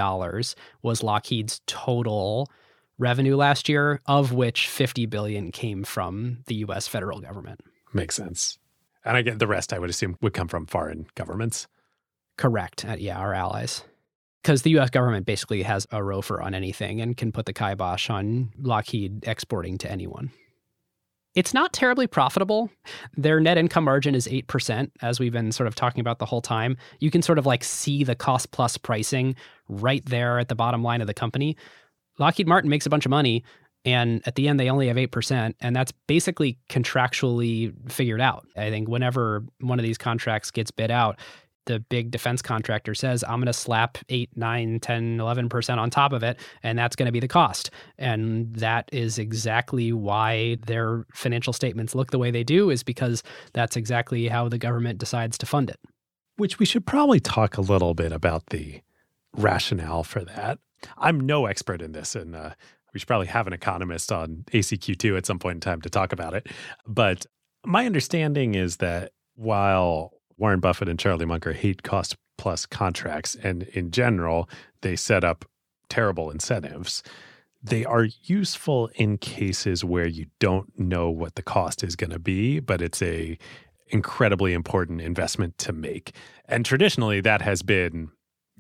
was Lockheed's total revenue last year, of which 50 billion came from the US federal government. Makes sense. And I get the rest, I would assume, would come from foreign governments. Correct. Uh, yeah, our allies. Because the US government basically has a ROFR on anything and can put the kibosh on Lockheed exporting to anyone. It's not terribly profitable. Their net income margin is 8%, as we've been sort of talking about the whole time. You can sort of like see the cost plus pricing right there at the bottom line of the company. Lockheed Martin makes a bunch of money, and at the end, they only have 8%. And that's basically contractually figured out. I think whenever one of these contracts gets bid out, the big defense contractor says, I'm going to slap 8, 9, 10, 11% on top of it, and that's going to be the cost. And that is exactly why their financial statements look the way they do, is because that's exactly how the government decides to fund it. Which we should probably talk a little bit about the rationale for that. I'm no expert in this, and uh, we should probably have an economist on ACQ2 at some point in time to talk about it. But my understanding is that while Warren Buffett and Charlie Munger hate cost plus contracts. And in general, they set up terrible incentives. They are useful in cases where you don't know what the cost is going to be, but it's a incredibly important investment to make. And traditionally that has been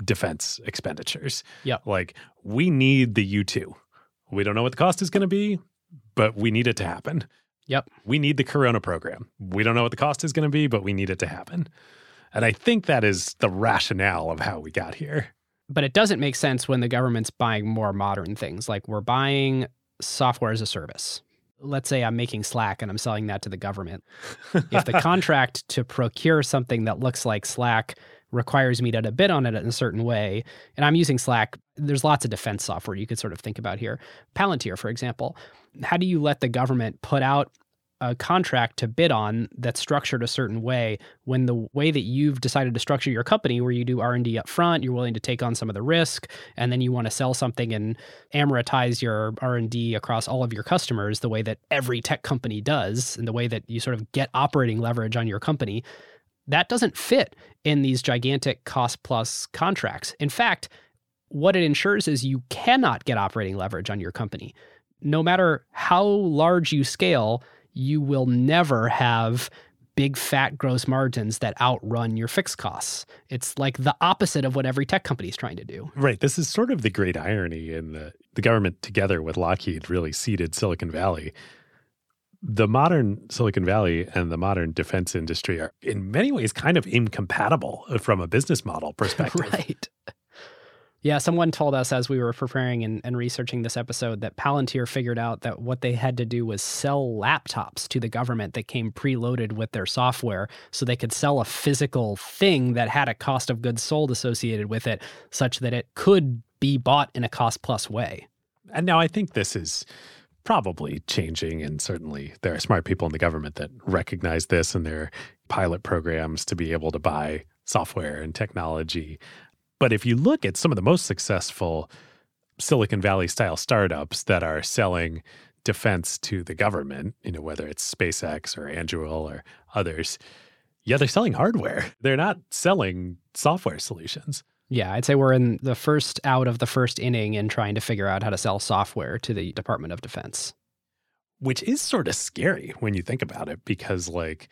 defense expenditures. Yeah. Like we need the U2. We don't know what the cost is going to be, but we need it to happen. Yep. We need the Corona program. We don't know what the cost is going to be, but we need it to happen. And I think that is the rationale of how we got here. But it doesn't make sense when the government's buying more modern things. Like we're buying software as a service. Let's say I'm making Slack and I'm selling that to the government. [laughs] if the contract to procure something that looks like Slack requires me to bid on it in a certain way, and I'm using Slack, there's lots of defense software you could sort of think about here. Palantir, for example how do you let the government put out a contract to bid on that's structured a certain way when the way that you've decided to structure your company where you do r&d up front you're willing to take on some of the risk and then you want to sell something and amortize your r&d across all of your customers the way that every tech company does and the way that you sort of get operating leverage on your company that doesn't fit in these gigantic cost plus contracts. In fact what it ensures is you cannot get operating leverage on your company no matter how large you scale, you will never have big fat gross margins that outrun your fixed costs. It's like the opposite of what every tech company is trying to do. Right. This is sort of the great irony in the the government together with Lockheed really seeded Silicon Valley. The modern Silicon Valley and the modern defense industry are in many ways kind of incompatible from a business model [laughs] perspective. right. Yeah, someone told us as we were preparing and, and, researching this episode that Palantir figured out that what they had to do was sell laptops to the government that came preloaded with their software so they could sell a physical thing that had a cost of goods sold associated with it, such that it could be bought in a cost plus way. And now I think this is probably changing, and certainly there are smart people in the government that recognize this and their pilot programs to be able to buy software and technology but if you look at some of the most successful Silicon Valley style startups that are selling defense to the government, you know, whether it's SpaceX or Anduril or others, yeah, they're selling hardware. [laughs] They're not selling software solutions. Yeah, I'd say we're in the first out of the first inning in trying to figure out how to sell software to the Department of Defense. Which is sort of scary when you think about it, because like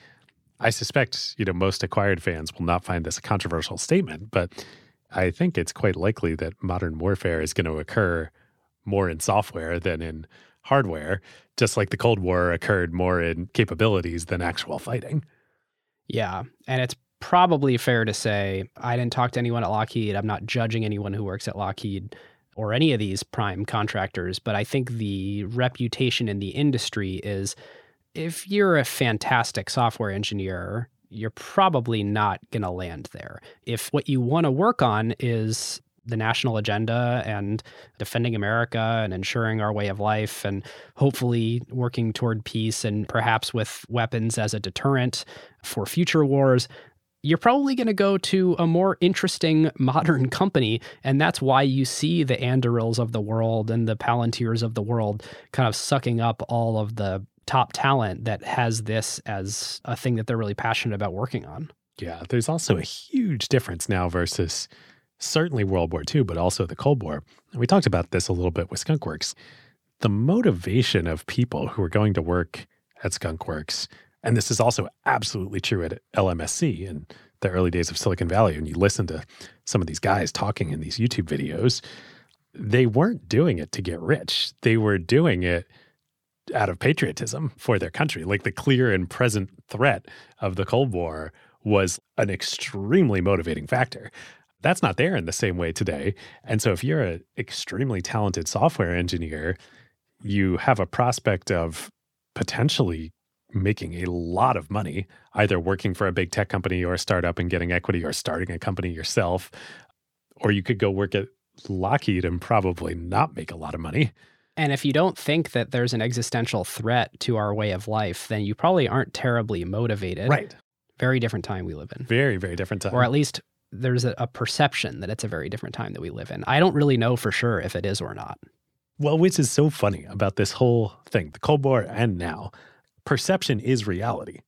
I suspect, you know, most acquired fans will not find this a controversial statement, but I think it's quite likely that modern warfare is going to occur more in software than in hardware, just like the Cold War occurred more in capabilities than actual fighting. Yeah. And it's probably fair to say I didn't talk to anyone at Lockheed. I'm not judging anyone who works at Lockheed or any of these prime contractors, but I think the reputation in the industry is if you're a fantastic software engineer you're probably not going to land there. If what you want to work on is the national agenda and defending America and ensuring our way of life and hopefully working toward peace and perhaps with weapons as a deterrent for future wars, you're probably going to go to a more interesting [laughs] modern company. And that's why you see the Andurils of the world and the Palantirs of the world kind of sucking up all of the top talent that has this as a thing that they're really passionate about working on. Yeah, there's also a huge difference now versus certainly World War II, but also the Cold War. And we talked about this a little bit with Skunkworks. The motivation of people who are going to work at Skunkworks And this is also absolutely true at LMSC in the early days of Silicon Valley. And you listen to some of these guys talking in these YouTube videos, they weren't doing it to get rich. They were doing it out of patriotism for their country. Like the clear and present threat of the Cold War was an extremely motivating factor. That's not there in the same way today. And so if you're an extremely talented software engineer, you have a prospect of potentially making a lot of money, either working for a big tech company or a startup and getting equity or starting a company yourself. Or you could go work at Lockheed and probably not make a lot of money. And if you don't think that there's an existential threat to our way of life, then you probably aren't terribly motivated. Right. Very different time we live in. Very, very different time. Or at least there's a, a perception that it's a very different time that we live in. I don't really know for sure if it is or not. Well, which is so funny about this whole thing, the Cold War and now, perception is reality.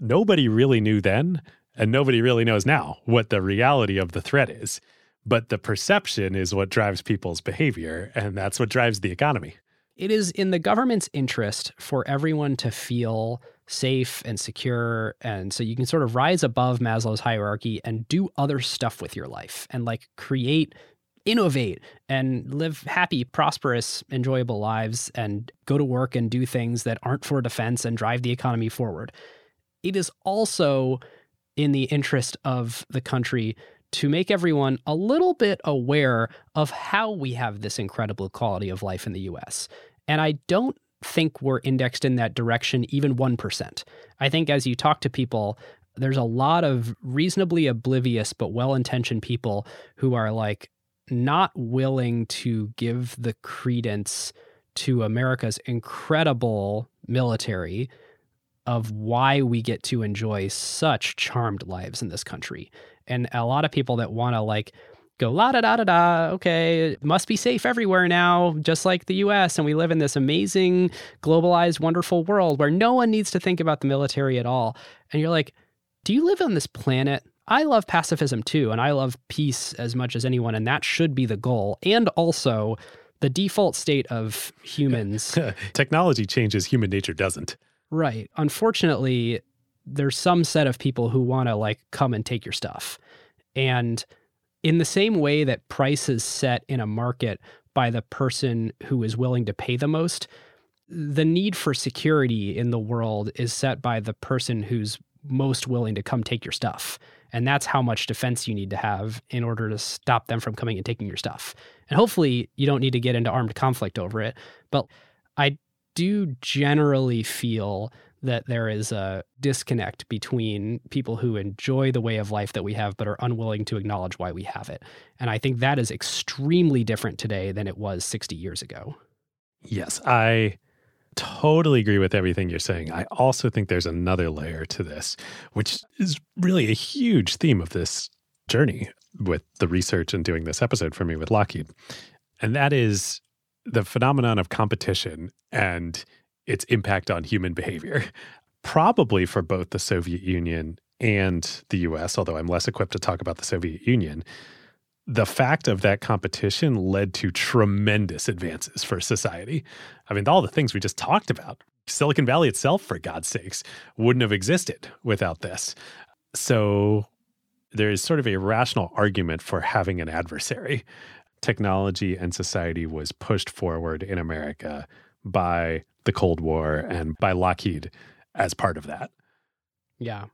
Nobody really knew then, and nobody really knows now what the reality of the threat is. But the perception is what drives people's behavior, and that's what drives the economy. It is in the government's interest for everyone to feel safe and secure. And so you can sort of rise above Maslow's hierarchy and do other stuff with your life and like create, innovate, and live happy, prosperous, enjoyable lives and go to work and do things that aren't for defense and drive the economy forward. It is also in the interest of the country to make everyone a little bit aware of how we have this incredible quality of life in the US. And I don't think we're indexed in that direction even 1%. I think as you talk to people, there's a lot of reasonably oblivious but well intentioned people who are like not willing to give the credence to America's incredible military of why we get to enjoy such charmed lives in this country. And a lot of people that want to like go la da da da da. Okay, it must be safe everywhere now, just like the US. And we live in this amazing, globalized, wonderful world where no one needs to think about the military at all. And you're like, do you live on this planet? I love pacifism too, and I love peace as much as anyone, and that should be the goal. And also, the default state of humans. [laughs] Technology changes, human nature doesn't. Right. Unfortunately, there's some set of people who want to like come and take your stuff. And in the same way that price is set in a market by the person who is willing to pay the most, the need for security in the world is set by the person who's most willing to come take your stuff. And that's how much defense you need to have in order to stop them from coming and taking your stuff. And hopefully, you don't need to get into armed conflict over it. But I do generally feel that there is a disconnect between people who enjoy the way of life that we have but are unwilling to acknowledge why we have it. And I think that is extremely different today than it was 60 years ago. Yes, I totally agree with everything you're saying. I also think there's another layer to this, which is really a huge theme of this journey with the research and doing this episode for me with Lockheed. And that is the phenomenon of competition and its impact on human behavior, probably for both the Soviet Union and the US, although I'm less equipped to talk about the Soviet Union. The fact of that competition led to tremendous advances for society. I mean, all the things we just talked about, Silicon Valley itself, for God's sakes, wouldn't have existed without this. So there is sort of a rational argument for having an adversary. Technology and society was pushed forward in America by the Cold War and by Lockheed as part of that. Yeah.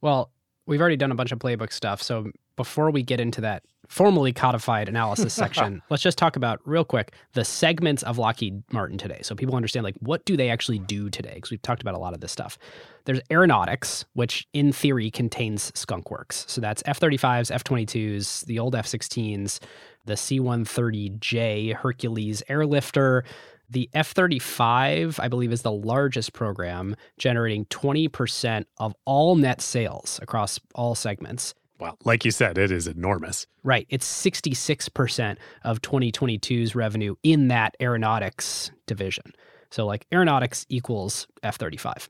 Well, we've already done a bunch of playbook stuff. So before we get into that formally codified analysis [laughs] section, let's just talk about real quick the segments of Lockheed Martin today. So people understand like what do they actually do today? Because we've talked about a lot of this stuff. There's aeronautics, which in theory contains Skunk Works. So that's F 35s, F 22s, the old F 16s, the C 130J Hercules airlifter, the F 35, I believe, is the largest program, generating 20% of all net sales across all segments. Well, like you said, it is enormous. Right. It's 66% of 2022's revenue in that aeronautics division. So, like, aeronautics equals F 35.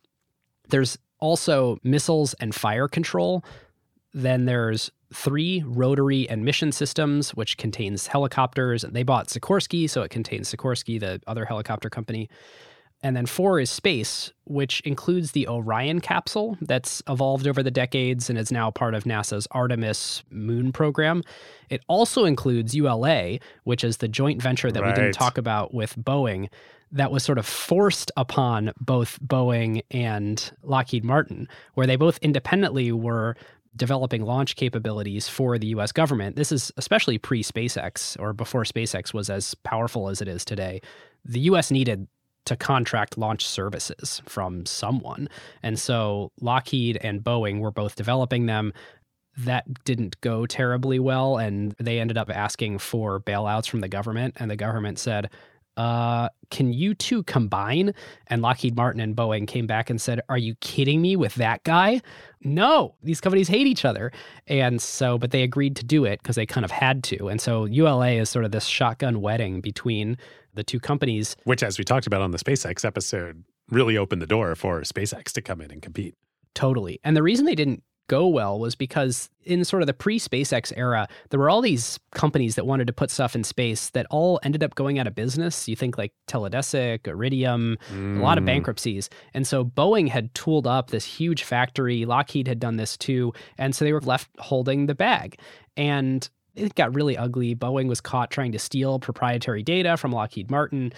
There's also missiles and fire control. Then there's three rotary and mission systems, which contains helicopters. They bought Sikorsky, so it contains Sikorsky, the other helicopter company. And then four is space, which includes the Orion capsule that's evolved over the decades and is now part of NASA's Artemis moon program. It also includes ULA, which is the joint venture that we didn't talk about with Boeing that was sort of forced upon both Boeing and Lockheed Martin, where they both independently were developing launch capabilities for the US government. This is especially pre SpaceX or before SpaceX was as powerful as it is today. The US needed to contract launch services from someone. And so Lockheed and Boeing were both developing them. That didn't go terribly well. And they ended up asking for bailouts from the government. And the government said, uh, can you two combine? And Lockheed Martin and Boeing came back and said, Are you kidding me with that guy? No, these companies hate each other. And so, but they agreed to do it because they kind of had to. And so ULA is sort of this shotgun wedding between the two companies. Which, as we talked about on the SpaceX episode, really opened the door for SpaceX to come in and compete. Totally. And the reason they didn't go well was because in sort of the pre SpaceX era, there were all these companies that wanted to put stuff in space that all ended up going out of business. You think like Teledesic, Iridium, a lot of Mm. bankruptcies. And so Boeing had tooled up this huge factory. Lockheed had done this too. And so they were left holding the bag. And it got really ugly. Boeing was caught trying to steal proprietary data from Lockheed Martin.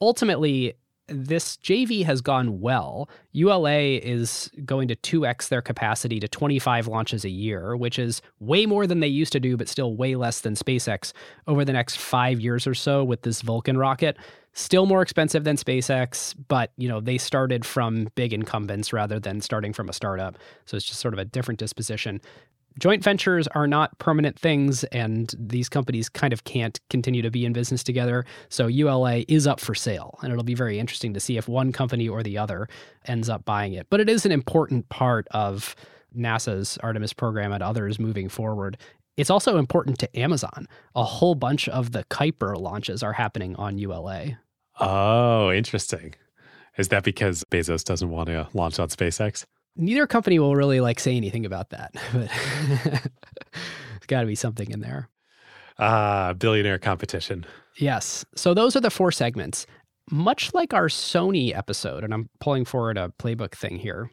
Ultimately, this JV has gone well. ULA is going to 2x their capacity to 25 launches a year, which is way more than they used to do, but still way less than SpaceX over the next five years or so with this Vulcan rocket. Still more expensive than SpaceX, but you know they started from big incumbents rather than starting from a startup. So it's just sort of a different disposition joint ventures are not permanent things and these companies kind of can't continue to be in business together. So ula is up for sale and it'll be very interesting to see if one company or the other ends up buying it. But it is an important part of nasa's artemis program and others moving forward. It's also important to amazon. A whole bunch of the kuiper launches are happening on ula Oh, interesting. Is that because Bezos doesn't want to launch on SpaceX? Neither company will really like say anything about that [laughs] but there's got to be something in there Ah, billionaire competition. Yes. So those are the four segments. Much like our Sony episode, and I'm pulling forward a playbook thing here,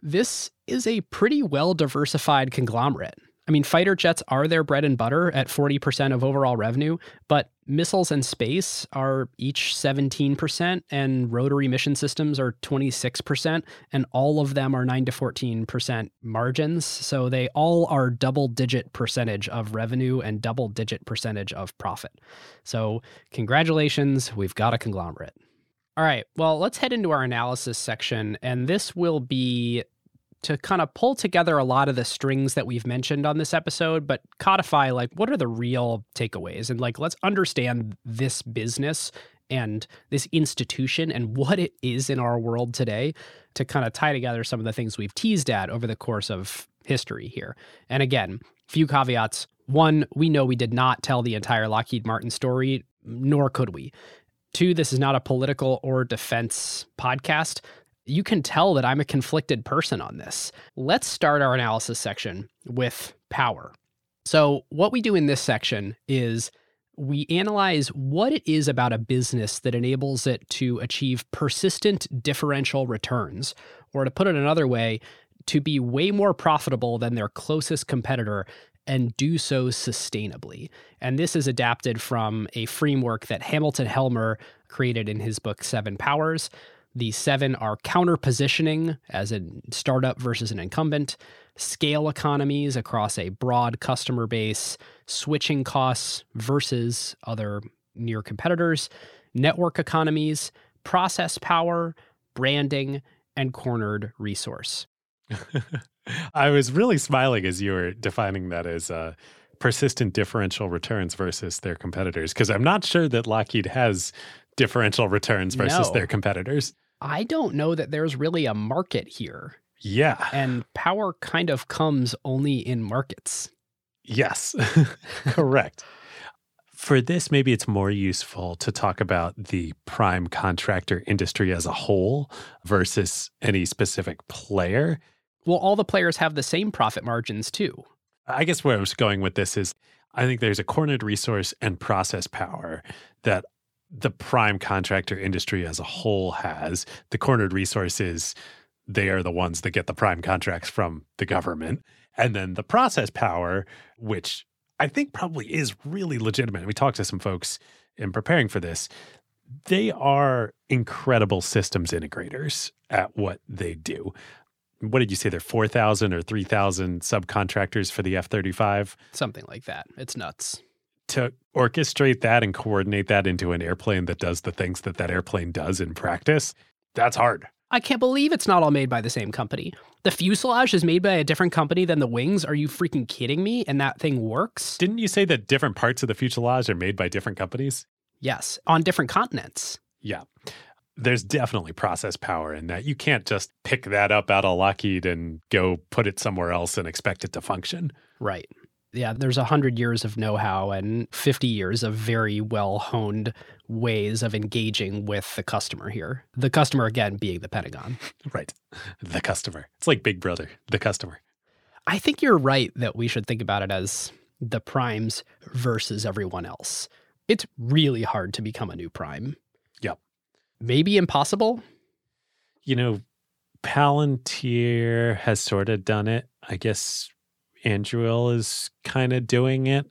this is a pretty well diversified conglomerate. I mean, fighter jets are their bread and butter at 40% of overall revenue, but missiles and space are each 17%, and rotary mission systems are 26%, and all of them are 9 to 14% margins. So they all are double digit percentage of revenue and double digit percentage of profit. So, congratulations, we've got a conglomerate. All right, well, let's head into our analysis section, and this will be to kind of pull together a lot of the strings that we've mentioned on this episode, but codify like what are the real takeaways and like let's understand this business and this institution and what it is in our world today to kind of tie together some of the things we've teased at over the course of history here. And again, few caveats. One, we know we did not tell the entire Lockheed Martin story, nor could we. Two, this is not a political or defense podcast. You can tell that I'm a conflicted person on this. Let's start our analysis section with power. So, what we do in this section is we analyze what it is about a business that enables it to achieve persistent differential returns, or to put it another way, to be way more profitable than their closest competitor and do so sustainably. And this is adapted from a framework that Hamilton Helmer created in his book Seven Powers. The seven are counter positioning as a startup versus an incumbent, scale economies across a broad customer base, switching costs versus other near competitors, network economies, process power, branding, and cornered resource. [laughs] I was really smiling as you were defining that as uh, persistent differential returns versus their competitors, because I'm not sure that Lockheed has differential returns versus No. their competitors. I don't know that there's really a market here, Yeah. and power kind of comes only in markets. Yes. [laughs] [laughs] Correct. For this, maybe it's more useful to talk about the prime contractor industry as a whole versus any specific player. Well, all the players have the same profit margins too. I guess where I was going with this is I think there's a cornered resource and process power that the prime contractor industry as a whole has. The cornered resources, they are the ones that get the prime contracts from the government. And then the process power, which I think probably is really legitimate. We talked to some folks in preparing for this. They are incredible systems integrators at what they do. What did you say? They're 4,000 or 3,000 subcontractors for the F 35? Something like that. It's nuts. To orchestrate that and coordinate that into an airplane that does the things that that airplane does in practice, that's hard. I can't believe it's not all made by the same company. The fuselage is made by a different company than the wings. Are you freaking kidding me? And that thing works? Didn't you say that different parts of the fuselage are made by different companies? Yes, on different continents. Yeah. There's definitely process power in that. You can't just pick that up out of Lockheed and go put it somewhere else and expect it to function. Right. Yeah, there's a hundred years of know-how and 50 years of very well honed ways of engaging with the customer here. The customer again being the Pentagon. [laughs] Right. The customer. It's like Big Brother, the customer. I think you're right that we should think about it as the primes versus everyone else. It's really hard to become a new prime. Yep. Maybe impossible. You know, Palantir has sort of done it. I guess Anduril is kind of doing it.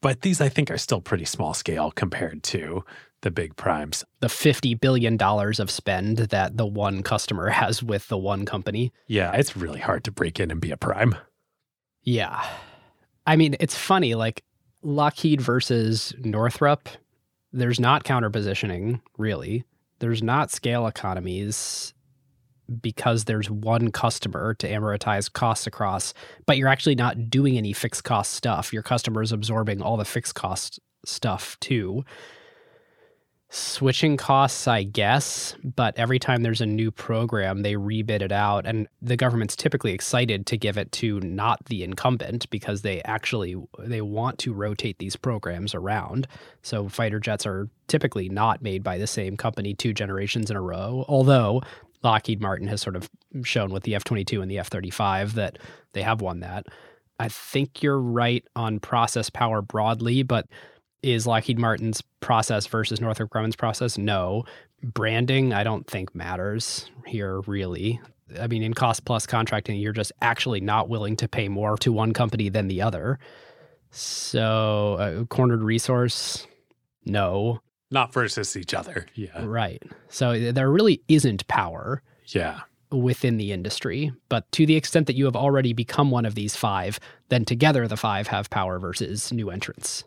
But these, I think, are still pretty small scale compared to the big primes. The $50 billion of spend that the one customer has with the one company. Yeah, it's really hard to break in and be a prime. Yeah. I mean, it's funny, like Lockheed versus Northrop, there's not counterpositioning, really. There's not scale economies because there's one customer to amortize costs across, but you're actually not doing any fixed cost stuff. Your customer is absorbing all the fixed cost stuff too. Switching costs, I guess, but every time there's a new program, they rebid it out. And the government's typically excited to give it to not the incumbent because they actually they want to rotate these programs around. So fighter jets are typically not made by the same company two generations in a row, although Lockheed Martin has sort of shown with the F 22 and the F 35 that they have won that. I think you're right on process power broadly, but is Lockheed Martin's process versus Northrop Grumman's process? No. Branding, I don't think matters here, really. I mean, in cost plus contracting, you're just actually not willing to pay more to one company than the other. So, uh, cornered resource, no not versus each other. Yeah. Right. So eh, there really isn't power. Yeah. Within the industry. But to the extent that you have already become one of these five, then together the five have power versus new entrants.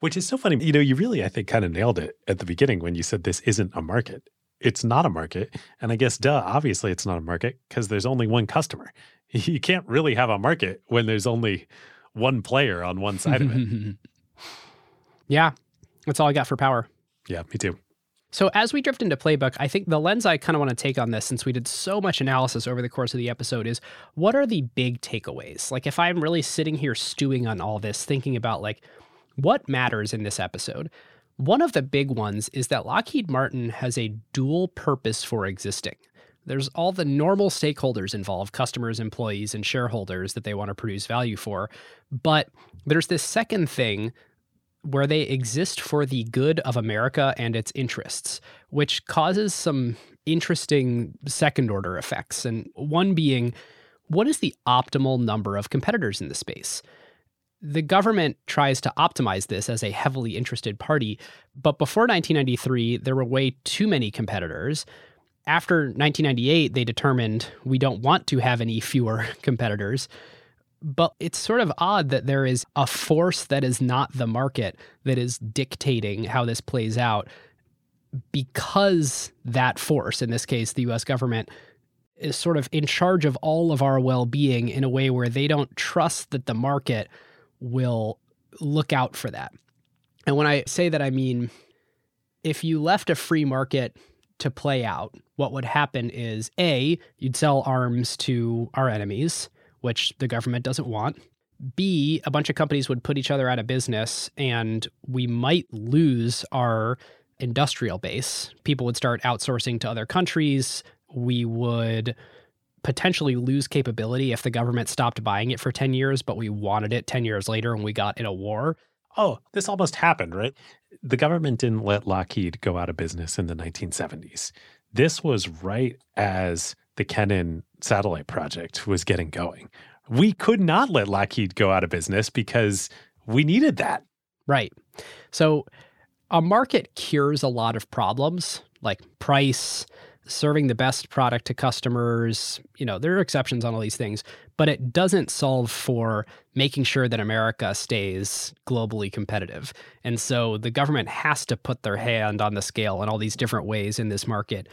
Which is so funny. You know, you really, I think, kind of nailed it at the beginning when you said this isn't a market. It's not a market. And I guess, duh, obviously it's not a market because there's only one customer. [laughs] You can't really have a market when there's only one player on one side of it. [laughs] yeah. That's all I got for power. Yeah, me too. So, as we drift into playbook, I think the lens I kind of want to take on this, since we did so much analysis over the course of the episode, is what are the big takeaways? Like, if I'm really sitting here stewing on all this, thinking about like what matters in this episode, one of the big ones is that Lockheed Martin has a dual purpose for existing. There's all the normal stakeholders involved customers, employees, and shareholders that they want to produce value for. But there's this second thing where they exist for the good of America and its interests, which causes some interesting second order effects. And one being, what is the optimal number of competitors in the space? The government tries to optimize this as a heavily interested party, but before 1993, there were way too many competitors. After 1998, they determined we don't want to have any fewer [laughs] competitors. But it's sort of odd that there is a force that is not the market that is dictating how this plays out because that force, in this case, the US government, is sort of in charge of all of our well being in a way where they don't trust that the market will look out for that. And when I say that, I mean, if you left a free market to play out, what would happen is A, you'd sell arms to our enemies which the government doesn't want. B, a bunch of companies would put each other out of business and we might lose our industrial base. People would start outsourcing to other countries. We would potentially lose capability if the government stopped buying it for 10 years, but we wanted it 10 years later and we got in a war. oh, this almost happened, right? The government didn't let Lockheed go out of business in the 1970s. This was right as the Kennen satellite project was getting going. We could not let Lockheed go out of business because we needed that. Right. So a market cures a lot of problems like price, serving the best product to customers. You know, there are exceptions on all these things, but it doesn't solve for making sure that America stays globally competitive. And so the government has to put their hand on the scale in all these different ways in this market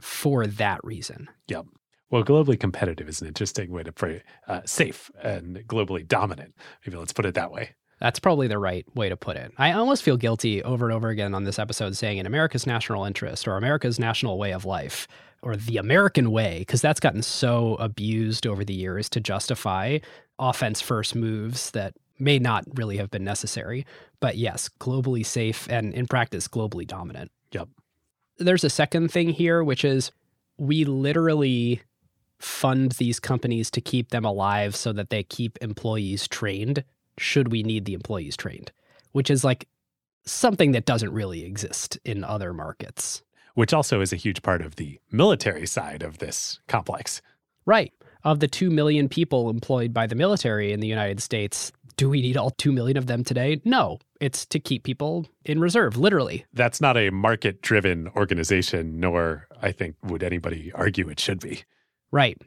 for that reason. Yep. Well, globally competitive is an interesting way to phrase uh, safe and globally dominant. Maybe let's put it that way. That's probably the right way to put it. I almost feel guilty over and over again on this episode saying in America's national interest or America's national way of life or the American way, because that's gotten so abused over the years to justify offense first moves that may not really have been necessary. But yes, globally safe and in practice, globally dominant. Yep. There's a second thing here, which is we literally fund these companies to keep them alive so that they keep employees trained should we need the employees trained, which is like something that doesn't really exist in other markets. Which also is a huge part of the military side of this complex. Right. Of the 2 million people employed by the military in the United States, do we need all 2 million of them today? No. It's to keep people in reserve, literally. That's not a market driven organization, nor I think would anybody argue it should be. Right.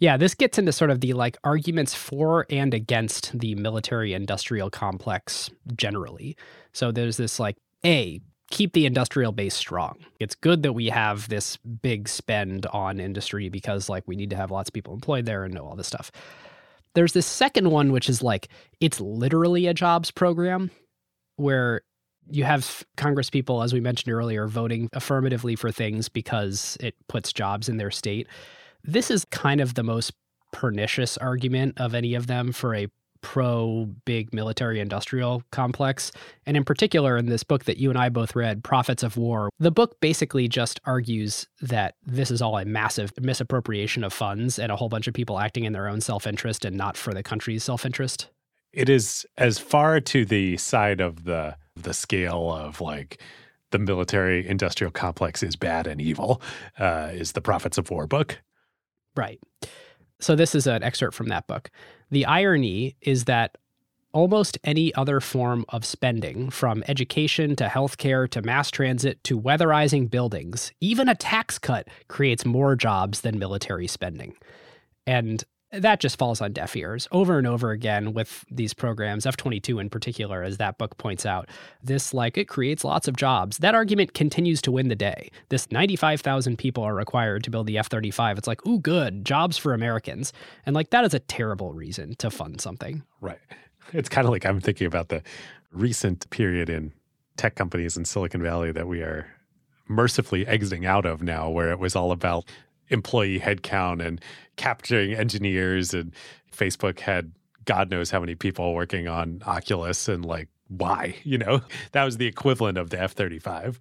Yeah, this gets into sort of the like arguments for and against the military industrial complex generally. So there's this like, A, keep the industrial base strong. It's good that we have this big spend on industry because like we need to have lots of people employed there and know all this stuff. There's this second one, which is like, it's literally a jobs program where you have Congress people, as we mentioned earlier, voting affirmatively for things because it puts jobs in their state. This is kind of the most pernicious argument of any of them for a pro big military industrial complex. And in particular, in this book that you and I both read, Prophets of War, the book basically just argues that this is all a massive misappropriation of funds and a whole bunch of people acting in their own self interest and not for the country's self interest. It is as far to the side of the the scale of like the military industrial complex is bad and evil uh, is the Prophets of War book. Right. So this is an excerpt from that book. The irony is that almost any other form of spending, from education to healthcare to mass transit to weatherizing buildings, even a tax cut creates more jobs than military spending. And that just falls on deaf ears over and over again with these programs. F-22 in particular as that book points out this like it creates lots of jobs. That argument continues to win the day. This 95000 people are required to build the f-35 it's like ooh good jobs for americans. And like that is a terrible reason to fund something. Right. It's kind of like i'm thinking about the recent period in tech companies in silicon valley that we are mercifully exiting out of now where it was all about employee headcount and capturing engineers and Facebook had God knows how many people working on Oculus and like why, you know? [laughs] That was the equivalent of the F 35.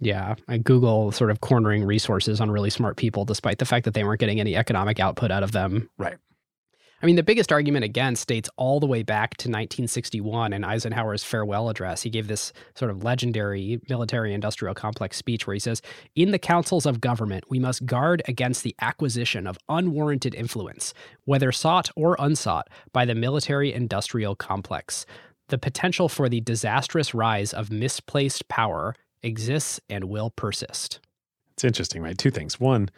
Yeah, Google sort of cornering resources on really smart people despite the fact that they weren't getting any economic output out of them. Right. I mean, the biggest argument against dates all the way back to 1961 in Eisenhower's farewell address. He gave this sort of legendary military industrial complex speech where he says, In the councils of government, we must guard against the acquisition of unwarranted influence, whether sought or unsought, by the military industrial complex. The potential for the disastrous rise of misplaced power exists and will persist. It's interesting, right? Two things. One,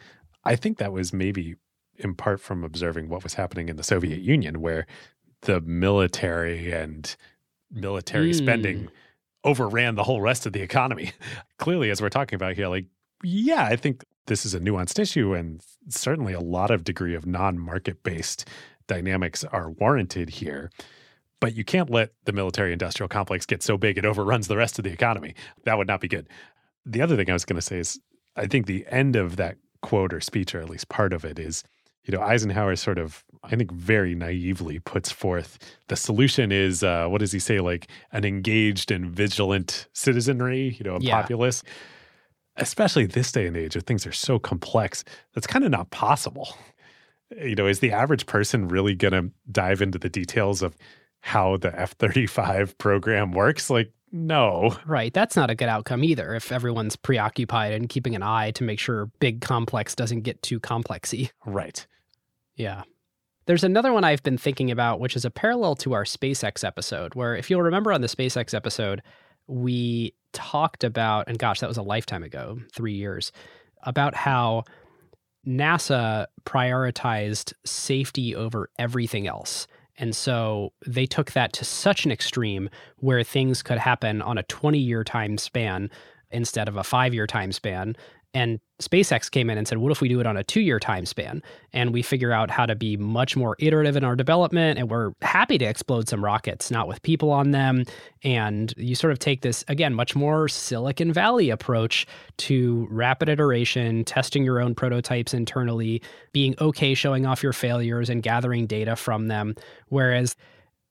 I think that was maybe in part from observing what was happening in the Soviet Union, where the military and military mm. spending overran the whole rest of the economy. [laughs] Clearly, as we're talking about here, like, yeah, I think this is a nuanced issue, and certainly a lot of degree of non market based dynamics are warranted here. But you can't let the military industrial complex get so big it overruns the rest of the economy. That would not be good. The other thing I was going to say is I think the end of that quote or speech, or at least part of it, is you know, Eisenhower sort of, I think, very naively puts forth the solution is uh, what does he say? Like an engaged and vigilant citizenry, you know, a yeah. populace. Especially this day and age where things are so complex, that's kind of not possible. You know, is the average person really going to dive into the details of how the F 35 program works. Like, no. Right. That's not a good outcome either if everyone's preoccupied and keeping an eye to make sure big complex doesn't get too complexy. Right. Yeah. There's another one I've been thinking about, which is a parallel to our SpaceX episode, where if you'll remember on the SpaceX episode, we talked about, and gosh, that was a lifetime ago, three years, about how NASA prioritized safety over everything else. And so they took that to such an extreme where things could happen on a 20 year time span instead of a five year time span. And SpaceX came in and said, what if we do it on a two year time span? And we figure out how to be much more iterative in our development. And we're happy to explode some rockets, not with people on them. And you sort of take this, again, much more Silicon Valley approach to rapid iteration, testing your own prototypes internally, being okay showing off your failures and gathering data from them. Whereas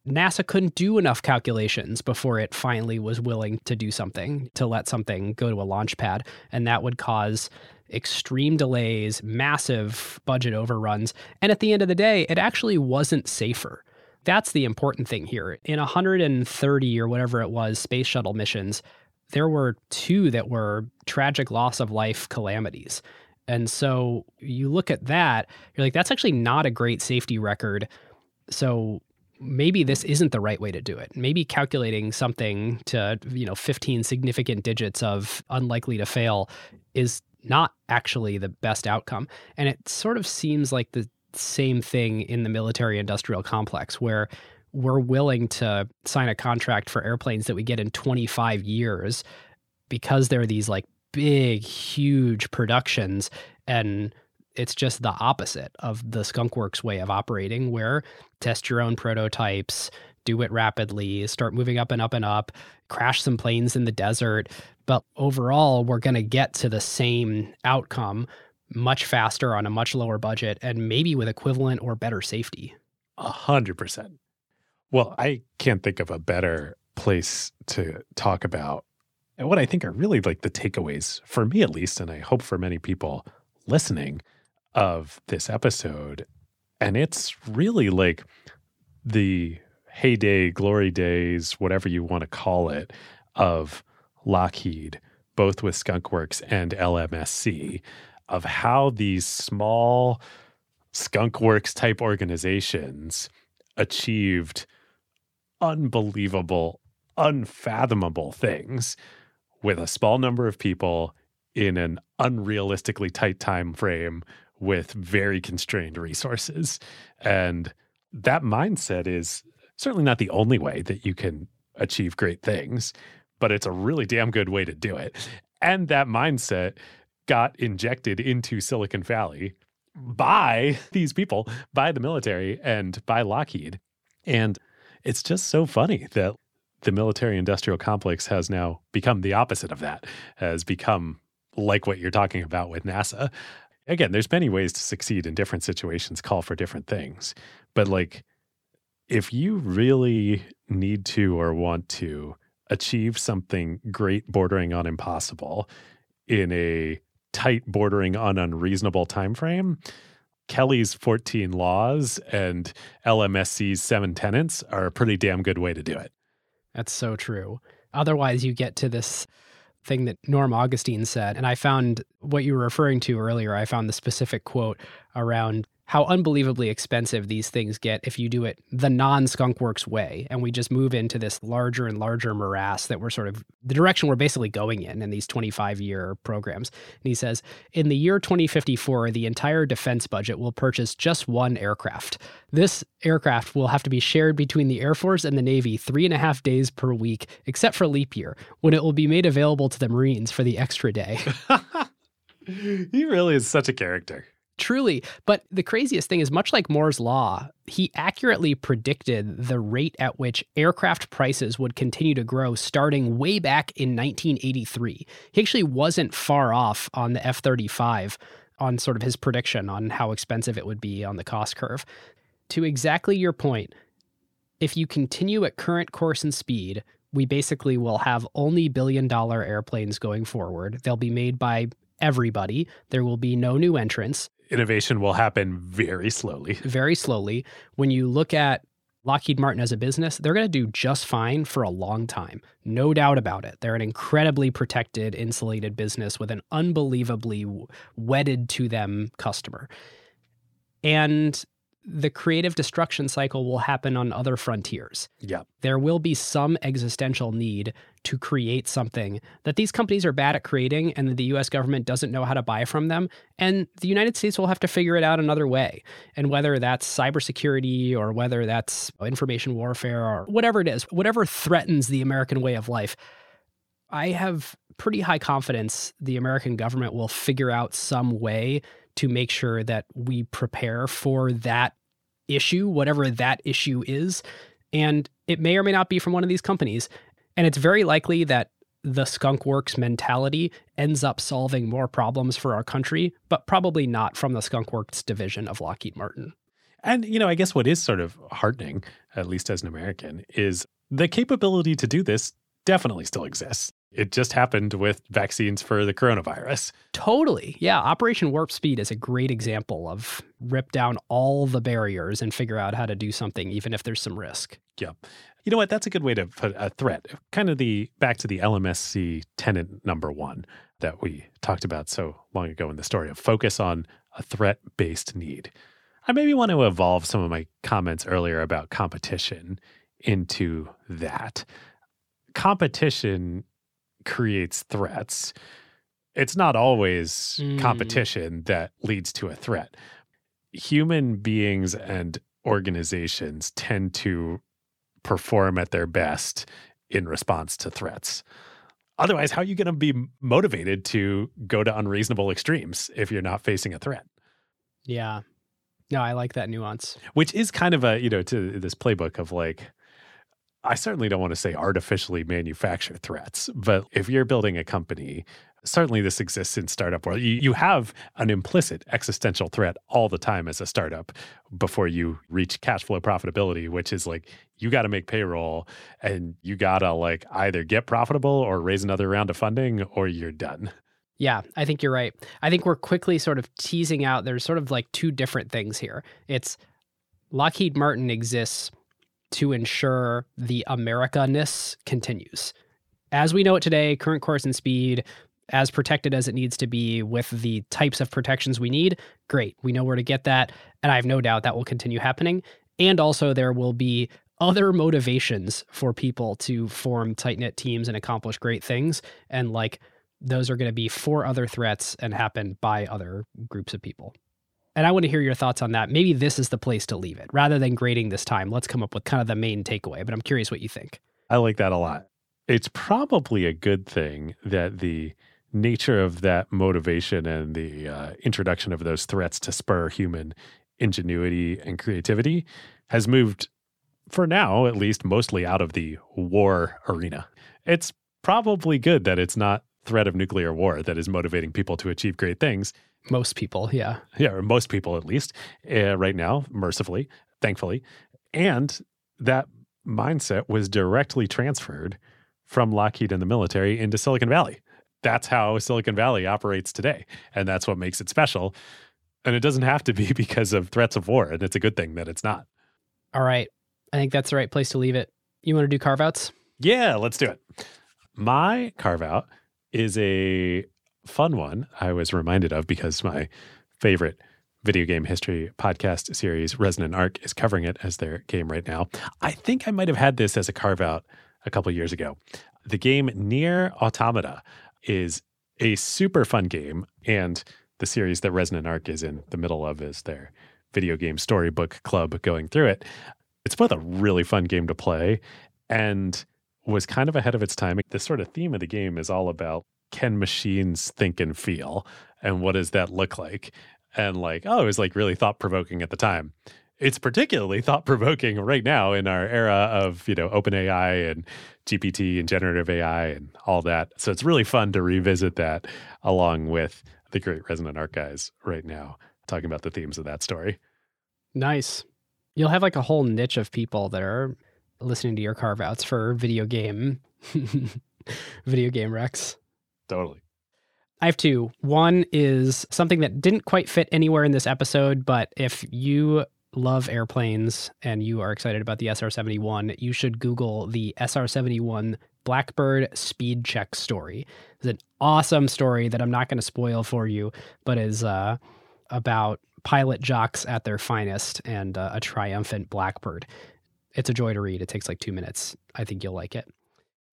NASA couldn't do enough calculations before it finally was willing to do something, to let something go to a launch pad. And that would cause extreme delays, massive budget overruns. And at the end of the day, it actually wasn't safer. That's the important thing here. In 130 or whatever it was space shuttle missions, there were two that were tragic loss of life calamities. And so you look at that, you're like, that's actually not a great safety record. So maybe this isn't the right way to do it. Maybe calculating something to, you know, 15 significant digits of unlikely to fail is not actually the best outcome. And it sort of seems like the same thing in the military industrial complex where we're willing to sign a contract for airplanes that we get in 25 years because they're these like big huge productions and it's just the opposite of the skunkworks way of operating where test your own prototypes do it rapidly start moving up and up and up crash some planes in the desert. But overall we're going to get to the same outcome much faster on a much lower budget and maybe with equivalent or better safety. A hundred percent. Well i can't think of a better place to talk about and what i think are really like the takeaways for me at least and i hope for many people listening of this episode. And it's really like the heyday, glory days, whatever you want to call it, of Lockheed, both with Skunkworks and LMSC, of how these small Skunkworks type organizations achieved unbelievable, unfathomable things with a small number of people in an unrealistically tight time frame with very constrained resources. And that mindset is certainly not the only way that you can achieve great things, but it's a really damn good way to do it. And that mindset got injected into Silicon Valley by these people, by the military and by Lockheed. And it's just so funny that the military industrial complex has now become the opposite of that, has become like what you're talking about with NASA, again, there's many ways to succeed in different situations, call for different things. But like, if you really need to or want to achieve something great bordering on impossible in a tight bordering on unreasonable time frame, Kelly's 14 laws and LMSC's seven tenets are a pretty damn good way to do it. That's so true. Otherwise, you get to this thing that Norm Augustine said. And I found what you were referring to earlier, I found the specific quote around how unbelievably expensive these things get if you do it the non skunkworks way. And we just move into this larger and larger morass that we're sort of the direction we're basically going in in these 25 year programs. And he says in the year 2054 the entire defense budget will purchase just one aircraft. This aircraft will have to be shared between the air force and the navy three and a half days per week except for leap year when it will be made available to the marines for the extra day. [laughs] He really is such a character Truly. But the craziest thing is, much like Moore's Law, he accurately predicted the rate at which aircraft prices would continue to grow starting way back in 1983. He actually wasn't far off on the F 35 on sort of his prediction on how expensive it would be on the cost curve. To exactly your point, if you continue at current course and speed, we basically will have only billion dollar airplanes going forward. They'll be made by everybody. There will be no new entrants innovation will happen very slowly. Very slowly. When you look at Lockheed Martin as a business, they're going to do just fine for a long time. No doubt about it. They're an incredibly protected, insulated business with an unbelievably wedded to them customer. And the creative destruction cycle will happen on other frontiers. Yeah. There will be some existential need to create something that these companies are bad at creating and that the US government doesn't know how to buy from them. And the United States will have to figure it out another way. And whether that's cybersecurity or whether that's information warfare or whatever it is, whatever threatens the American way of life, I have pretty high confidence the American government will figure out some way to make sure that we prepare for that issue, whatever that issue is. And it may or may not be from one of these companies. And it's very likely that the skunk works mentality ends up solving more problems for our country, but probably not from the skunk works division of Lockheed Martin. And, you know, I guess what is sort of heartening, at least as an American, is the capability to do this definitely still exists. It just happened with vaccines for the coronavirus. Totally. Yeah. Operation Warp Speed is a great example of rip down all the barriers and figure out how to do something, even if there's some risk. Yeah. You know what? That's a good way to put a threat. Kind of the back to the LMSC tenant number one that we talked about so long ago in the story of focus on a threat based need. I maybe want to evolve some of my comments earlier about competition into that. Competition creates threats. It's not always Mm. competition that leads to a threat. Human beings and organizations tend to perform at their best in response to threats. Otherwise, how are you going to be motivated to go to unreasonable extremes if you're not facing a threat? Yeah. No, I like that nuance. Which is kind of a, you know, to this playbook of like, I certainly don't want to say artificially manufacture threats, but if you're building a company, certainly this exists in startup world. You, you have an implicit existential threat all the time as a startup before you reach cash flow profitability, which is like you got to make payroll and you got to like either get profitable or raise another round of funding or you're done. Yeah, I think you're right. I think we're quickly sort of teasing out there's sort of like two different things here. It's Lockheed Martin exists to ensure the America-ness continues. As we know it today, current course and speed, as protected as it needs to be with the types of protections we need, great. We know where to get that. And I have no doubt that will continue happening. And also, there will be other motivations for people to form tight knit teams and accomplish great things. And like, those are going to be for other threats and happen by other groups of people. And I want to hear your thoughts on that. Maybe this is the place to leave it. Rather than grading this time, let's come up with kind of the main takeaway. But I'm curious what you think. I like that a lot. It's probably a good thing that the nature of that motivation and the uh, introduction of those threats to spur human ingenuity and creativity has moved, for now at least, mostly out of the war arena. It's probably good that it's not threat of nuclear war that is motivating people to achieve great things. Most people, yeah. Yeah, or most people at least, uh, right now, mercifully, thankfully. And that mindset was directly transferred from Lockheed and the military into Silicon Valley. That's how Silicon Valley operates today. And that's what makes it special. And it doesn't have to be [laughs] because of threats of war. And it's a good thing that it's not. All right. I think that's the right place to leave it. You want to do carve outs? Yeah, let's do it. My carve out is a fun one I was reminded of because my favorite video game history podcast series, Resonant Arc, is covering it as their game right now. I think I might have had this as a carve out a couple years ago. The game NieR:Automata is a super fun game, and the series that Resonant Arc is in the middle of is their video game storybook club going through it. It's both a really fun game to play and was kind of ahead of its time. The sort of theme of the game is all about can machines think and feel and what does that look like? And like, oh, it was like really thought provoking at the time. It's particularly thought provoking right now in our era of, you know, OpenAI and GPT and generative AI and all that. So it's really fun to revisit that along with the great Resonant guys right now, talking about the themes of that story. Nice. You'll have like a whole niche of people that are listening to your carve outs for video game [laughs] video game Rex. Totally. I have two. One is something that didn't quite fit anywhere in this episode, but if you love airplanes and you are excited about the SR 71, you should Google the SR 71 Blackbird speed check story. It's an awesome story that I'm not going to spoil for you, but is uh, about pilot jocks at their finest and uh, a triumphant Blackbird. It's a joy to read. It takes like two minutes. I think you'll like it.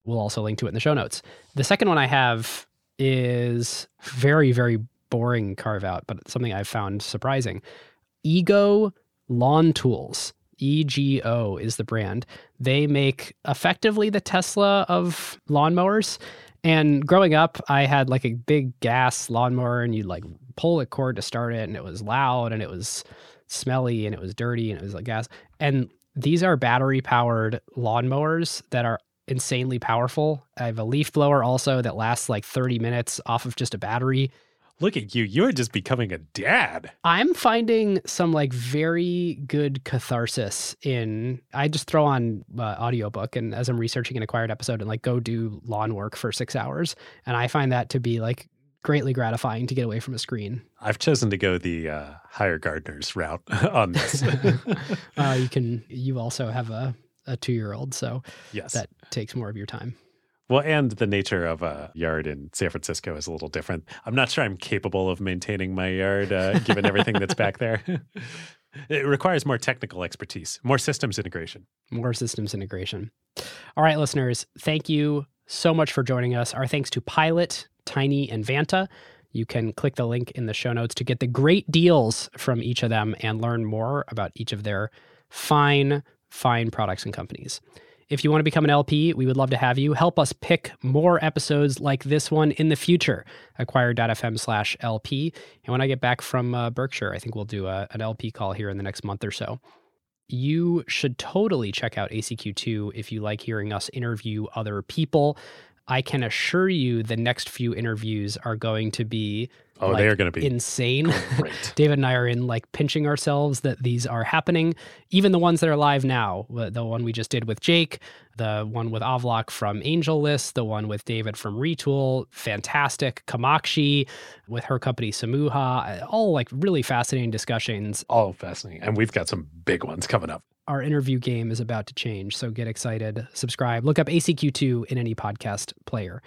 We'll also link to it in the show notes. The second one I have is very, very boring carve out, but something I've found surprising. Ego Lawn Tools. EGO is the brand. They make effectively the Tesla of lawnmowers. And growing up, I had like a big gas lawnmower, and you'd like pull a cord to start it, and it was loud, and it was smelly, and it was dirty, and it was like gas. And these are battery powered lawnmowers that are insanely powerful. I have a leaf blower also that lasts like 30 minutes off of just a battery. Look at you. You're just becoming a dad. I'm finding some like very good catharsis in I just throw on uh, audiobook and as I'm researching an acquired episode and like go do lawn work for 6 hours and I find that to be like greatly gratifying to get away from a screen. I've chosen to go the uh, hire gardeners route [laughs] on this. [laughs] [laughs] uh, you can you also have a a 2-year-old so yes. that takes more of your time. Well, and the nature of a yard in San Francisco is a little different. I'm not sure I'm capable of maintaining my yard uh, given everything that's back there. [laughs] it requires more technical expertise, more systems integration. More systems integration. All right, listeners, thank you so much for joining us. Our thanks to Pilot, Tiny, and Vanta. You can click the link in the show notes to get the great deals from each of them and learn more about each of their fine, fine products and companies. If you want to become an LP, we would love to have you. Help us pick more episodes like this one in the future. Acquired.fm slash LP. And when I get back from uh, Berkshire, I think we'll do a, an LP call here in the next month or so. You should totally check out ACQ2 if you like hearing us interview other people. I can assure you the next few interviews are going to be Oh, like, they are going to be insane. [laughs] David and I are in like pinching ourselves that these are happening. Even the ones that are live now, uh, the one we just did with Jake, the one with Avlok from AngelList, the one with David from Retool, fantastic. Kamakshi with her company Samooha, all like really fascinating discussions. All fascinating. And we've got some big ones coming up. Our interview game is about to change, so get excited, subscribe, look up ACQ2 in any podcast player.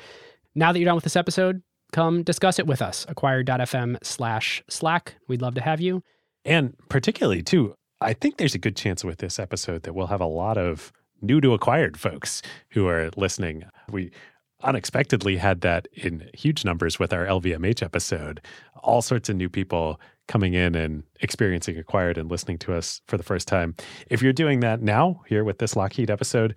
Now that you're done with this episode, come discuss it with us. Acquired.fm slash Slack. We'd love to have you. And particularly, too, I think there's a good chance with this episode that we'll have a lot of new to acquired folks who are listening. We unexpectedly had that in huge numbers with our LVMH episode. All sorts of new people coming in and experiencing acquired and listening to us for the first time. If you're doing that now, here with this Lockheed episode,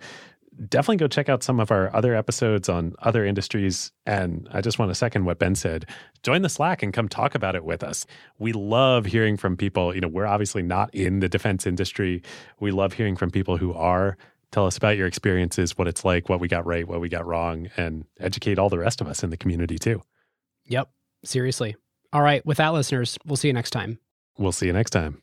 definitely go check out some of our other episodes on other industries. And I just want to second what Ben said. Join the Slack and come talk about it with us. We love hearing from people. You know, we're obviously not in the defense industry. We love hearing from people who are. Tell us about your experiences, what it's like, what we got right, what we got wrong, and educate all the rest of us in the community too. Yep. Seriously. All right. With that, listeners, we'll see you next time. We'll see you next time.